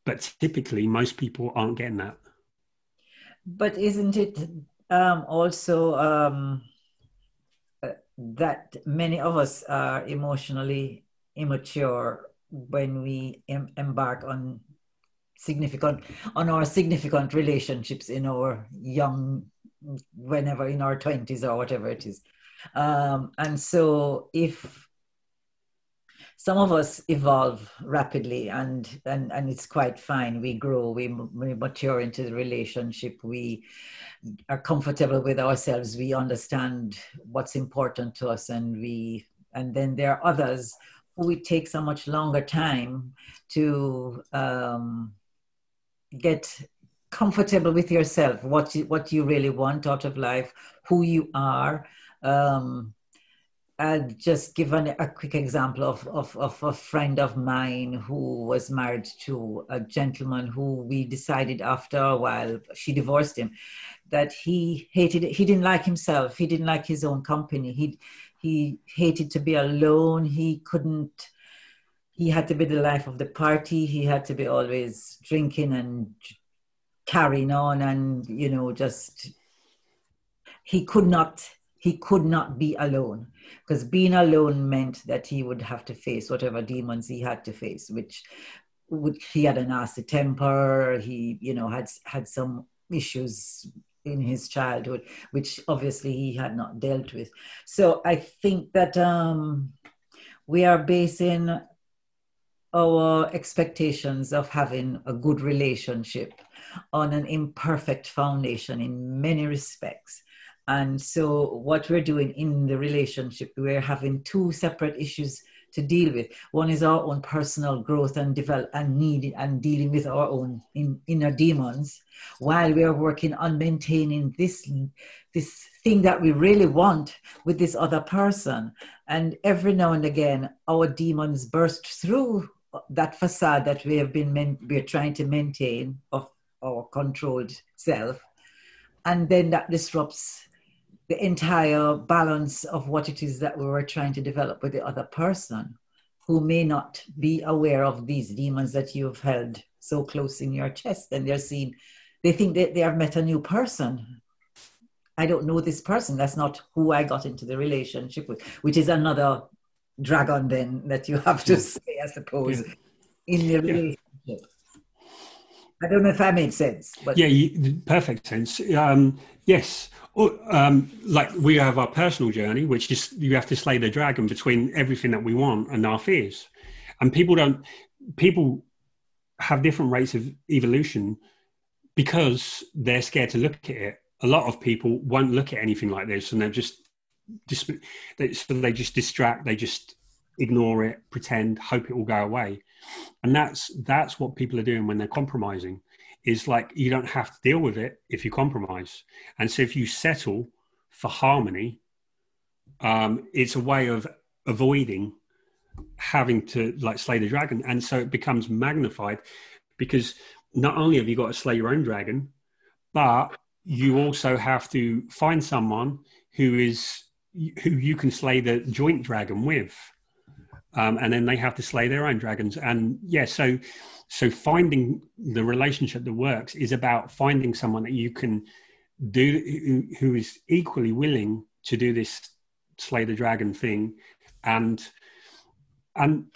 but typically most people aren't getting that. But isn't it um, also um, uh, that many of us are emotionally immature when we em- embark on significant on our significant relationships in our young whenever in our 20s or whatever it is. Um, and so if some of us evolve rapidly and and and it's quite fine. We grow we, we mature into the relationship. We are comfortable with ourselves. We understand what's important to us and we and then there are others who it takes a much longer time to um, get comfortable with yourself. What you, what you really want out of life who you are um, I'll just give an, a quick example of, of, of, a friend of mine who was married to a gentleman who we decided after a while, she divorced him, that he hated. He didn't like himself. He didn't like his own company. He, he hated to be alone. He couldn't, he had to be the life of the party. He had to be always drinking and carrying on and, you know, just, he could not, he could not be alone because being alone meant that he would have to face whatever demons he had to face, which would, he had a nasty temper. He, you know, had had some issues in his childhood, which obviously he had not dealt with. So I think that um, we are basing our expectations of having a good relationship on an imperfect foundation in many respects. And so, what we're doing in the relationship, we're having two separate issues to deal with. One is our own personal growth and develop and need and dealing with our own in, inner demons, while we are working on maintaining this this thing that we really want with this other person. And every now and again, our demons burst through that facade that we have been we're trying to maintain of our controlled self, and then that disrupts the entire balance of what it is that we were trying to develop with the other person who may not be aware of these demons that you've held so close in your chest and they're seeing they think that they have met a new person i don't know this person that's not who i got into the relationship with which is another dragon then that you have to say i suppose yeah. in the relationship yeah. I don't know if that made sense. But yeah, perfect sense. Um, yes, um, like we have our personal journey, which is you have to slay the dragon between everything that we want and our fears. And people don't, people have different rates of evolution because they're scared to look at it. A lot of people won't look at anything like this and they're just, just they, so they just distract, they just ignore it, pretend, hope it will go away. And that's, that's what people are doing when they're compromising is like you don't have to deal with it if you compromise. And so if you settle for harmony, um, it's a way of avoiding having to like slay the dragon. And so it becomes magnified because not only have you got to slay your own dragon, but you also have to find someone who is who you can slay the joint dragon with. Um, and then they have to slay their own dragons. And yeah, so so finding the relationship that works is about finding someone that you can do who, is equally willing to do this slay the dragon thing and and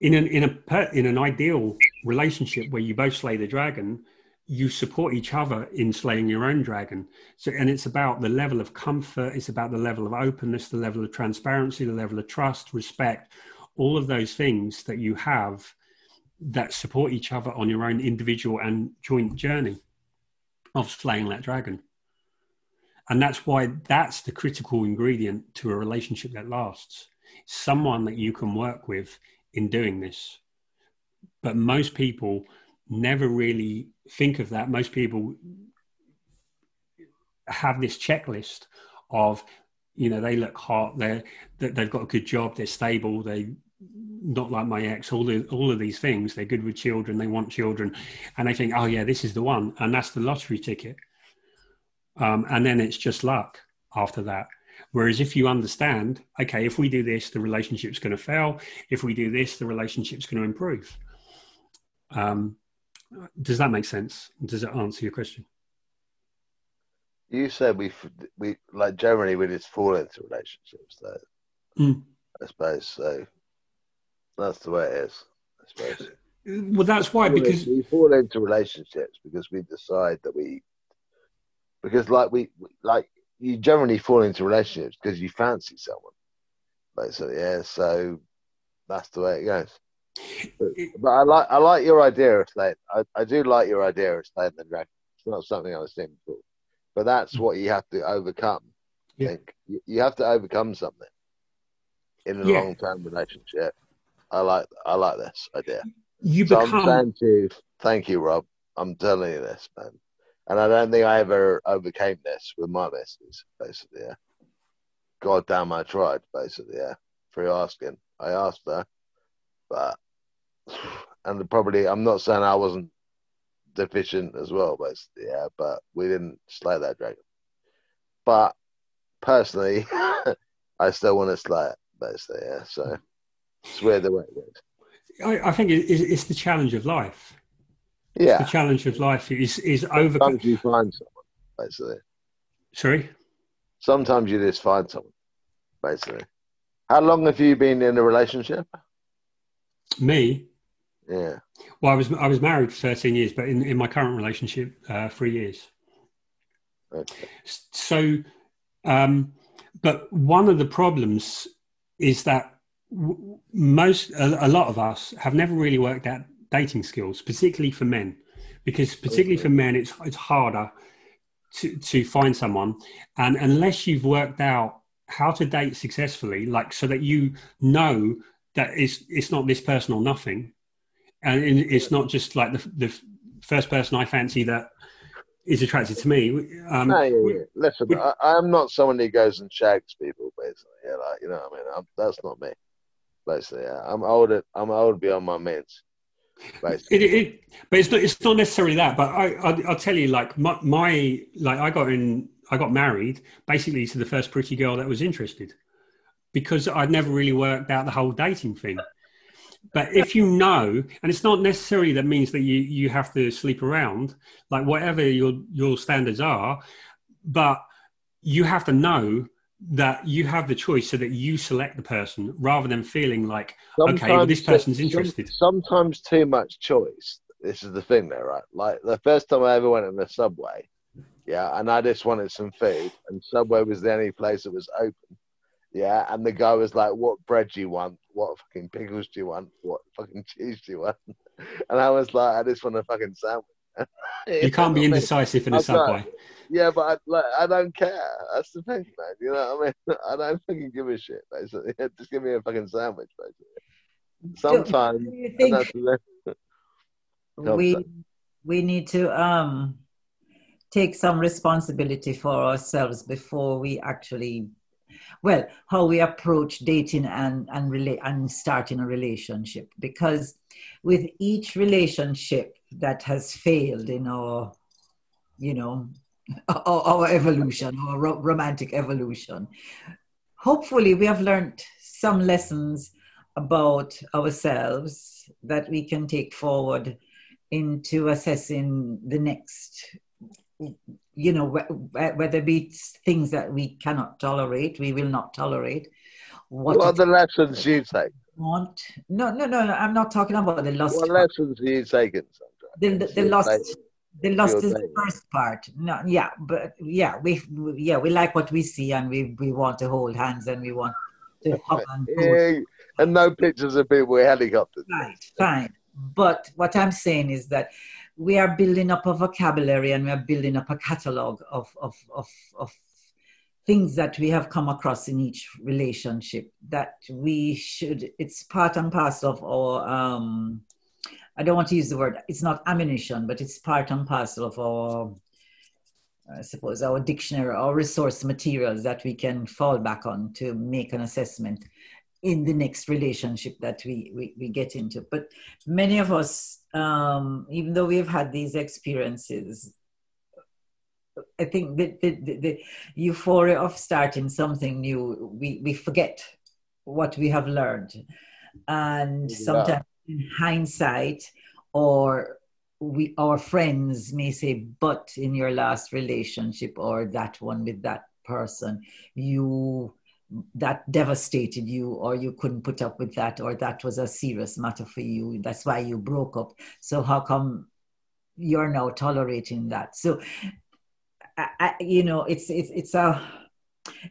in an in a in an ideal relationship where you both slay the dragon you support each other in slaying your own dragon. So, and it's about the level of comfort, it's about the level of openness, the level of transparency, the level of trust, respect, all of those things that you have that support each other on your own individual and joint journey of slaying that dragon. And that's why that's the critical ingredient to a relationship that lasts. Someone that you can work with in doing this. But most people never really think of that. Most people have this checklist of, you know, they look hot, they're, they've got a good job, they're stable, they not like my ex, all the, all of these things. They're good with children, they want children, and they think, oh yeah, this is the one, and that's the lottery ticket. Um, and then it's just luck after that. Whereas if you understand, okay, if we do this, the relationship's going to fail. If we do this, the relationship's going to improve. Um, does that make sense? Does it answer your question? You said we we like generally we just fall into relationships though. Mm. I suppose so. That's the way it is. I suppose. Well, that's why because we fall into relationships because we decide that we because like we like you generally fall into relationships because you fancy someone basically yeah so that's the way it goes but, but I like I like your idea of slaying. I, I do like your idea of slaying the dragon. It's not something I was thinking before, but that's what you have to overcome. Yeah. Think you, you have to overcome something in a yeah. long term relationship. I like I like this idea. You so become. I'm you, thank you, Rob. I'm telling you this, man. And I don't think I ever overcame this with my missus, basically. Yeah. God damn, I tried, basically. Yeah. For asking, I asked her, but and probably I'm not saying I wasn't deficient as well, basically, yeah, but we didn't slay that dragon. But personally, I still want to slay it, basically, yeah. So it's weird the way it goes. I, I think it's the challenge of life. Yeah, it's the challenge of life is is over. Sometimes you find someone, basically. Sorry. Sometimes you just find someone, basically. How long have you been in a relationship? Me? Yeah. Well, I was I was married for thirteen years, but in, in my current relationship, uh, three years. Okay. So, um, but one of the problems is that most a, a, lot of us have never really worked out dating skills, particularly for men, because particularly okay. for men, it's it's harder to to find someone, and unless you've worked out how to date successfully, like so that you know that it's it's not this person or nothing, and it's not just like the the first person I fancy that is attracted to me. Um, no, yeah, yeah. Listen, we, I, am not someone who goes and shags people, basically. Yeah, like you know, what I mean, I'm, that's not me. Basically, yeah. I'm old. I'm old beyond my means. It, it, but it's not. It's not necessarily that. But I, I, will tell you, like my, my, like I got in. I got married basically to the first pretty girl that was interested because I'd never really worked out the whole dating thing. But if you know, and it's not necessarily that means that you, you have to sleep around, like whatever your, your standards are, but you have to know that you have the choice so that you select the person rather than feeling like, sometimes okay, well, this person's interested. Sometimes too much choice. This is the thing there, right? Like the first time I ever went in the subway, yeah, and I just wanted some food, and Subway was the only place that was open. Yeah, and the guy was like, "What bread do you want? What fucking pickles do you want? What fucking cheese do you want?" And I was like, "I just want a fucking sandwich." you, can't be indecisive in a subway. Like, yeah, but I, like, I don't care. That's the thing, man. You know what I mean? I don't fucking give a shit. Basically, just give me a fucking sandwich. Basically, sometimes. Do you think we we need to um take some responsibility for ourselves before we actually well how we approach dating and and relate and starting a relationship because with each relationship that has failed in our you know our, our evolution our ro- romantic evolution hopefully we have learned some lessons about ourselves that we can take forward into assessing the next you know, whether it be things that we cannot tolerate, we will not tolerate. What, what are the lessons you take? Want no, no, no, no. I'm not talking about the lost. What lessons are you taking? The, the, the lost, The lust is the first part. No, yeah, but yeah, we yeah we like what we see, and we we want to hold hands, and we want to hug and yeah, and no pictures of people with helicopters. Right, fine. But what I'm saying is that we are building up a vocabulary and we are building up a catalog of of of, of things that we have come across in each relationship that we should it's part and parcel of our um i don't want to use the word it's not ammunition but it's part and parcel of our i suppose our dictionary our resource materials that we can fall back on to make an assessment in the next relationship that we, we, we get into but many of us um, even though we've had these experiences I think the, the, the, the, euphoria of starting something new, we, we forget what we have learned. And yeah. sometimes in hindsight, or we our friends may say, but in your last relationship or that one with that person, you that devastated you or you couldn't put up with that or that was a serious matter for you. That's why you broke up. So how come you're now tolerating that? So I, you know, it's it's it's a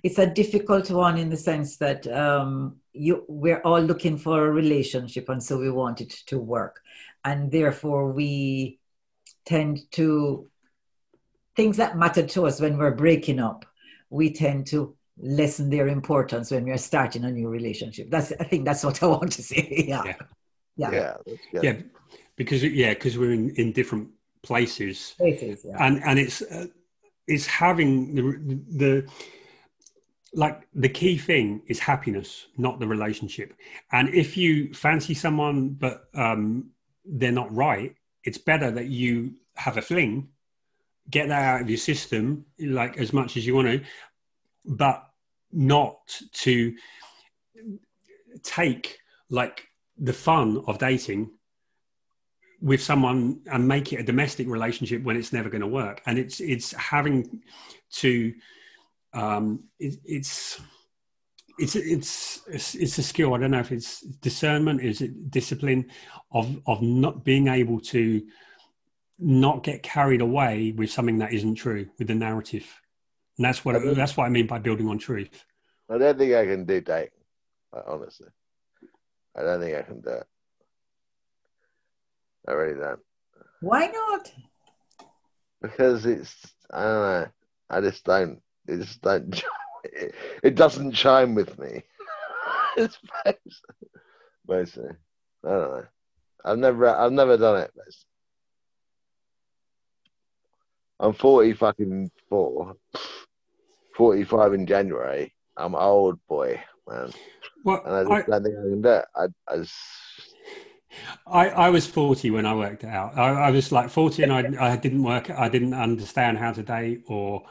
it's a difficult one in the sense that um, you we're all looking for a relationship, and so we want it to work, and therefore we tend to things that matter to us when we're breaking up. We tend to lessen their importance when we're starting a new relationship. That's I think that's what I want to say. yeah. yeah. Yeah. Yeah. yeah. Because yeah, because we're in, in different places. Places, yeah. And and it's uh, is having the the like the key thing is happiness, not the relationship. And if you fancy someone but um, they're not right, it's better that you have a fling, get that out of your system, like as much as you want to, but not to take like the fun of dating with someone and make it a domestic relationship when it's never going to work and it's it's having to um it, it's it's it's it's a skill i don't know if it's discernment is it discipline of of not being able to not get carried away with something that isn't true with the narrative and that's what I, that's what i mean by building on truth i don't think i can do that honestly i don't think i can do it I really don't. Why not? Because it's I don't know. I just don't. It just. It, it doesn't chime with me. it's basically. I don't know. I've never. I've never done it. Basically. I'm 40 fucking four. 45 in January. I'm old boy, man. Well, and I just I, don't think I can do it. I, I just, I, I was 40 when I worked it out. I, I was like 40 and I, I didn't work, I didn't understand how to date or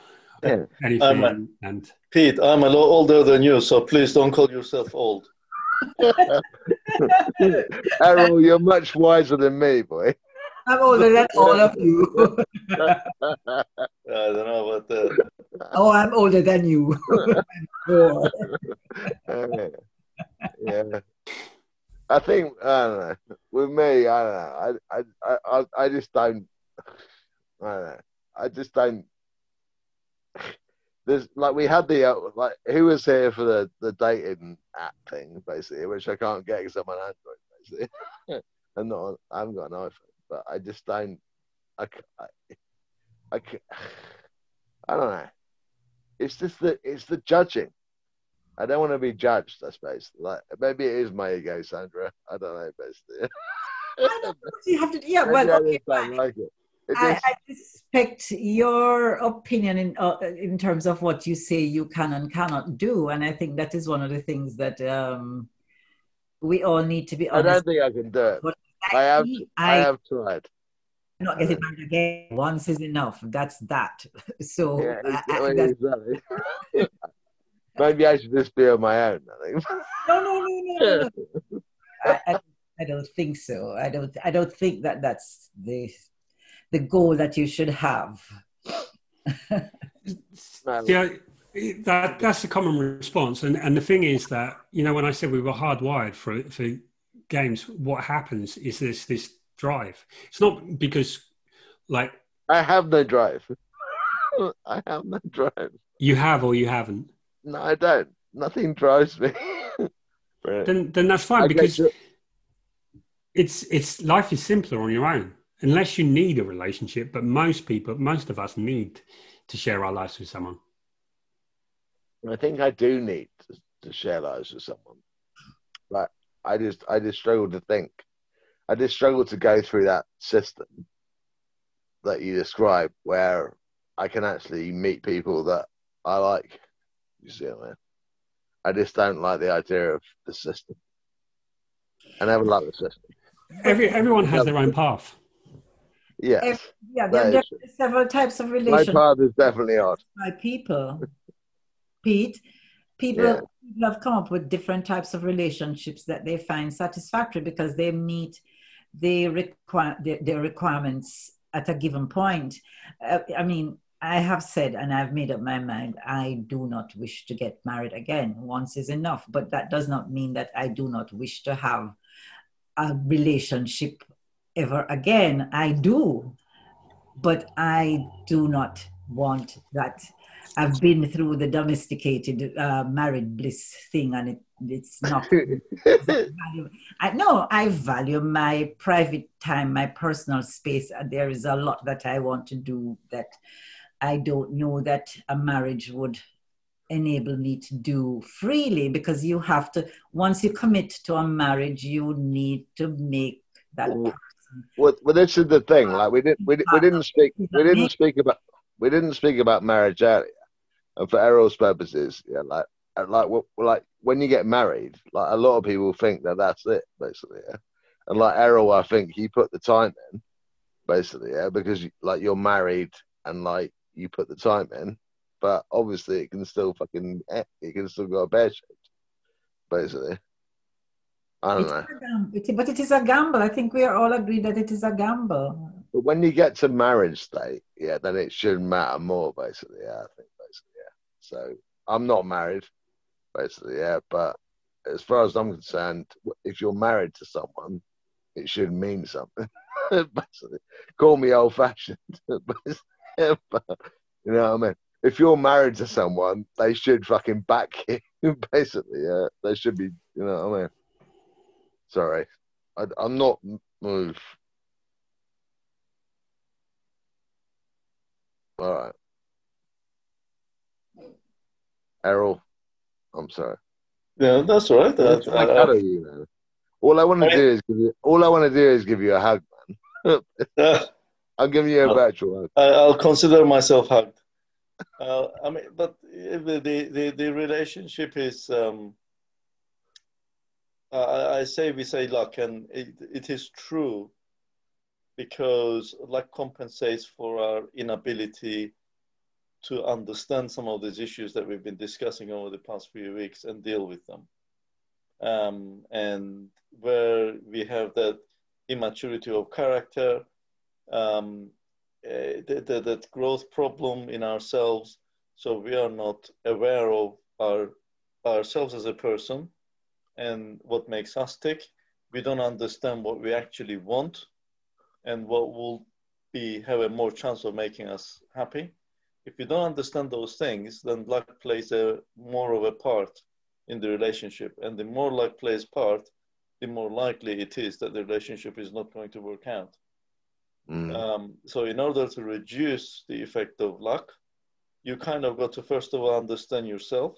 yeah. anything. Um, and Pete, I'm a lot older than you, so please don't call yourself old. Errol, you're much wiser than me, boy. I'm older than all of you. I don't know about that. Oh, I'm older than you. yeah. I think I don't know. With me, I don't know. I I I, I just don't. I don't know. I just don't. There's like we had the uh, like who was here for the the dating app thing basically, which I can't get because I'm on Android basically. I'm not. I haven't got an iPhone, but I just don't. I I, I, I don't know. It's just the it's the judging. I don't want to be judged. I suppose. Like maybe it is my ego, Sandra. I don't know, but you have to. Yeah, well, okay, I, like it. I, I, respect your opinion in uh, in terms of what you say you can and cannot do, and I think that is one of the things that um, we all need to be. Honest. I don't think I can do it. But I have. I, I have tried. Not getting married again. Once is enough. That's that. So yeah, exactly. Maybe I should just be on my own. I think. No, no, no, no, no. I, I, I don't think so. I don't. I don't think that that's the the goal that you should have. yeah, that that's a common response, and and the thing is that you know when I said we were hardwired for for games, what happens is this this drive. It's not because like I have no drive. I have no drive. You have or you haven't? No, I don't. Nothing drives me. then, then that's fine because it's it's life is simpler on your own unless you need a relationship. But most people, most of us, need to share our lives with someone. I think I do need to, to share lives with someone, but I just I just struggle to think. I just struggle to go through that system that you describe, where I can actually meet people that I like. You see what I mean? I just don't like the idea of the system. I never like the system. Every everyone has their own path. Yes. yeah, there, there are several types of relationships. My path is definitely odd. By people, Pete, people, yeah. people have come up with different types of relationships that they find satisfactory because they meet the require their, their requirements at a given point. Uh, I mean, I have said and I've made up my mind, I do not wish to get married again. Once is enough. But that does not mean that I do not wish to have a relationship ever again. I do. But I do not want that. I've been through the domesticated uh, married bliss thing and it, it's not. I, no, I value my private time, my personal space. And there is a lot that I want to do that I don't know that a marriage would enable me to do freely because you have to once you commit to a marriage you need to make that well, well, well this is the thing like we didn't we, we didn't speak we didn't speak about we didn't speak about marriage earlier and for Errol's purposes yeah like like like when you get married like a lot of people think that that's it basically yeah and like Errol I think he put the time in basically yeah because like you're married and like you put the time in, but obviously it can still fucking eh, it can still go bad shape, basically. I don't it's know. but it is a gamble. I think we are all agreed that it is a gamble. But when you get to marriage state, yeah, then it should matter more, basically. Yeah, I think basically, yeah. So I'm not married, basically, yeah. But as far as I'm concerned, if you're married to someone, it should mean something. basically, call me old fashioned, but you know what I mean? If you're married to someone, they should fucking back you, basically. Yeah, they should be. You know what I mean? Sorry, I, am not moved. All right, Errol. I'm sorry. Yeah, that's all right. That's, I, I, you, man. All I want to do is give you. All I want to do is give you a hug, man. I'll give you a virtual hug. I'll consider myself hugged. Uh, I mean, but the the the relationship is. Um, I, I say we say luck, and it, it is true because luck compensates for our inability to understand some of these issues that we've been discussing over the past few weeks and deal with them. Um, and where we have that immaturity of character, um, uh, the, that growth problem in ourselves. So we are not aware of our ourselves as a person and what makes us tick. We don't understand what we actually want and what will be have a more chance of making us happy. If you don't understand those things, then luck plays a more of a part in the relationship. And the more luck plays part, the more likely it is that the relationship is not going to work out. Mm. Um, so in order to reduce the effect of luck, you kind of got to first of all understand yourself,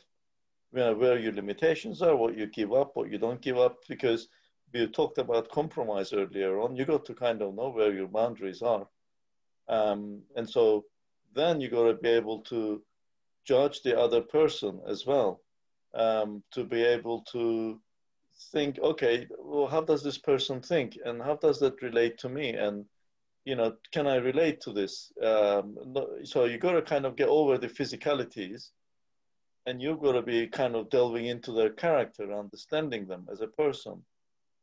you know, where your limitations are, what you give up, what you don't give up, because we talked about compromise earlier on. You got to kind of know where your boundaries are. Um, and so then you got to be able to judge the other person as well, um, to be able to think, okay, well, how does this person think, and how does that relate to me, and you know, can I relate to this? Um, so you got to kind of get over the physicalities and you've got to be kind of delving into their character, understanding them as a person,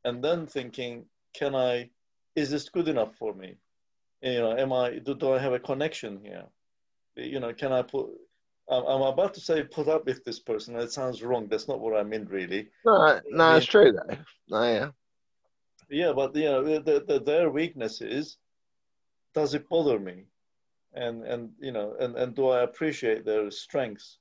and then thinking, can I, is this good enough for me? You know, am I, do, do I have a connection here? You know, can I put, I'm about to say put up with this person. It sounds wrong. That's not what I mean, really. No, no, I mean, it's true though. No, yeah. Yeah, but you know, the, the, their weaknesses does it bother me? and and you know and, and do I appreciate their strengths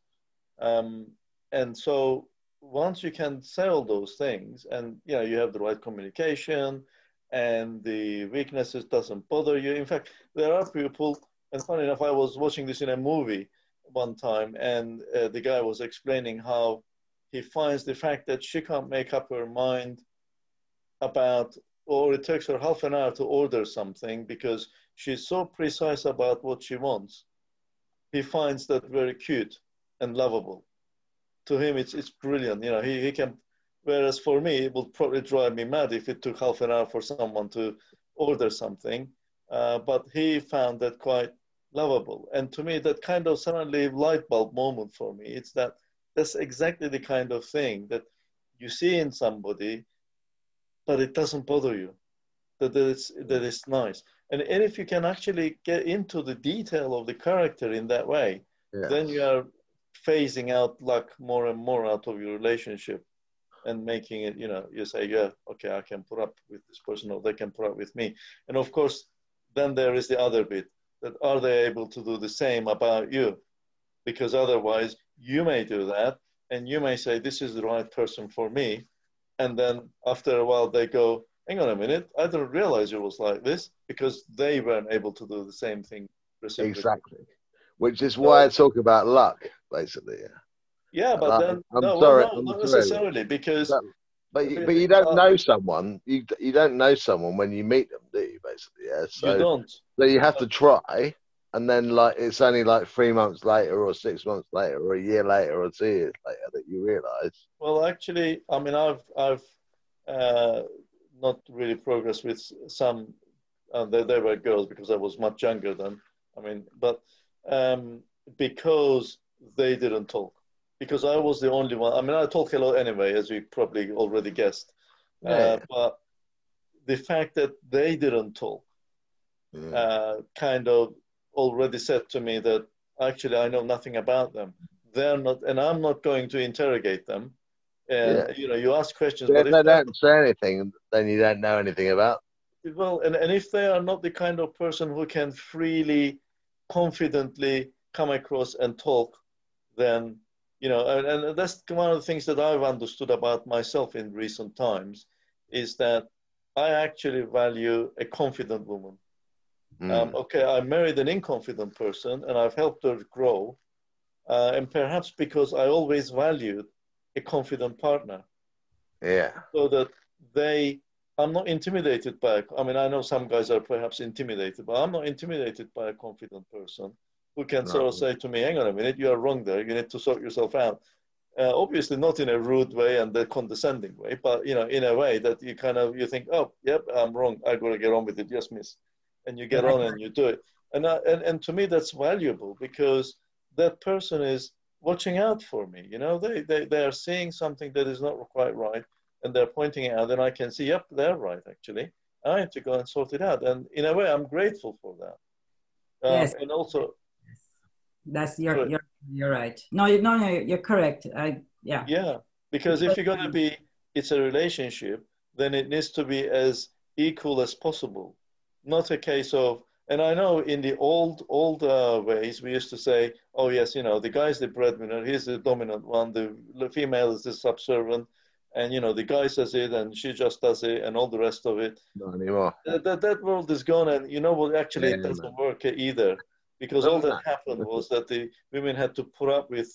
um, and so once you can sell those things and you know you have the right communication and the weaknesses doesn't bother you. In fact there are people and funny enough i was watching this in a movie one time and uh, the guy was explaining how he finds the fact that she can't make up her mind about or it takes her half an hour to order something because she's so precise about what she wants. He finds that very cute and lovable to him it's it's brilliant. You know, he, he can whereas for me it would probably drive me mad if it took half an hour for someone to order something. Uh, but he found that quite lovable. And to me that kind of suddenly light bulb moment for me. It's that that's exactly the kind of thing that you see in somebody, but it doesn't bother you. That it's that it's nice. And, and if you can actually get into the detail of the character in that way, yes. then you are phasing out luck more and more out of your relationship and making it, you know, you say, yeah, okay, I can put up with this person or they can put up with me. And of course, then there is the other bit that are they able to do the same about you? Because otherwise, you may do that and you may say, this is the right person for me. And then after a while, they go, hang on a minute, I didn't realize it was like this because they weren't able to do the same thing. Exactly which is why I talk about luck, basically. Yeah, Yeah, but then I'm no, sorry, well, no, I'm not sorry. necessarily because. But, but you, but you don't know someone. You you don't know someone when you meet them, do you? Basically, yeah. So, you don't. So you have to try, and then like it's only like three months later, or six months later, or a year later, or two years later that you realise. Well, actually, I mean, I've I've uh, not really progressed with some. Uh, they, they were girls because I was much younger than. I mean, but um, because they didn't talk. Because I was the only one. I mean, I talk a lot anyway, as you probably already guessed. Uh, yeah. Uh, but the fact that they didn't talk mm. uh, kind of already said to me that actually I know nothing about them. They're not, and I'm not going to interrogate them. And yeah. you know, you ask questions. But if they don't say anything, then you don't know anything about. Well, and, and if they are not the kind of person who can freely confidently come across and talk, then you know, and, and that's one of the things that I've understood about myself in recent times is that I actually value a confident woman. Mm. Um, okay, I married an inconfident person and I've helped her grow. Uh, and perhaps because I always valued a confident partner. Yeah. So that they I'm not intimidated by, I mean, I know some guys are perhaps intimidated, but I'm not intimidated by a confident person who can no. sort of say to me, hang on a minute, you are wrong there. You need to sort yourself out. Uh, obviously not in a rude way and a condescending way, but, you know, in a way that you kind of, you think, oh, yep, I'm wrong. I got to get on with it. Yes, miss. And you get on and you do it. And, I, and, and to me, that's valuable because that person is watching out for me. You know, they, they, they are seeing something that is not quite right and they're pointing it out, then I can see, yep, they're right, actually. I have to go and sort it out. And in a way, I'm grateful for that. Uh, yes. And also, that's you're, you're you're right. No, you, no, no, you're correct. I yeah. Yeah, because if you're going to be, it's a relationship, then it needs to be as equal as possible, not a case of. And I know in the old old uh, ways we used to say, oh yes, you know, the guy's the breadwinner, he's the dominant one, the, the female is the subservient, and you know the guy says it and she just does it and all the rest of it not anymore that, that, that world is gone and you know what actually yeah, it doesn't man. work either because all that happened was that the women had to put up with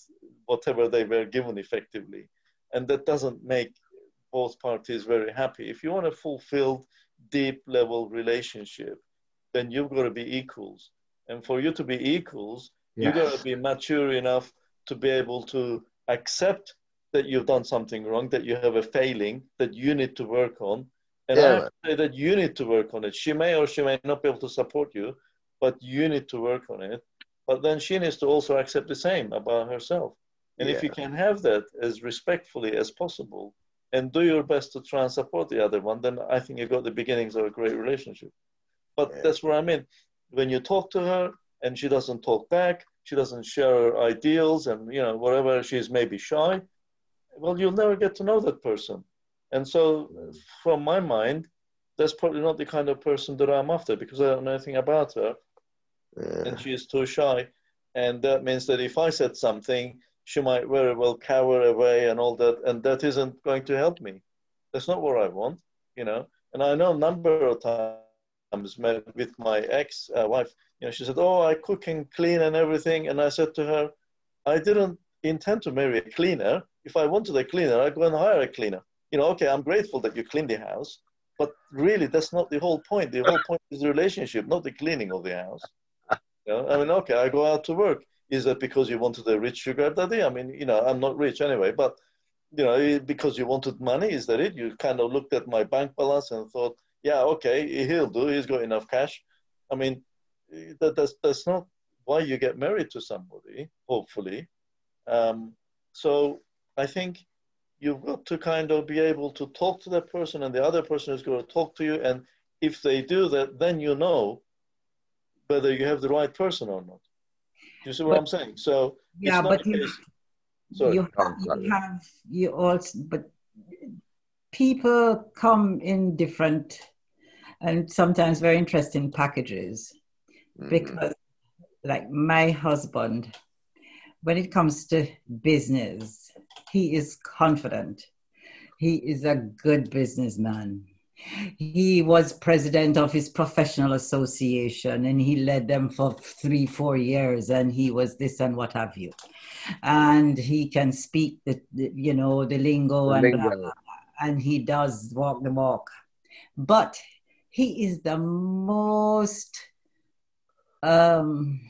whatever they were given effectively and that doesn't make both parties very happy if you want a fulfilled deep level relationship then you've got to be equals and for you to be equals yes. you've got to be mature enough to be able to accept that you've done something wrong, that you have a failing that you need to work on. And yeah. I have to say that you need to work on it. She may or she may not be able to support you, but you need to work on it. But then she needs to also accept the same about herself. And yeah. if you can have that as respectfully as possible and do your best to try and support the other one, then I think you've got the beginnings of a great relationship. But yeah. that's what I mean. When you talk to her and she doesn't talk back, she doesn't share her ideals and you know whatever she's maybe shy, well, you'll never get to know that person. And so, mm. from my mind, that's probably not the kind of person that I'm after because I don't know anything about her. Yeah. and she is too shy. And that means that if I said something, she might very well cower away and all that, and that isn't going to help me. That's not what I want, you know. And I know a number of times with my ex-wife, uh, you know, she said, "Oh, I cook and clean and everything," and I said to her, "I didn't intend to marry a cleaner. If I wanted a cleaner, I'd go and hire a cleaner. You know, okay, I'm grateful that you clean the house, but really, that's not the whole point. The whole point is the relationship, not the cleaning of the house. You know, I mean, okay, I go out to work. Is that because you wanted a rich sugar daddy? I mean, you know, I'm not rich anyway, but you know, because you wanted money, is that it? You kind of looked at my bank balance and thought, yeah, okay, he'll do. He's got enough cash. I mean, that, that's that's not why you get married to somebody. Hopefully, um, so I think you've got to kind of be able to talk to that person, and the other person is going to talk to you. And if they do that, then you know whether you have the right person or not. You see what but, I'm saying? So yeah, but you, you, have, you have you also, but people come in different and sometimes very interesting packages mm-hmm. because, like my husband when it comes to business, he is confident. He is a good businessman. He was president of his professional association and he led them for three, four years, and he was this and what have you. And he can speak the, the you know, the lingo, the and, lingo. and he does walk the walk. But he is the most um,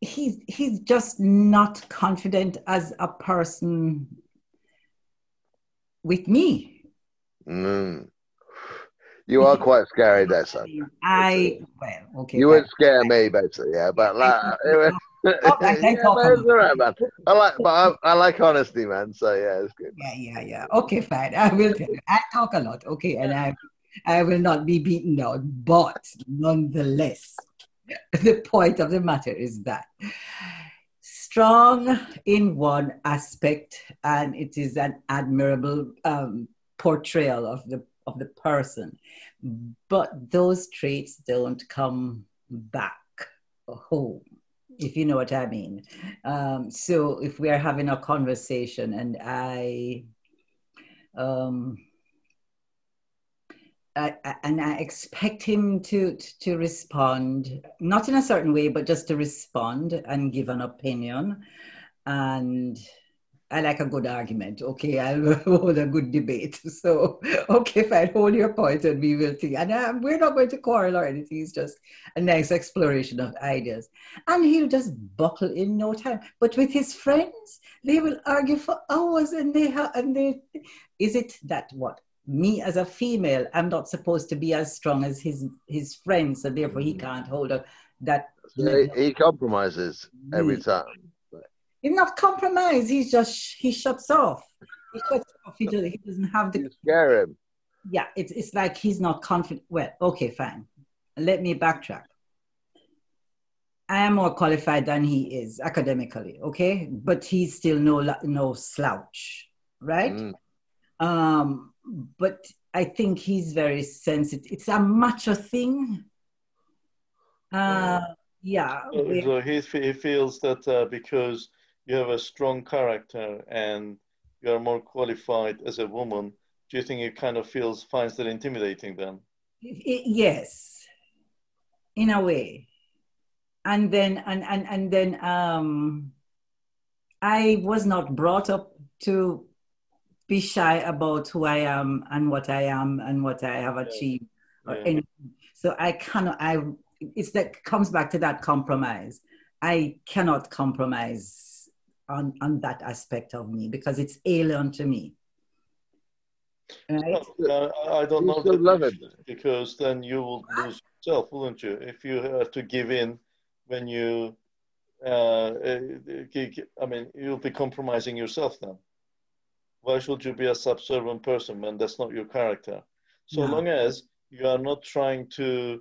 he's he's just not confident as a person with me. Mm. You are quite scary, there, son. I well, okay. You would scare me, basically, yeah. But like, oh, I, yeah, right, man. I like, but I, I, like honesty, man. So yeah, it's good. Yeah, yeah, yeah. Okay, fine. I will. Tell you. I talk a lot. Okay, and I, I will not be beaten down, but nonetheless, the point of the matter is that strong in one aspect, and it is an admirable um, portrayal of the of the person, but those traits don't come back home if you know what I mean. Um, so if we are having a conversation and I um, I, and I expect him to, to respond, not in a certain way, but just to respond and give an opinion. And I like a good argument. Okay, I'll hold a good debate. So, okay, fine, hold your point and we will think. And uh, we're not going to quarrel or anything. It's just a nice exploration of ideas. And he'll just buckle in no time. But with his friends, they will argue for hours and they have, and they, is it that what? me as a female, I'm not supposed to be as strong as his his friends, so therefore he can't hold up that. So he compromises every time. He's not compromise. He's just he shuts off. He shuts off. He, does, he doesn't have the. You scare him. Yeah, it's it's like he's not confident. Well, okay, fine. Let me backtrack. I am more qualified than he is academically, okay, but he's still no no slouch, right? Mm. Um, but I think he's very sensitive. It's a macho thing. Uh, yeah. So, so he, he feels that uh, because you have a strong character and you are more qualified as a woman, do you think it kind of feels finds that intimidating then? Yes, in a way. And then and and and then um, I was not brought up to be shy about who I am and what I am and what I have achieved. Yeah. So I cannot. I it's that comes back to that compromise. I cannot compromise on on that aspect of me because it's alien to me. Right? Uh, I don't know that because then you will lose yourself, wouldn't you? If you have to give in when you, uh, uh I mean, you'll be compromising yourself then why should you be a subservient person when that's not your character? So no. long as you are not trying to,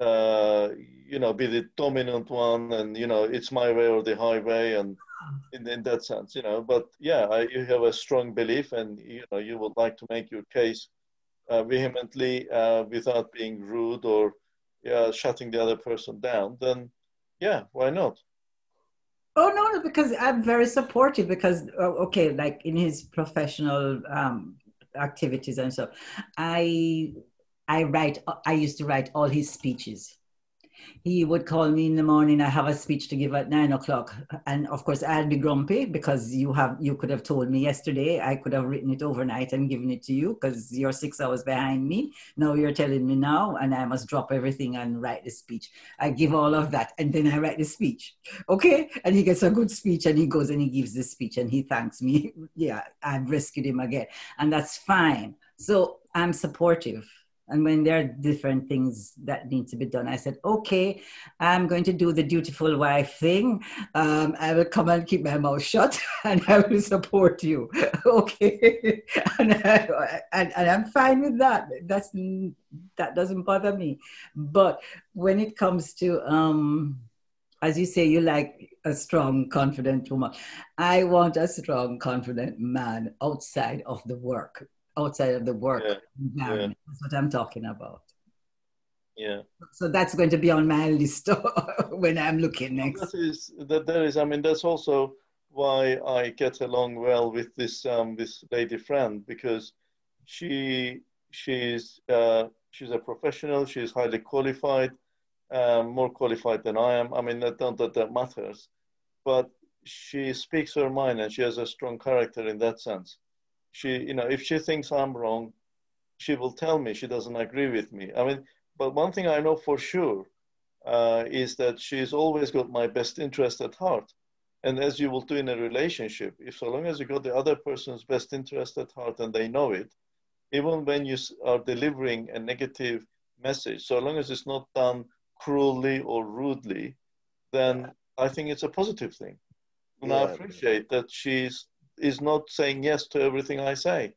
uh, you know, be the dominant one and, you know, it's my way or the highway and in, in that sense, you know, but yeah, I, you have a strong belief and, you know, you would like to make your case uh, vehemently uh, without being rude or yeah, shutting the other person down, then yeah, why not? Oh no, because I'm very supportive. Because oh, okay, like in his professional um, activities and so, I I write. I used to write all his speeches he would call me in the morning. I have a speech to give at nine o'clock, and of course I'd be grumpy because you have you could have told me yesterday. I could have written it overnight and given it to you because you're six hours behind me. Now you're telling me now, and I must drop everything and write the speech. I give all of that, and then I write the speech. Okay, and he gets a good speech, and he goes and he gives the speech, and he thanks me. yeah, I've rescued him again, and that's fine. So I'm supportive and when there are different things that need to be done, I said, okay, I'm going to do the dutiful wife thing. Um, I will come and keep my mouth shut and I will support you. okay. and, I, and, and I'm fine with that. That's, that doesn't bother me. But when it comes to, um, as you say, you like a strong, confident woman. I want a strong, confident man outside of the work outside of the work yeah. environment. Yeah. That's what I'm talking about. Yeah. So that's going to be on my list when I'm looking next. That is, that there is. I mean, that's also why I get along well with this um, this lady friend because she she's uh, she's a professional. She's highly qualified, um, more qualified than I am. I mean, that not that that matters, but she speaks her mind and she has a strong character in that sense she, you know, if she thinks I'm wrong, she will tell me she doesn't agree with me. I mean, but one thing I know for sure uh, is that she's always got my best interest at heart. And as you will do in a relationship, if so long as you got the other person's best interest at heart and they know it, even when you are delivering a negative message, so long as it's not done cruelly or rudely, then I think it's a positive thing. And yeah. I appreciate that she's is not saying yes to everything I say.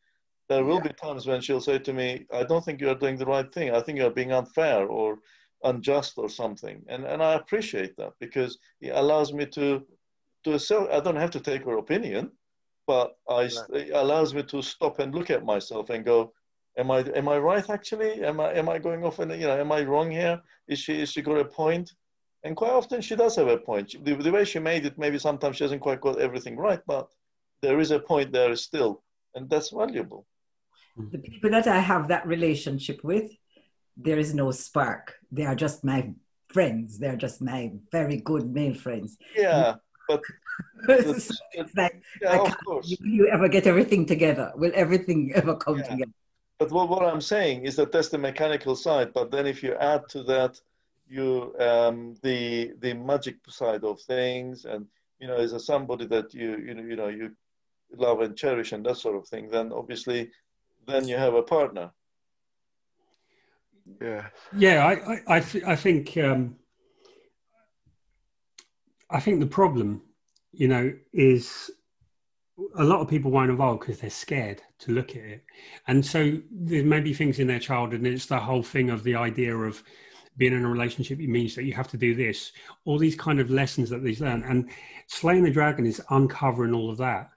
There will yeah. be times when she'll say to me, I don't think you're doing the right thing. I think you're being unfair or unjust or something. And, and I appreciate that because it allows me to, to self, I don't have to take her opinion, but I, it allows me to stop and look at myself and go, am I, am I right actually? Am I, am I going off and, you know, am I wrong here? Is she, is she got a point? And quite often she does have a point. The, the way she made it, maybe sometimes she hasn't quite got everything right, but there is a point there still, and that's valuable. The people that I have that relationship with, there is no spark. They are just my friends. They're just my very good male friends. Yeah, but it's like, yeah, of course. You, ever get everything together? Will everything ever come yeah. together? But what, what I'm saying is that that's the mechanical side. But then if you add to that, you um, the the magic side of things, and you know, as a somebody that you you know you know you love and cherish and that sort of thing, then obviously, then you have a partner. Yeah. Yeah, I, I, I, th- I think, um, I think the problem, you know, is a lot of people won't evolve because they're scared to look at it. And so there may be things in their childhood, and it's the whole thing of the idea of being in a relationship it means that you have to do this all these kind of lessons that they learn and slaying the dragon is uncovering all of that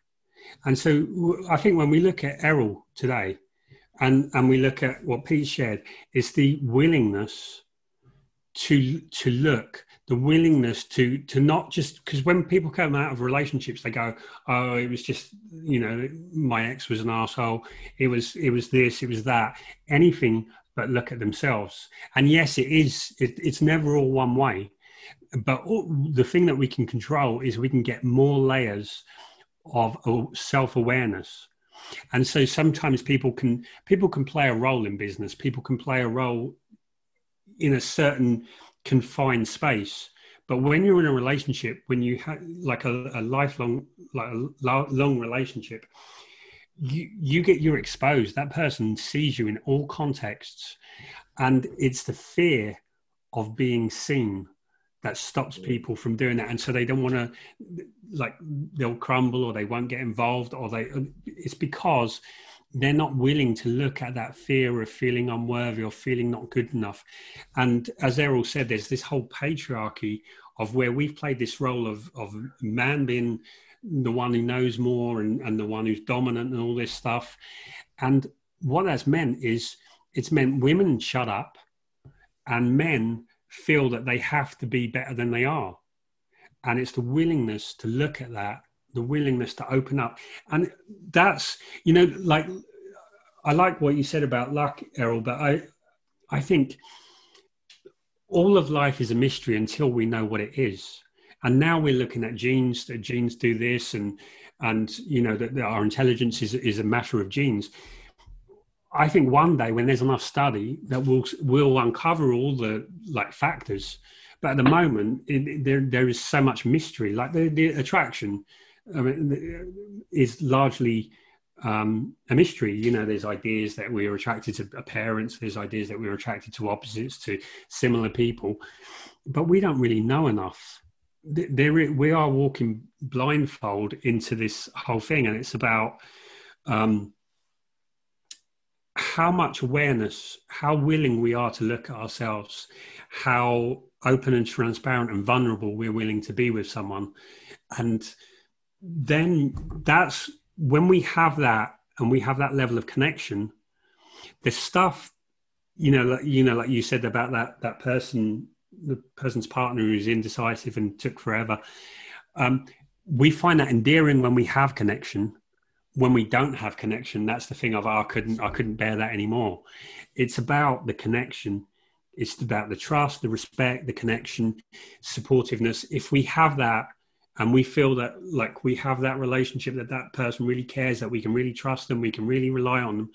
and so I think when we look at Errol today and, and we look at what Pete shared, it's the willingness to to look, the willingness to to not just because when people come out of relationships, they go, Oh, it was just, you know, my ex was an asshole, it was it was this, it was that, anything but look at themselves. And yes, it is it, it's never all one way. But all, the thing that we can control is we can get more layers of self-awareness. And so sometimes people can people can play a role in business. People can play a role in a certain confined space. But when you're in a relationship when you have like a, a lifelong like a long relationship you you get you're exposed. That person sees you in all contexts. And it's the fear of being seen that stops people from doing that. And so they don't want to like they'll crumble or they won't get involved or they it's because they're not willing to look at that fear of feeling unworthy or feeling not good enough. And as errol said there's this whole patriarchy of where we've played this role of of man being the one who knows more and, and the one who's dominant and all this stuff. And what that's meant is it's meant women shut up and men feel that they have to be better than they are. And it's the willingness to look at that, the willingness to open up. And that's, you know, like, I like what you said about luck, Errol, but I, I think all of life is a mystery until we know what it is. And now we're looking at genes, that genes do this, and and you know that, our intelligence is is a matter of genes. I think one day when there's enough study that will will uncover all the like factors, but at the moment it, there there is so much mystery. Like the, the attraction, I mean, is largely um, a mystery. You know, there's ideas that we are attracted to parents. There's ideas that we're attracted to opposites, to similar people, but we don't really know enough. There, we are walking blindfold into this whole thing, and it's about. Um, how much awareness, how willing we are to look at ourselves, how open and transparent and vulnerable we're willing to be with someone. And then that's when we have that and we have that level of connection, the stuff, you know, like, you know, like you said about that, that person, the person's partner who's indecisive and took forever. Um, we find that endearing when we have connection when we don't have connection, that's the thing of oh, I couldn't I couldn't bear that anymore. It's about the connection. It's about the trust, the respect, the connection, supportiveness. If we have that and we feel that like we have that relationship that that person really cares that we can really trust them we can really rely on them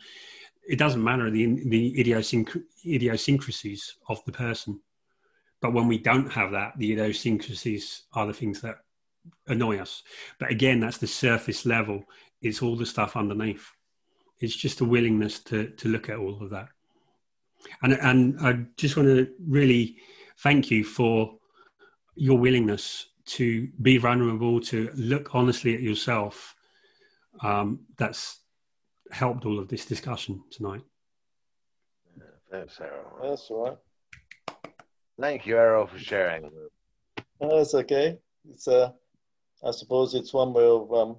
it doesn't matter the the idiosync- idiosyncrasies of the person but when we don't have that the idiosyncrasies are the things that annoy us but again that's the surface level it's all the stuff underneath. It's just a willingness to to look at all of that. And and I just want to really thank you for your willingness to be vulnerable, to look honestly at yourself. Um, that's helped all of this discussion tonight. thanks, Errol. That's all right. Thank you, Errol, for sharing. Oh, that's okay. It's uh, I suppose it's one way of um,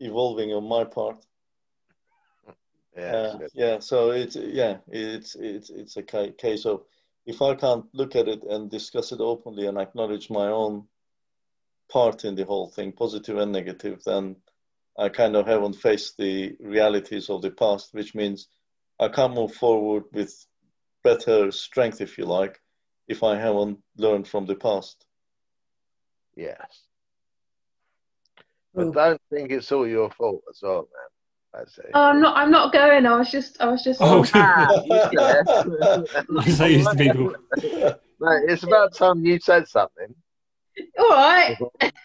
evolving on my part. Yeah, uh, yeah. So it's yeah, it's it's it's a case of if I can't look at it and discuss it openly and acknowledge my own part in the whole thing, positive and negative, then I kind of haven't faced the realities of the past, which means I can't move forward with better strength, if you like, if I haven't learned from the past. Yes. But oh. don't think it's all your fault as well, man. I say. Oh, I'm not. I'm not going. I was just. I was just. Oh, yeah. I say used to people. Mate, it's about time you said something. All right.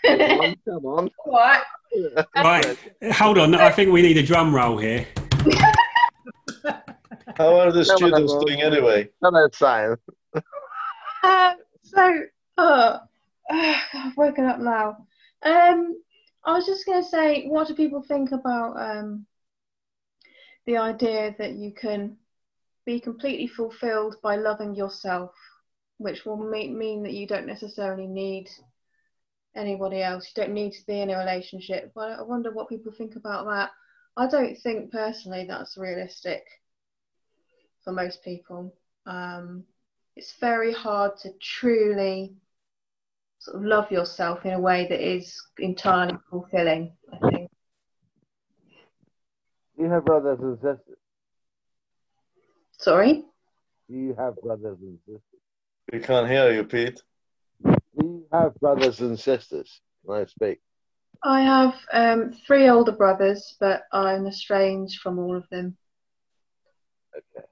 come on. All right. Right. Hold on. I think we need a drum roll here. How are the students doing anyway? Hello, Sam. Uh, so, uh, I've woken up now. Um, I was just going to say, what do people think about um, the idea that you can be completely fulfilled by loving yourself, which will mean, mean that you don't necessarily need anybody else. You don't need to be in a relationship. But I wonder what people think about that. I don't think personally that's realistic for most people. Um, it's very hard to truly sort of love yourself in a way that is entirely fulfilling, I think. Do you have brothers and sisters? Sorry? Do you have brothers and sisters? We can't hear you, Pete. Do you have brothers and sisters? Can I speak? I have um, three older brothers, but I'm estranged from all of them. Okay.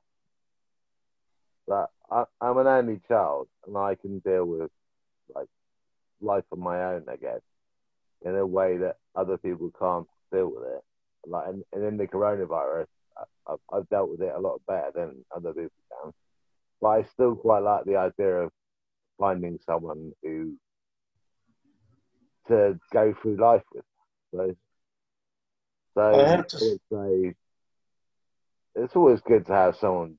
But I, I'm an only child, and I can deal with like life on my own, I guess, in a way that other people can't deal with it. Like, and, and in the coronavirus, I, I've dealt with it a lot better than other people can. But I still quite like the idea of finding someone who to go through life with. So, so I have to say, it's always good to have someone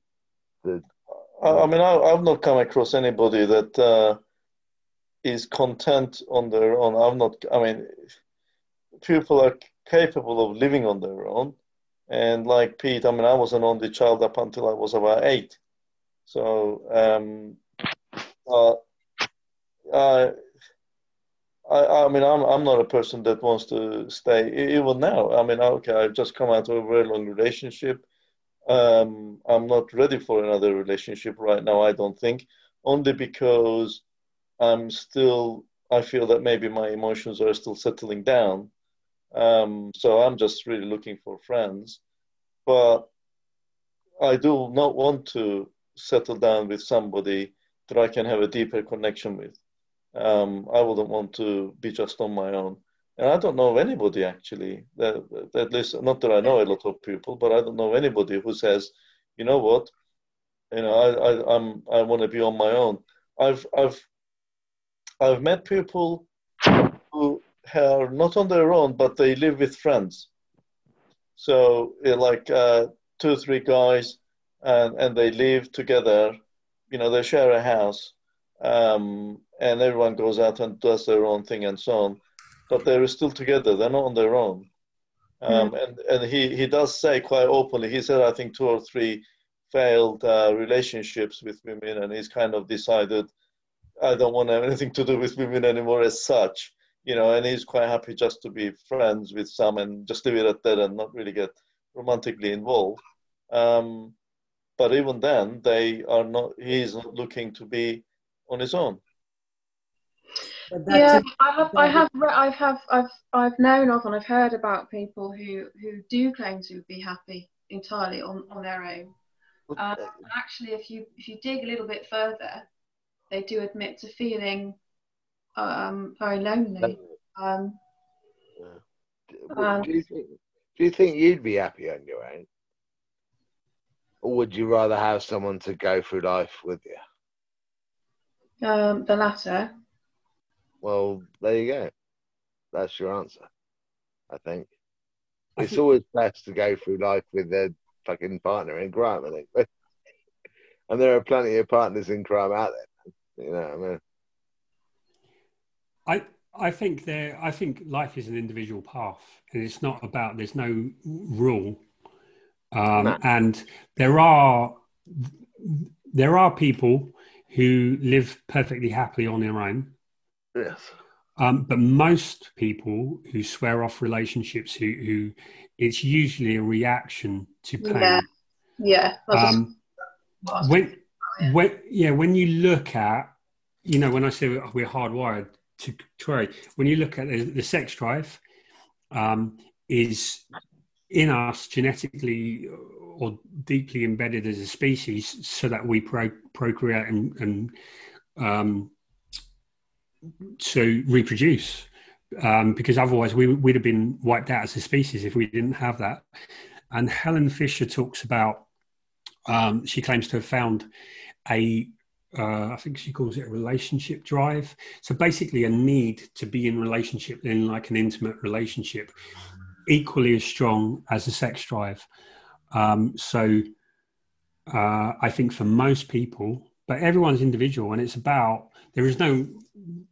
to. I mean, I, have not come across anybody that uh, is content on their own. I'm not. I mean, people are capable of living on their own, and like Pete, I mean, I was an only child up until I was about eight, So, um, uh, I, I, I mean, I'm, I'm not a person that wants to stay even now. I mean, okay, I've just come out of a very long relationship. Um, I'm not ready for another relationship right now. I don't think, only because I'm still. I feel that maybe my emotions are still settling down. Um, so I'm just really looking for friends, but I do not want to settle down with somebody that I can have a deeper connection with. Um, I wouldn't want to be just on my own. And I don't know anybody actually, that, at least not that I know a lot of people, but I don't know anybody who says, you know what, you know, I, I, I'm, I want to be on my own. I've, I've, I've met people who are not on their own, but they live with friends. So like uh, two or three guys, and, and they live together. You know, they share a house, um, and everyone goes out and does their own thing and so on. But they're still together. They're not on their own. Um, mm. And and he he does say quite openly. He said I think two or three failed uh, relationships with women, and he's kind of decided I don't want to have anything to do with women anymore as such. You know, and he's quite happy just to be friends with some and just leave it at that and not really get romantically involved. Um, but even then, they are not. He's not looking to be on his own. Yeah, I have, I have, I have, I've, I've known of and I've heard about people who who do claim to be happy entirely on on their own. Um, actually, if you if you dig a little bit further, they do admit to feeling um, very lonely. Um, yeah. do, you think, do you think you'd be happy on your own? or would you rather have someone to go through life with you? Um, the latter. Well, there you go. That's your answer. I think it's always best to go through life with their fucking partner in crime. I think, and there are plenty of partners in crime out there. You know, what I mean, I I think there. I think life is an individual path, and it's not about. There's no rule um, and there are there are people who live perfectly happily on their own. Yes. Um, but most people who swear off relationships, who, who it's usually a reaction to pain. Yeah. Yeah. Um, when, when, yeah, when you look at, you know, when I say we're hardwired to trade, when you look at the, the sex drive, um, is in us genetically or deeply embedded as a species so that we pro- procreate and, and um, to reproduce. Um, because otherwise we, would have been wiped out as a species if we didn't have that. And helen fisher talks about um, she claims to have found a uh, I think she calls it a relationship drive. So basically, a need to be in relationship in like an intimate relationship equally as strong as a sex drive. Um, so uh, I think for most people, but everyone's individual, and it's about there is no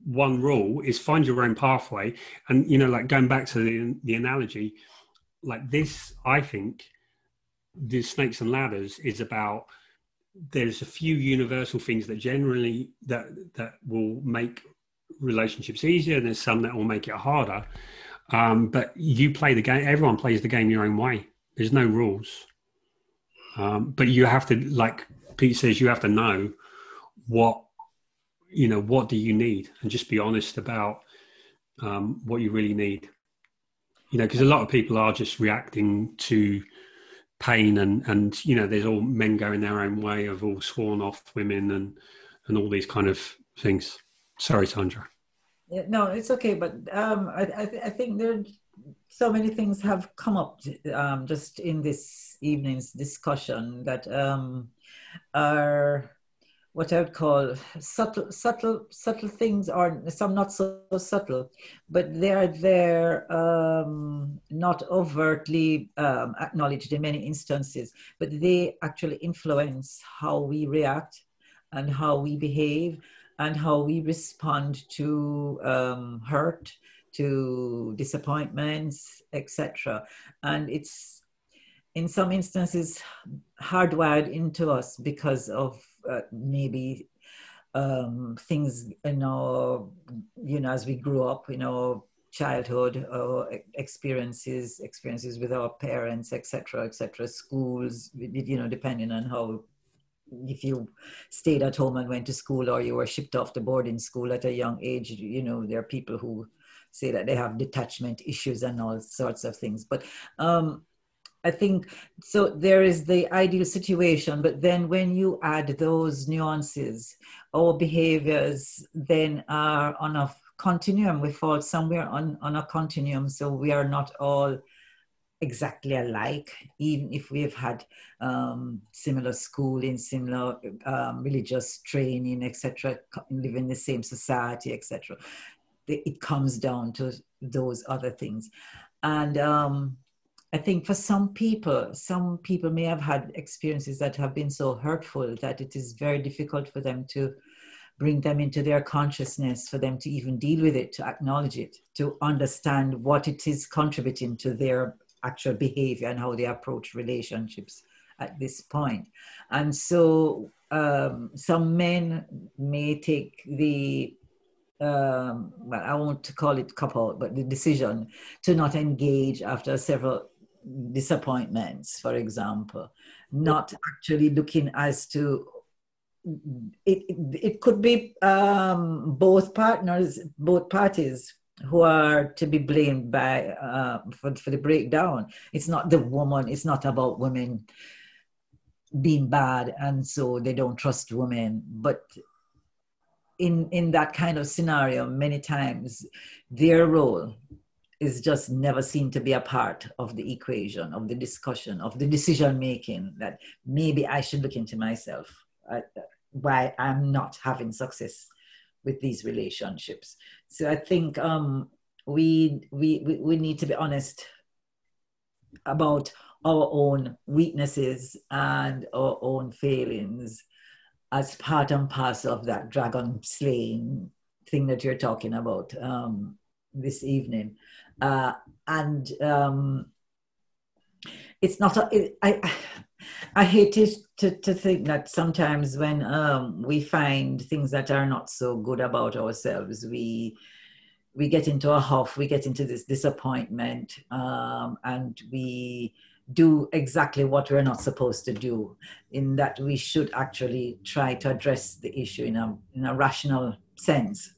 one rule. Is find your own pathway, and you know, like going back to the the analogy, like this, I think the snakes and ladders is about there's a few universal things that generally that that will make relationships easier and there's some that will make it harder um, but you play the game. Everyone plays the game your own way. There's no rules. Um, but you have to, like Pete says, you have to know what you know. What do you need, and just be honest about um, what you really need. You know, because a lot of people are just reacting to pain, and and you know, there's all men going their own way of all sworn off women and and all these kind of things. Sorry, Sandra. Yeah, no, it's okay, but um, I, I, th- I, think there so many things have come up um, just in this evening's discussion that um, are what I would call subtle, subtle, subtle things, or some not so subtle, but they are there, um, not overtly um, acknowledged in many instances, but they actually influence how we react and how we behave and how we respond to um, hurt, to disappointments, etc. And it's in some instances hardwired into us because of uh, maybe um, things you know you know as we grew up you know childhood or experiences experiences with our parents etc etc schools you know depending on how if you stayed at home and went to school or you were shipped off to boarding school at a young age you know there are people who say that they have detachment issues and all sorts of things. But um I think so. There is the ideal situation, but then when you add those nuances, or behaviors then are on a continuum. We fall somewhere on, on a continuum, so we are not all exactly alike, even if we've had um, similar schooling, similar um, religious training, etc., live in the same society, etc. It comes down to those other things, and um, I think for some people, some people may have had experiences that have been so hurtful that it is very difficult for them to bring them into their consciousness, for them to even deal with it, to acknowledge it, to understand what it is contributing to their actual behavior and how they approach relationships at this point. And so um, some men may take the um, well, I won't call it couple, but the decision to not engage after several disappointments, for example, not actually looking as to it, it, it could be um, both partners, both parties who are to be blamed by uh, for, for the breakdown. It's not the woman. It's not about women being bad and so they don't trust women. But in in that kind of scenario, many times their role is just never seen to be a part of the equation, of the discussion, of the decision making that maybe I should look into myself, uh, why I'm not having success with these relationships. So I think um, we, we, we, need to be honest about our own weaknesses and our own failings as part and parcel of that dragon slaying thing that you're talking about um, this evening. Uh, and um, it's not, a, it, I, I hate it to, to think that sometimes when um, we find things that are not so good about ourselves, we we get into a huff, we get into this disappointment, um, and we do exactly what we're not supposed to do. In that we should actually try to address the issue in a in a rational sense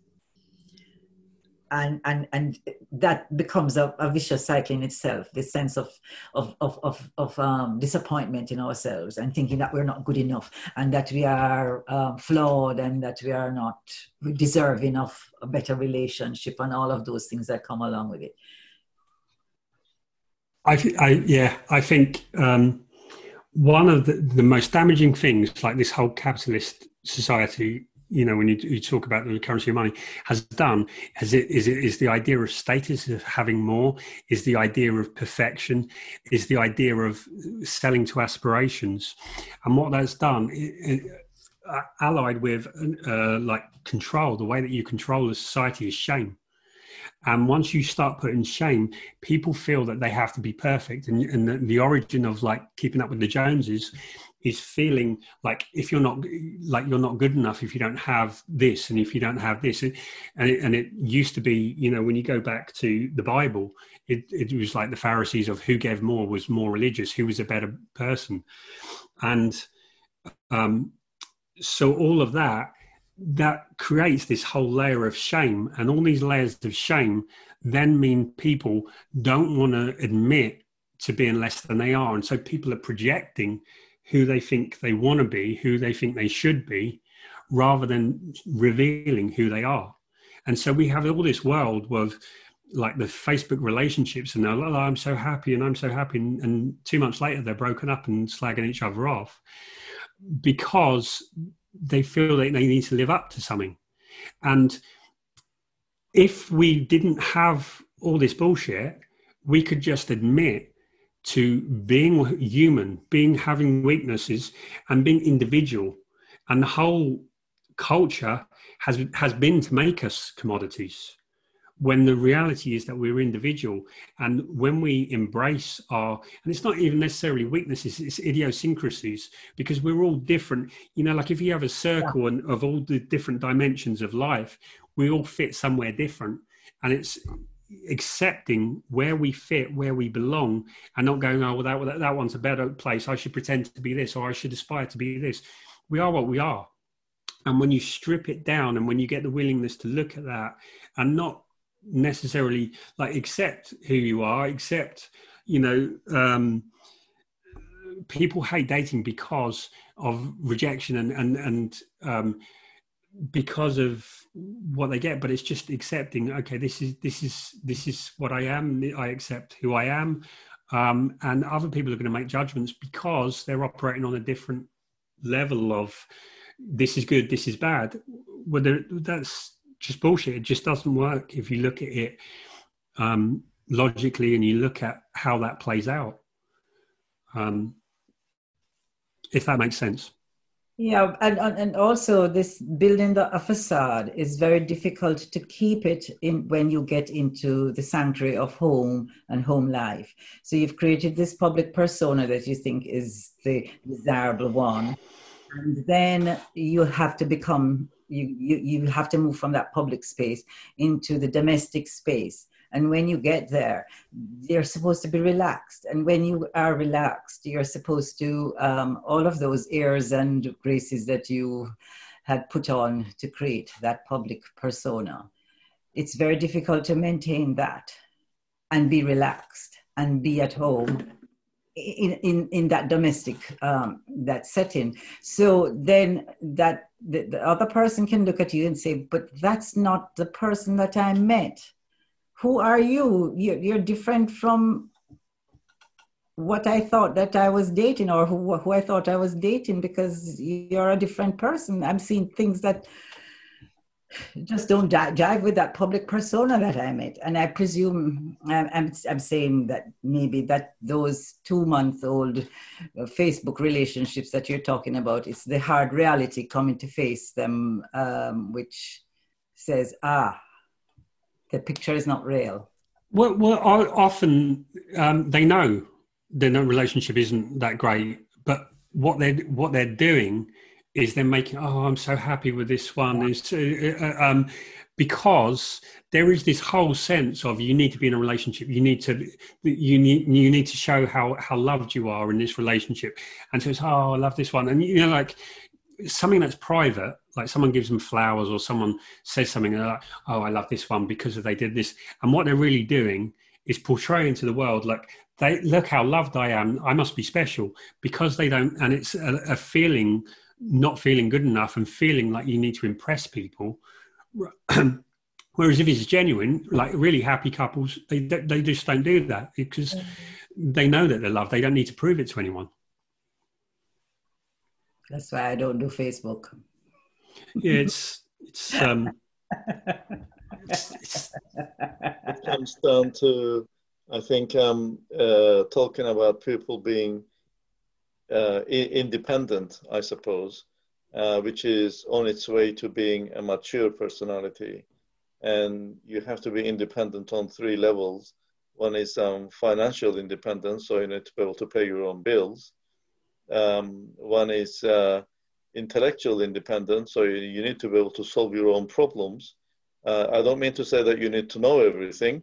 and and and that becomes a, a, vicious cycle in itself this sense of of of of, of um, disappointment in ourselves and thinking that we're not good enough and that we are um, flawed and that we are not deserving of a better relationship and all of those things that come along with it. I, I yeah i think um, one of the, the most damaging things like this whole capitalist society you know when you, you talk about the currency of money has done is it is it is the idea of status of having more is the idea of perfection is the idea of selling to aspirations. And what that's done it, it, uh, allied with uh, like control the way that you control the society is shame. And once you start putting shame people feel that they have to be perfect. And, and the, the origin of like keeping up with the joneses is feeling like if you're not like you're not good enough if you don't have this and if you don't have this and it, and it used to be you know when you go back to the bible it, it was like the pharisees of who gave more was more religious who was a better person. And um, so all of that that creates this whole layer of shame. And all these layers of shame then mean people don't want to admit to being less than they are. And so people are projecting who they think they want to be, who they think they should be, rather than revealing who they are. And so we have all this world of like the Facebook relationships, and they're like, oh, I'm so happy and I'm so happy. And, and two months later, they're broken up and slagging each other off because they feel that they need to live up to something. And if we didn't have all this bullshit, we could just admit to being human, being having weaknesses, and being individual. And the whole culture has has been to make us commodities. when the reality is that we're individual and when we embrace our and it's not even necessarily weaknesses it's idiosyncrasies because we're all different you know like if you have a circle yeah. and of all the different dimensions of life we all fit somewhere different and it's accepting where we fit where we belong and not going oh well that, that one's a better place. I should pretend to be this or i should aspire to be this. We are what we are. And when you strip it down and when you get the willingness to look at that and not necessarily like accept who you are accept you know um people hate dating because of rejection and and and um because of what they get but it's just accepting okay this is this is this is what i am i accept who i am um and other people are going to make judgments because they're operating on a different level of this is good this is bad well that's just bullshit. It just doesn't work if you look at it um, logically and you look at how that plays out. Um, if that makes sense. Yeah, and, and also this building the, a facade is very difficult to keep it in when you get into the sanctuary of home and home life. So you've created this public persona that you think is the desirable one, and then you have to become you, you, you have to move from that public space into the domestic space. And when you get there, you're supposed to be relaxed. And when you are relaxed, you're supposed to, um, all of those airs and graces that you had put on to create that public persona. It's very difficult to maintain that and be relaxed and be at home in in in that domestic um, that setting so then that the, the other person can look at you and say but that's not the person that i met who are you you're, different from what i thought that i was dating or who, who i thought i was dating because you're a different person i'm seeing things that just don't jive with that public persona that I met. And I presume I'm, I'm, I'm saying that maybe that those two month old Facebook relationships that you're talking about, it's the hard reality coming to face them, um, which says, ah, the picture is not real. Well, well often um, they know their relationship isn't that great, but what they're what they're doing is then making oh i'm so happy with this one. Is uh, uh, um, because there is this whole sense of you need to be in a relationship. You need to you need you need to show how how loved you are in this relationship. And so it's oh i love this one. And you know like something that's private like someone gives them flowers or someone says something and like oh i love this one because they did this and what they're really doing is portraying to the world like they look how loved i am i must be special because they don't and it's a, a feeling not feeling good enough and feeling like you need to impress people. Whereas if it's genuine, like really happy couples, they they just don't do that because mm-hmm. they know that they're loved. They don't need to prove it to anyone. That's why I don't do Facebook. Yeah, it's it's um. it's, it's... It comes down to, I think, um, uh, talking about people being uh, independent, I suppose, uh, which is on its way to being a mature personality. And you have to be independent on three levels. One is um, financial independence, so you need to be able to pay your own bills. Um, one is uh, intellectual independence, so you, you, need to be able to solve your own problems. Uh, I don't mean to say that you need to know everything,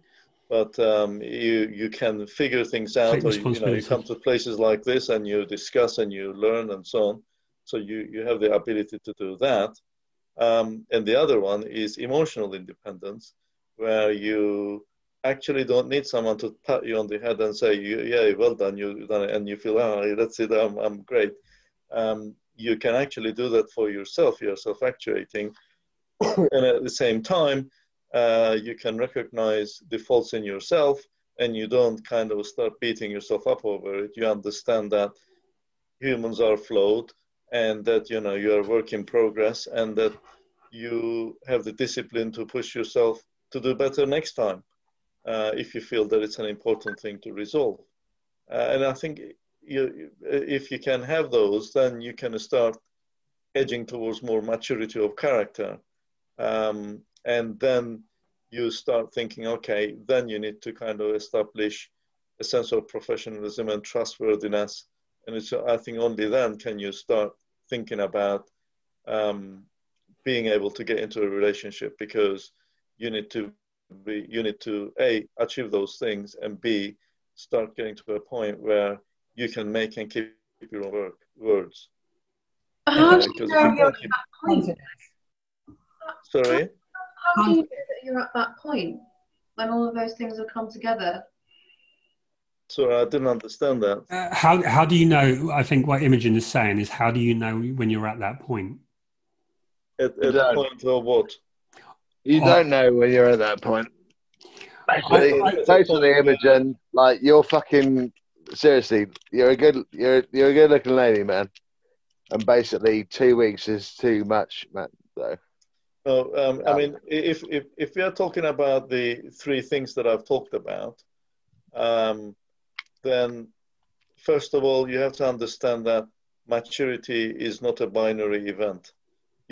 but um, you you can figure things out or you, know you come to places like this and you discuss and you learn and so on. So you you have the ability to do that. Um, and the other one is emotional independence where you actually don't need someone to pat you on the head and say yeah well done you done it and you feel oh that's it i'm, I'm great. Um, you can actually do that for yourself you're self-actuating. And at the same time uh, you can recognize the faults in yourself and you don't kind of start beating yourself up over it. You understand that humans are flawed and that you know you're a work in progress and that you have the discipline to push yourself to do better next time uh, if you feel that it's an important thing to resolve. Uh, and I think you, if you can have those, then you can start edging towards more maturity of character. Um, and then you start thinking, okay, then you need to kind of establish a sense of professionalism and trustworthiness. And it's, I think only then can you start thinking about um, being able to get into a relationship because you need to be, you need to a achieve those things and b start getting to a point where you can make and keep your own work, words. How do you know you're at that point? Sorry. How do you know that you're at that point when all of those things have come together? Sorry, I didn't understand that. Uh, how how do you know? I think what Imogen is saying is how do you know when you're at that point? At, at the point of what? You don't know when you're at that point. I- totally Imogen. Like you're fucking seriously. You're a good. You're you're a good looking lady, man. And basically, two weeks is too much, man. Though. No, um, I mean, if, if, if we are talking about the three things that I've talked about, um, then first of all, you have to understand that maturity is not a binary event.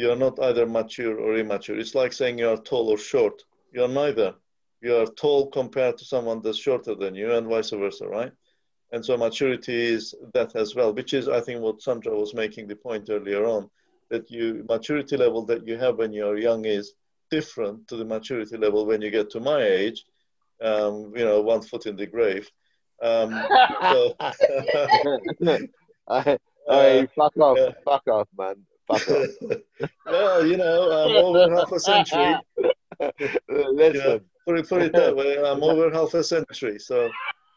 You are not either mature or immature. It's like saying you are tall or short. You are neither. You are tall compared to someone that's shorter than you, and vice versa, right? And so maturity is that as well, which is, I think, what Sandra was making the point earlier on that you maturity level that you have when you're young is different to the maturity level when you get to my age. Um, you know, one foot in the grave. Um, so, I, I, fuck off, fuck off, man. Fuck off. well, you know, I'm over half a century. Listen. You know, put it put it that way. I'm over half a century, so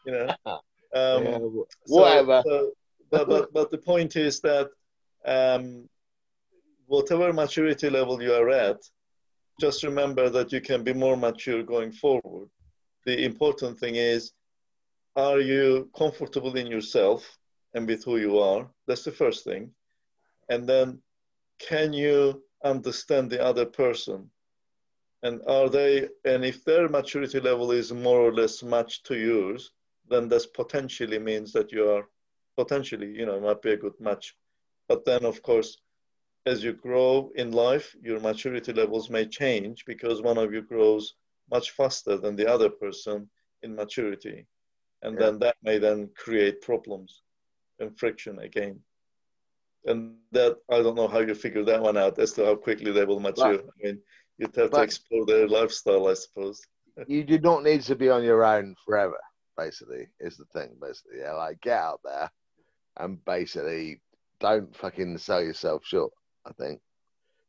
you know. Um, Yeah, so- whatever. so- but, but but the point is that um, whatever maturity level you are at, just remember that you can be more mature going forward. The important thing is, are you comfortable in yourself and with who you are? That's the first thing. And then, can you understand the other person? And are they, and if their maturity level is more or less matched to yours, then this potentially means that you are potentially, you know, might be a good match. But then, of course, as you grow in life, your maturity levels may change because one of you grows much faster than the other person in maturity. And then that may then create problems and friction again. And that, I don't know how you figure that one out as to how quickly they will mature. But- I mean, you'd have to explore their lifestyle, I suppose. you do not need to be on your own forever. Basically, is the thing. Basically, yeah, like get out there and basically don't fucking sell yourself short. I think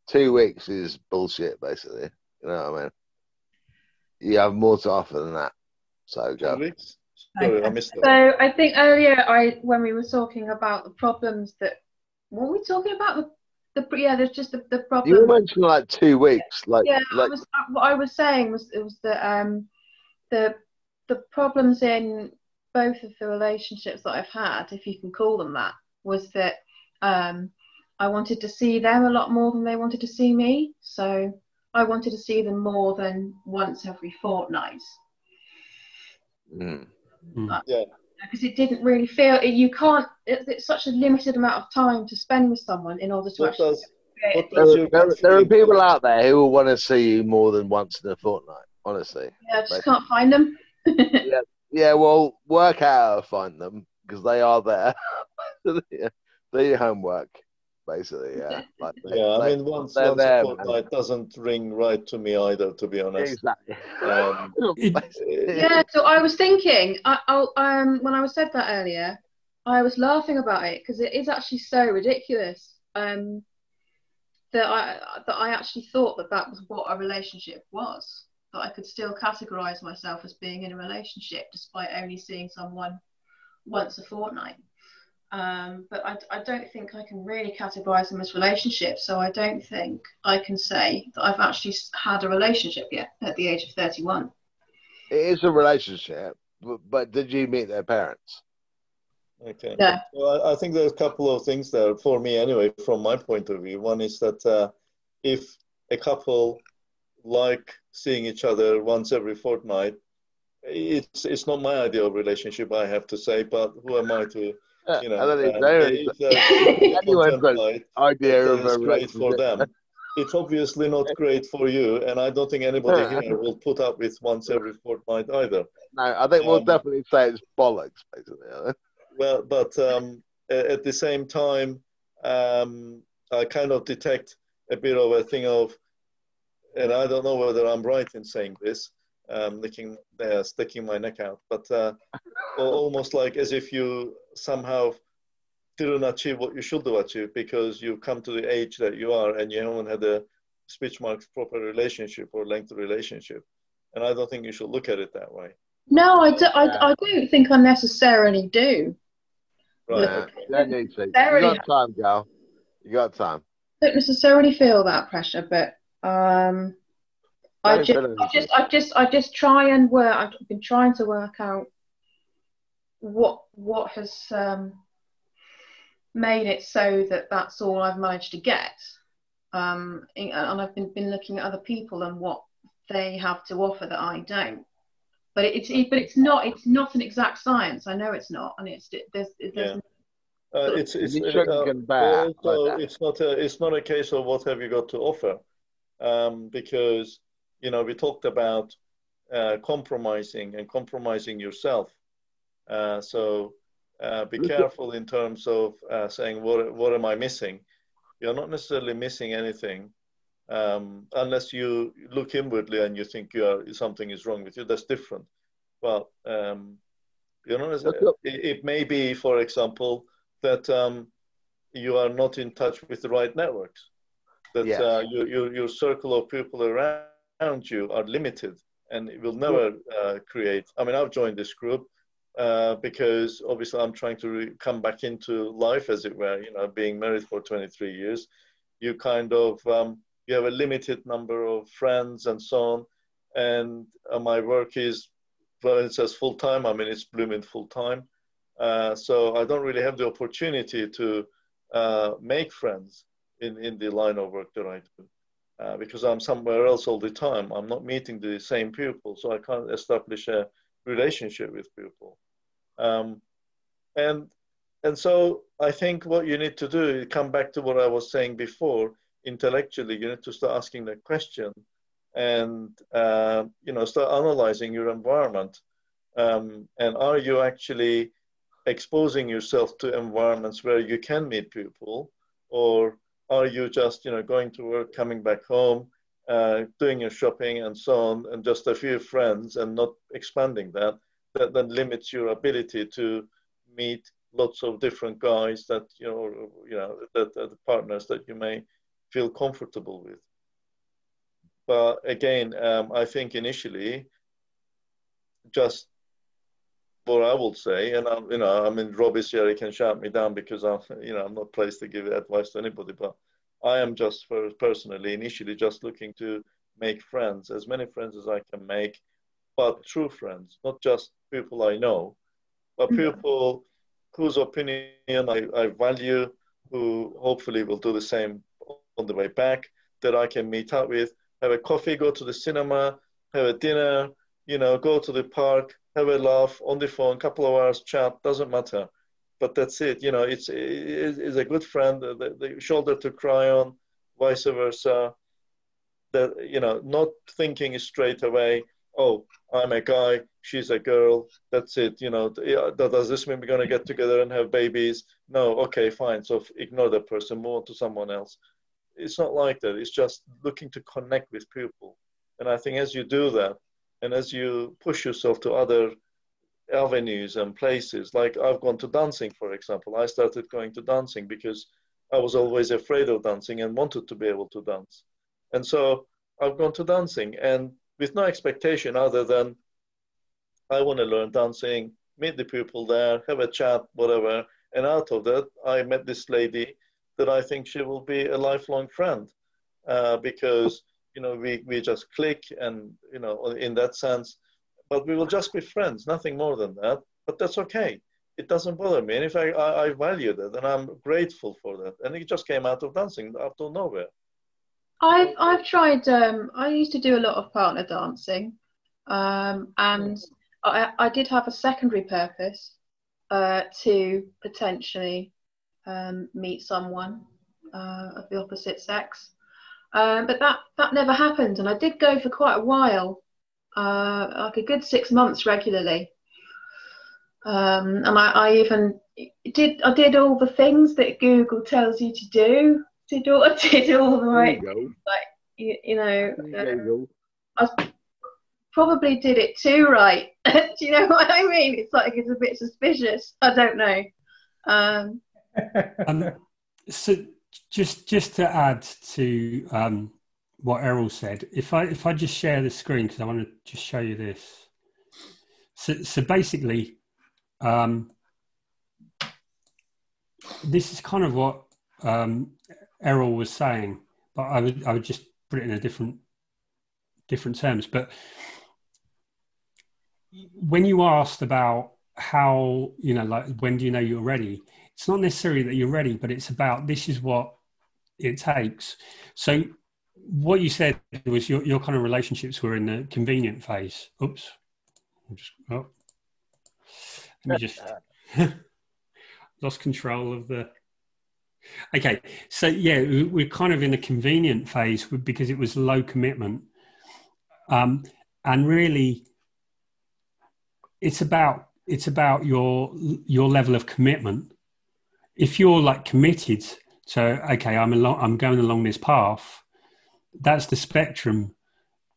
two weeks is bullshit. Basically, you know what I mean. You have more to offer than that. So go. Two weeks? Sorry, I missed that. So I think earlier, I when we were talking about the problems that what were we talking about? The, the yeah, there's just the, the problem. You mentioned like two weeks, like yeah, I like was, what I was saying was it was the um the the problems in both of the relationships that I've had, if you can call them that, was that um I wanted to see them a lot more than they wanted to see me. So I wanted to see them more than once every fortnight. Mm. Yeah. Because it didn't really feel you can't it's, it's such a limited amount of time to spend with someone in order to What actually does, what does there, there, there are people out there who will want to see you more than once in a fortnight. Honestly, yeah, I just can't find them. yeah, yeah. Well, work out how to find them because they are there. Do your homework, basically. Yeah, like they- Yeah, I they- mean, once, they're once there, a man. fortnight doesn't ring right to me either, to be honest. Exactly. Um, yeah, so I was thinking, I, I, um, when I was said that earlier, I was laughing about it because it is actually so ridiculous. Um, that I that I actually thought that that was what a relationship was. That I could still categorize myself as being in a relationship despite only seeing someone once a fortnight. Um, but I, I don't think I can really categorize them as relationships. So I don't think I can say that I've actually had a relationship yet at the age of 31. It is a relationship, but, but did you meet their parents? Okay. No. Well, I, I think there's a couple of things there for me anyway, from my point of view. One is that uh, if a couple like seeing each other once every fortnight, it's it's not my idea of relationship, I have to say. But who am I to, you know? I don't think uh, so. if they're Anyone's got idea then of it's great for them. it's obviously not great for you, and I don't think anybody here will put up with once every fortnight either. No, I think we'll um, definitely say it's bollocks, basically. Well, but um, at the same time, um, I kind of detect a bit of a thing of, and I don't know whether I'm right in saying this, um, licking, uh, sticking my neck out, but uh, almost like as if you somehow didn't achieve what you should have achieved because you've come to the age that you are and you haven't had a speech marks proper relationship or length of relationship. And I don't think you should look at it that way. No, I, do, I, I don't think I necessarily do. Right. Yeah, you need to. You got time, gal. You got time. I don't necessarily feel that pressure, but um, I just, I just, I just, I just try and work. I've been trying to work out what what has um, made it so that that's all I've managed to get. Um, and I've been, been looking at other people and what they have to offer that I don't. But it's it, but it's not it's not an exact science. I know it's not, and it's there's, there's yeah. Uh, it's it's, uh, uh, also, it's not a it's not a case of what have you got to offer, um, because you know we talked about uh, compromising and compromising yourself. Uh, so uh, be careful in terms of uh, saying what what am I missing. You're not necessarily missing anything, um, unless you look inwardly and you think you are something is wrong with you. That's different. But um, you know, it, it, may be, for example, that um, you are not in touch with the right networks. That yeah. uh, you, you, your circle of people around you are limited, and it will never uh, create. I mean, I've joined this group uh, because obviously I'm trying to re- come back into life, as it were. You know, being married for 23 years, you kind of um, you have a limited number of friends and so on. And uh, my work is, well, it says full time. I mean, it's blooming full time. Uh, so I don't really have the opportunity to uh, make friends in, in the line of work that I do. Uh, because I'm somewhere else all the time. I'm not meeting the same people, so I can't establish a relationship with people. Um, and and so I think what you need to do, is come back to what I was saying before, intellectually, you need to start asking that question, and uh, you know, start analyzing your environment. Um, and are you actually exposing yourself to environments where you can meet people, or are you just you know going to work, coming back home, uh, doing your shopping and so on, and just a few friends, and not expanding that? that then limits your ability to meet lots of different guys that you know you know that, that the partners that you may feel comfortable with but again um, i think initially just what i will say and i'm you know i mean rob is here he can shout me down because i'm you know i'm not placed to give advice to anybody but i am just for personally initially just looking to make friends as many friends as i can make but true friends not just people I know, but mm-hmm. people whose opinion I, I value, who hopefully will do the same on the way back, that I can meet up with, have a coffee, go to the cinema, have a dinner, you know, go to the park, have a laugh on the phone, couple of hours chat, doesn't matter. But that's it, you know, it's, it's a good friend, the, the shoulder to cry on, vice versa. That, you know, not thinking straight away, oh, I'm a guy, she's a girl, that's it. You know, does this mean we're going to get together and have babies? No, okay, fine. So ignore that person, move on to someone else. It's not like that. It's just looking to connect with people. And I think as you do that, and as you push yourself to other avenues and places, like I've gone to dancing, for example. I started going to dancing because I was always afraid of dancing and wanted to be able to dance. And so I've gone to dancing. And with no expectation other than I want to learn dancing, meet the people there, have a chat, whatever. And out of that, I met this lady that I think she will be a lifelong friend uh, because, you know, we, we just click and, you know, in that sense, but we will just be friends, nothing more than that. But that's okay. It doesn't bother me. And fact, I, I value that and I'm grateful for that. And it just came out of dancing out of nowhere. I've I've tried. Um, I used to do a lot of partner dancing, um, and I, I did have a secondary purpose uh, to potentially um, meet someone uh, of the opposite sex. Um, but that that never happened, and I did go for quite a while, uh, like a good six months regularly. Um, and I, I, even did I did all the things that Google tells you to do. Did all I did all the right, like you, you know. Um, I probably did it too right. do you know what I mean? It's like it's a bit suspicious. I don't know. Um, um, so just just to add to um, what Errol said, if I if I just share the screen because I want to just show you this. So so basically, um, this is kind of what um, Errol was saying, but I would I would just put it in a different different terms. But when you asked about how you know like when do you know you're ready it's not necessarily that you're ready but it's about this is what it takes. So what you said was your, your kind of relationships were in the convenient phase. Oops. Just, oh. let me just lost control of the okay. So yeah we're kind of in the convenient phase because it was low commitment. Um, and really it's about it's about your your level of commitment if you're like committed to okay i'm along i'm going along this path that's the spectrum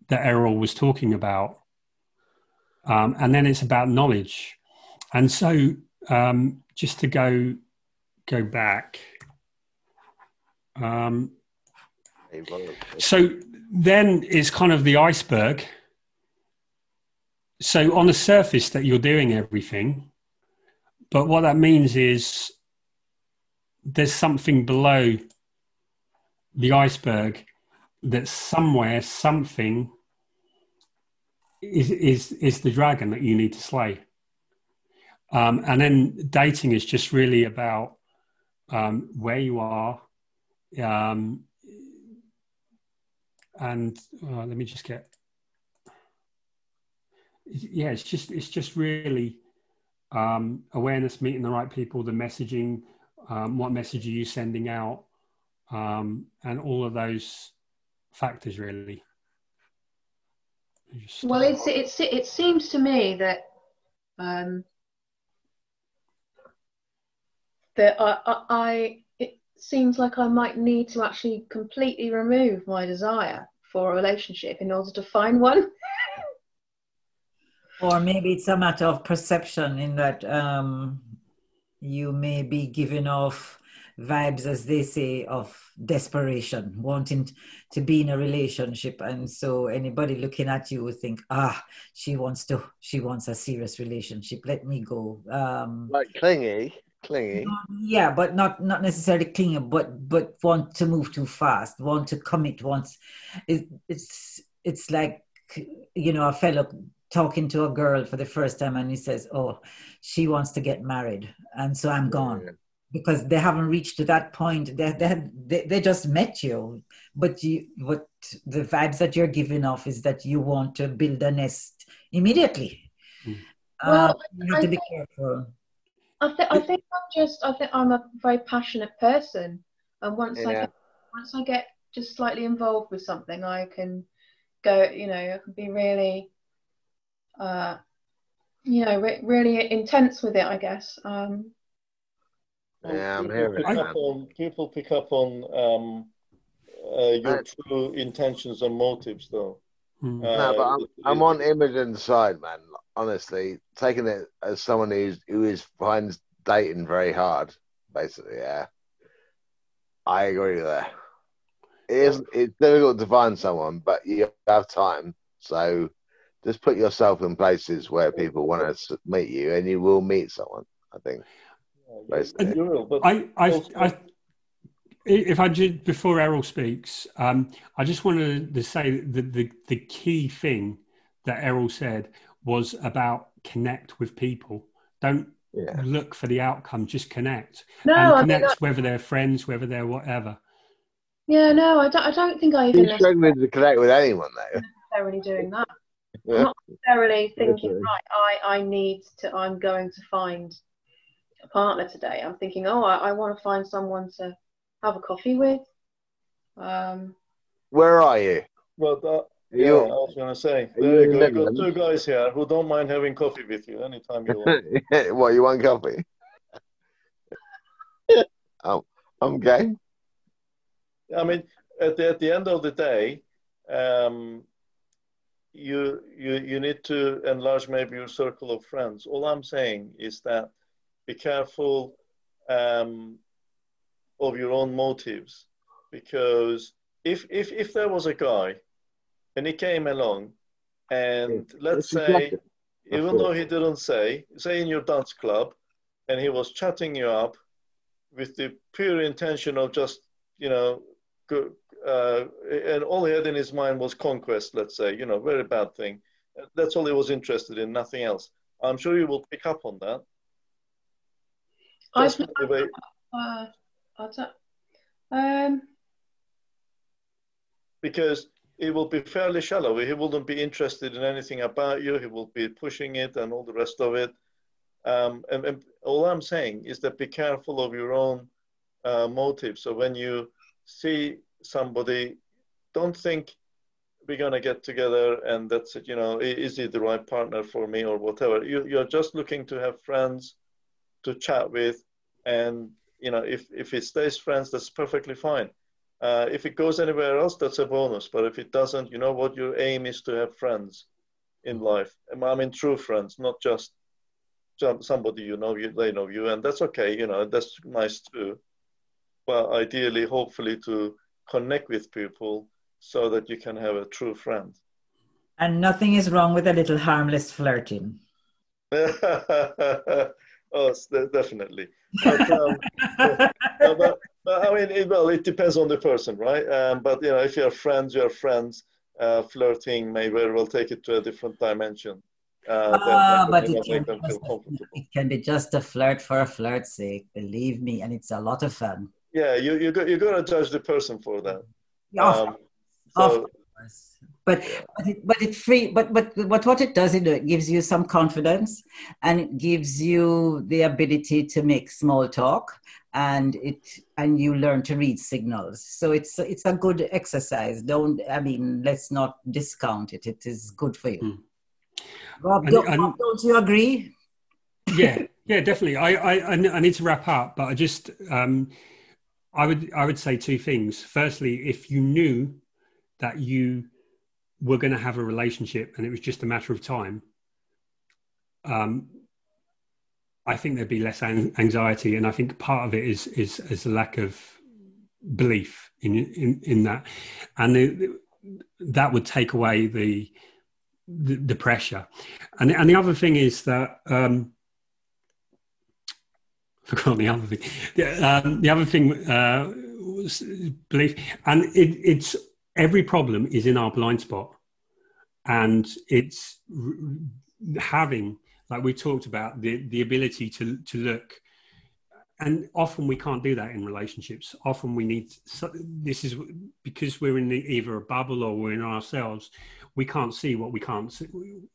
that errol was talking about. Um, and then it's about knowledge. And so um, just to go go back um, so then it's kind of the iceberg. So on the surface that you're doing everything but what that means is there's something below the iceberg that somewhere something is is is the dragon that you need to slay. Um, and then dating is just really about um, where you are um, and uh, let me just get yeah, it's just it's just really um, awareness, meeting the right people, the messaging, um, what message are you sending out, um, and all of those factors really. Well, it's it's it seems to me that um, that I, I, I it seems like I might need to actually completely remove my desire for a relationship in order to find one. or maybe it's a matter of perception in that um, you may be giving off vibes as they say of desperation wanting to be in a relationship. And so anybody looking at you would think ah she wants to she wants a serious relationship. Let me go. Um like clingy clingy. Yeah but not not necessarily clingy but but want to move too fast want to commit once. It, it's it's like you know a fellow talking to a girl for the first time and he says, Oh, she wants to get married. And so I'm gone. Yeah. Because they haven't reached to that point. They, they, they, they just met you. But you, what the vibes that you're giving off is that you want to build a nest immediately. Mm. Well, uh, you have I to be think, careful. I, th- I think I'm just, I think I'm a very passionate person. And once yeah. I get, once I get just slightly involved with something, I can go, you know, I can be really uh, you know, re- really intense with it, I guess. Um, yeah, I'm hearing pick up on, people pick up on um, uh, your true intentions and motives, though. Hmm. Uh, no, but I'm, I'm on Imogen's side, man. Honestly, taking it as someone who's who is finds dating very hard, basically. Yeah, I agree with that. It is. It's difficult to find someone, but you have time. So just put yourself in places where people want to meet you, and you will meet someone. I think. I, I, I, if I did before Errol speaks, um, I just wanted to say that the the key thing that Errol said was about connect with people. Don't yeah. look for the outcome; just connect. No, and connect I mean, whether they're friends, whether they're whatever. Yeah, no, I don't. I don't think I even. You're struggling to connect with anyone, though. Necessarily doing that. I'm not necessarily thinking, right, I, I need to, I'm going to find a partner today. I'm thinking, oh, I, I want to find someone to have a coffee with. Um, where are you? Well, uh, yeah, you, I was going to say. There you go. You've got two guys here who don't mind having coffee with you anytime you want. what, you want coffee? I'm, I'm gay. I mean, at the, at the end of the day, um, you, you, you need to enlarge maybe your circle of friends. All I'm saying is that be careful um, of your own motives because if, if, if there was a guy and he came along and let's say, even though he didn't say, say in your dance club, and he was chatting you up with the pure intention of just, you know, uh, and all he had in his mind was conquest, let's say, you know, very bad thing. That's all he was interested in, nothing else. I'm sure you will pick up on that. I've, uh, um, because he will be fairly shallow. He wouldn't be interested in anything about you. He will be pushing it and all the rest of it. Um, and, and, all I'm saying is that be careful of your own uh, motives. So when you see somebody, don't think we're gonna get together and that's it. You know, is he the right partner for me or whatever? You, you're just looking to have friends to chat with, and you know, if if it stays friends, that's perfectly fine. Uh, if it goes anywhere else, that's a bonus. But if it doesn't, you know what? Your aim is to have friends in life. I mean, true friends, not just somebody you know, you, they know you, and that's okay. You know, that's nice too. But ideally, hopefully, to connect with people so that you can have a true friend. And nothing is wrong with a little harmless flirting. oh, definitely. But, um, but, but, I mean, it, well, it depends on the person, right? Um, but you know, if you're friends, you're friends. Uh, flirting may very well take it to a different dimension. Uh, ah, but it can, just, it can be just a flirt for a flirt's sake. Believe me, and it's a lot of fun. Yeah, you you got you got to judge the person for that. Yeah, um, so, of course. But but it, but it free but but but what it does it gives you some confidence and it gives you the ability to make small talk and it and you learn to read signals. So it's it's a good exercise. Don't i mean let's not discount it. It is good for you. Mm. Rob, and, don't, and, Rob, don't you agree? Yeah yeah definitely. I, I i need to wrap up but i just um I would I would say two things. Firstly, if you knew that you were going to have a relationship and it was just a matter of time, um, I think there'd be less anxiety, and I think part of it is is is a lack of belief in in, in that, and the, that would take away the, the the, pressure. And and the other thing is that. Um, forgot the other thing. Um, the other thing uh, was belief, and it, it's every problem is in our blind spot, and it's having, like we talked about, the the ability to to look. And often we can't do that in relationships. Often we need this is because we're in the, either a bubble or we're in ourselves. We can't see what we can't see,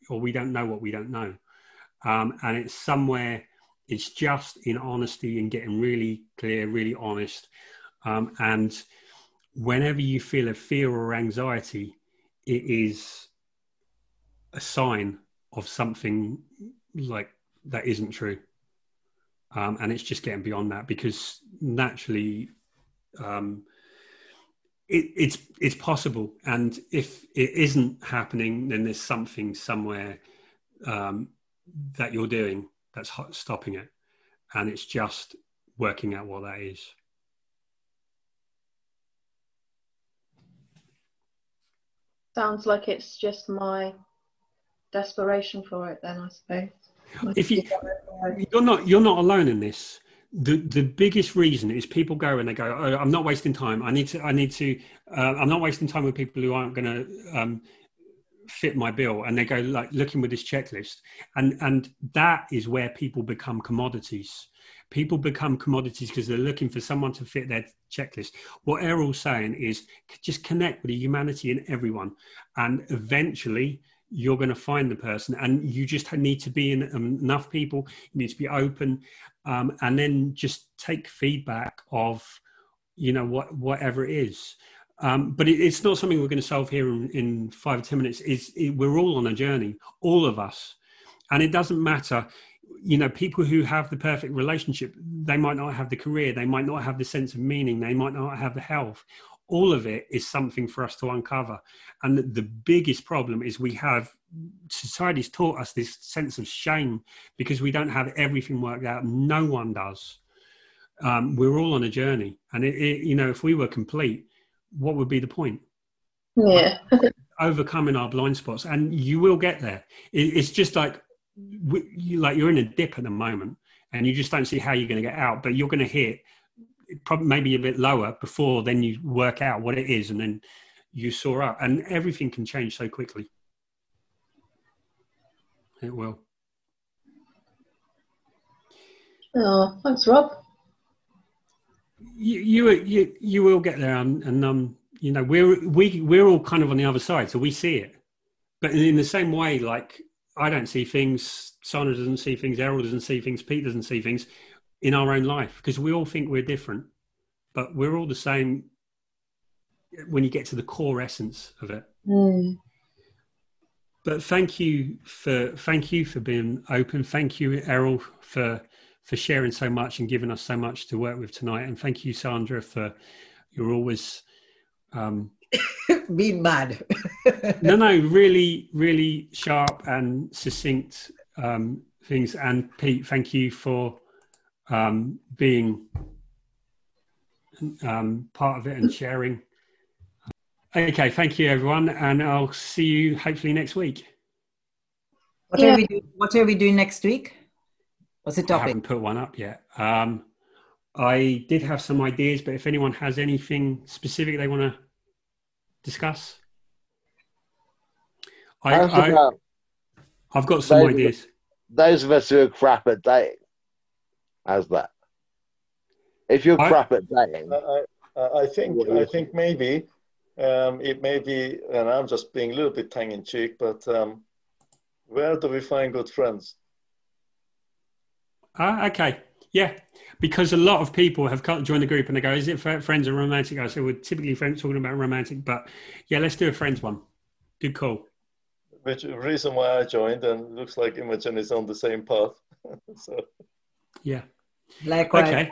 or we don't know what we don't know. Um, and it's somewhere it's just in honesty and getting really clear, really honest. Um, and whenever you feel a fear or anxiety, it is a sign of something like that isn't true. Um, and it's just getting beyond that because naturally um, it, it's it's possible and if it isn't happening then there's something somewhere um, that you're doing that's stopping it. And it's just working out what that is. Sounds like it's just my desperation for it then I suppose. if you you're not you're not alone in this. The the biggest reason is people go and they go, oh, I'm not wasting time. I need to I need to uh, I'm not wasting time with people who aren't going to um, fit my bill and they go like looking with this checklist and and that is where people become commodities. People become commodities because they're looking for someone to fit their checklist. What errol's saying is just connect with the humanity in everyone and eventually you're going to find the person and you just need to be in enough people you need to be open um, and then just take feedback of you know what whatever it is Um, but it, it's not something we're going to solve here in, in five or ten minutes. Is it, we're all on a journey, all of us, and it doesn't matter. You know, people who have the perfect relationship, they might not have the career, they might not have the sense of meaning, they might not have the health. All of it is something for us to uncover. And the, the biggest problem is we have society's taught us this sense of shame because we don't have everything worked out. No one does. Um, we're all on a journey, and it, it, you know, if we were complete, what would be the point? Yeah. Overcoming our blind spots, and you will get there. It's just like you like you're in a dip at the moment, and you just don't see how you're going to get out. But you're going to hit probably maybe a bit lower before then you work out what it is, and then you soar up, and everything can change so quickly. It will. Oh, thanks, Rob. You you you, you will get there, and, and um, you know we're we we're all kind of on the other side, so we see it. But in the same way, like I don't see things, Sandra doesn't see things, Errol doesn't see things, Pete doesn't see things in our own life because we all think we're different, but we're all the same when you get to the core essence of it. Mm but thank you for thank you for being open. Thank you, Errol, for for sharing so much and giving us so much to work with tonight. And thank you, Sandra, for you're always um, being mad. no, no, really, really sharp and succinct um, things. And Pete, thank you for um, being um, part of it and sharing. Okay, thank you everyone, and I'll see you hopefully next week. What yeah. are we doing? What are we doing next week? What's the topic? I haven't put one up yet. Um, I did have some ideas, but if anyone has anything specific they want to discuss, I, I have got some those ideas. Of, those of us who are crap at dating, how's that? If you're I, crap at dating, I, I think I think maybe um, it may be, and I'm just being a little bit tongue in cheek, but um, where do we find good friends? Ah, okay. Yeah, because a lot of people have joined the group and they go, "Is it friends or romantic?" I said, "We're typically friends talking about romantic, but yeah, let's do a friends one." Good call. Which reason why I joined, and looks like Imogen is on the same path. so yeah, likewise. Okay.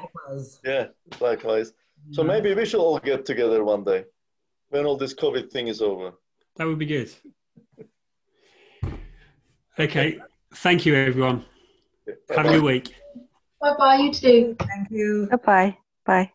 Yeah, likewise. So maybe we should all get together one day when all this COVID thing is over. That would be good. Okay. Thank you, everyone. Have a good week. Bye bye, you too. Thank you. Bye bye. Bye.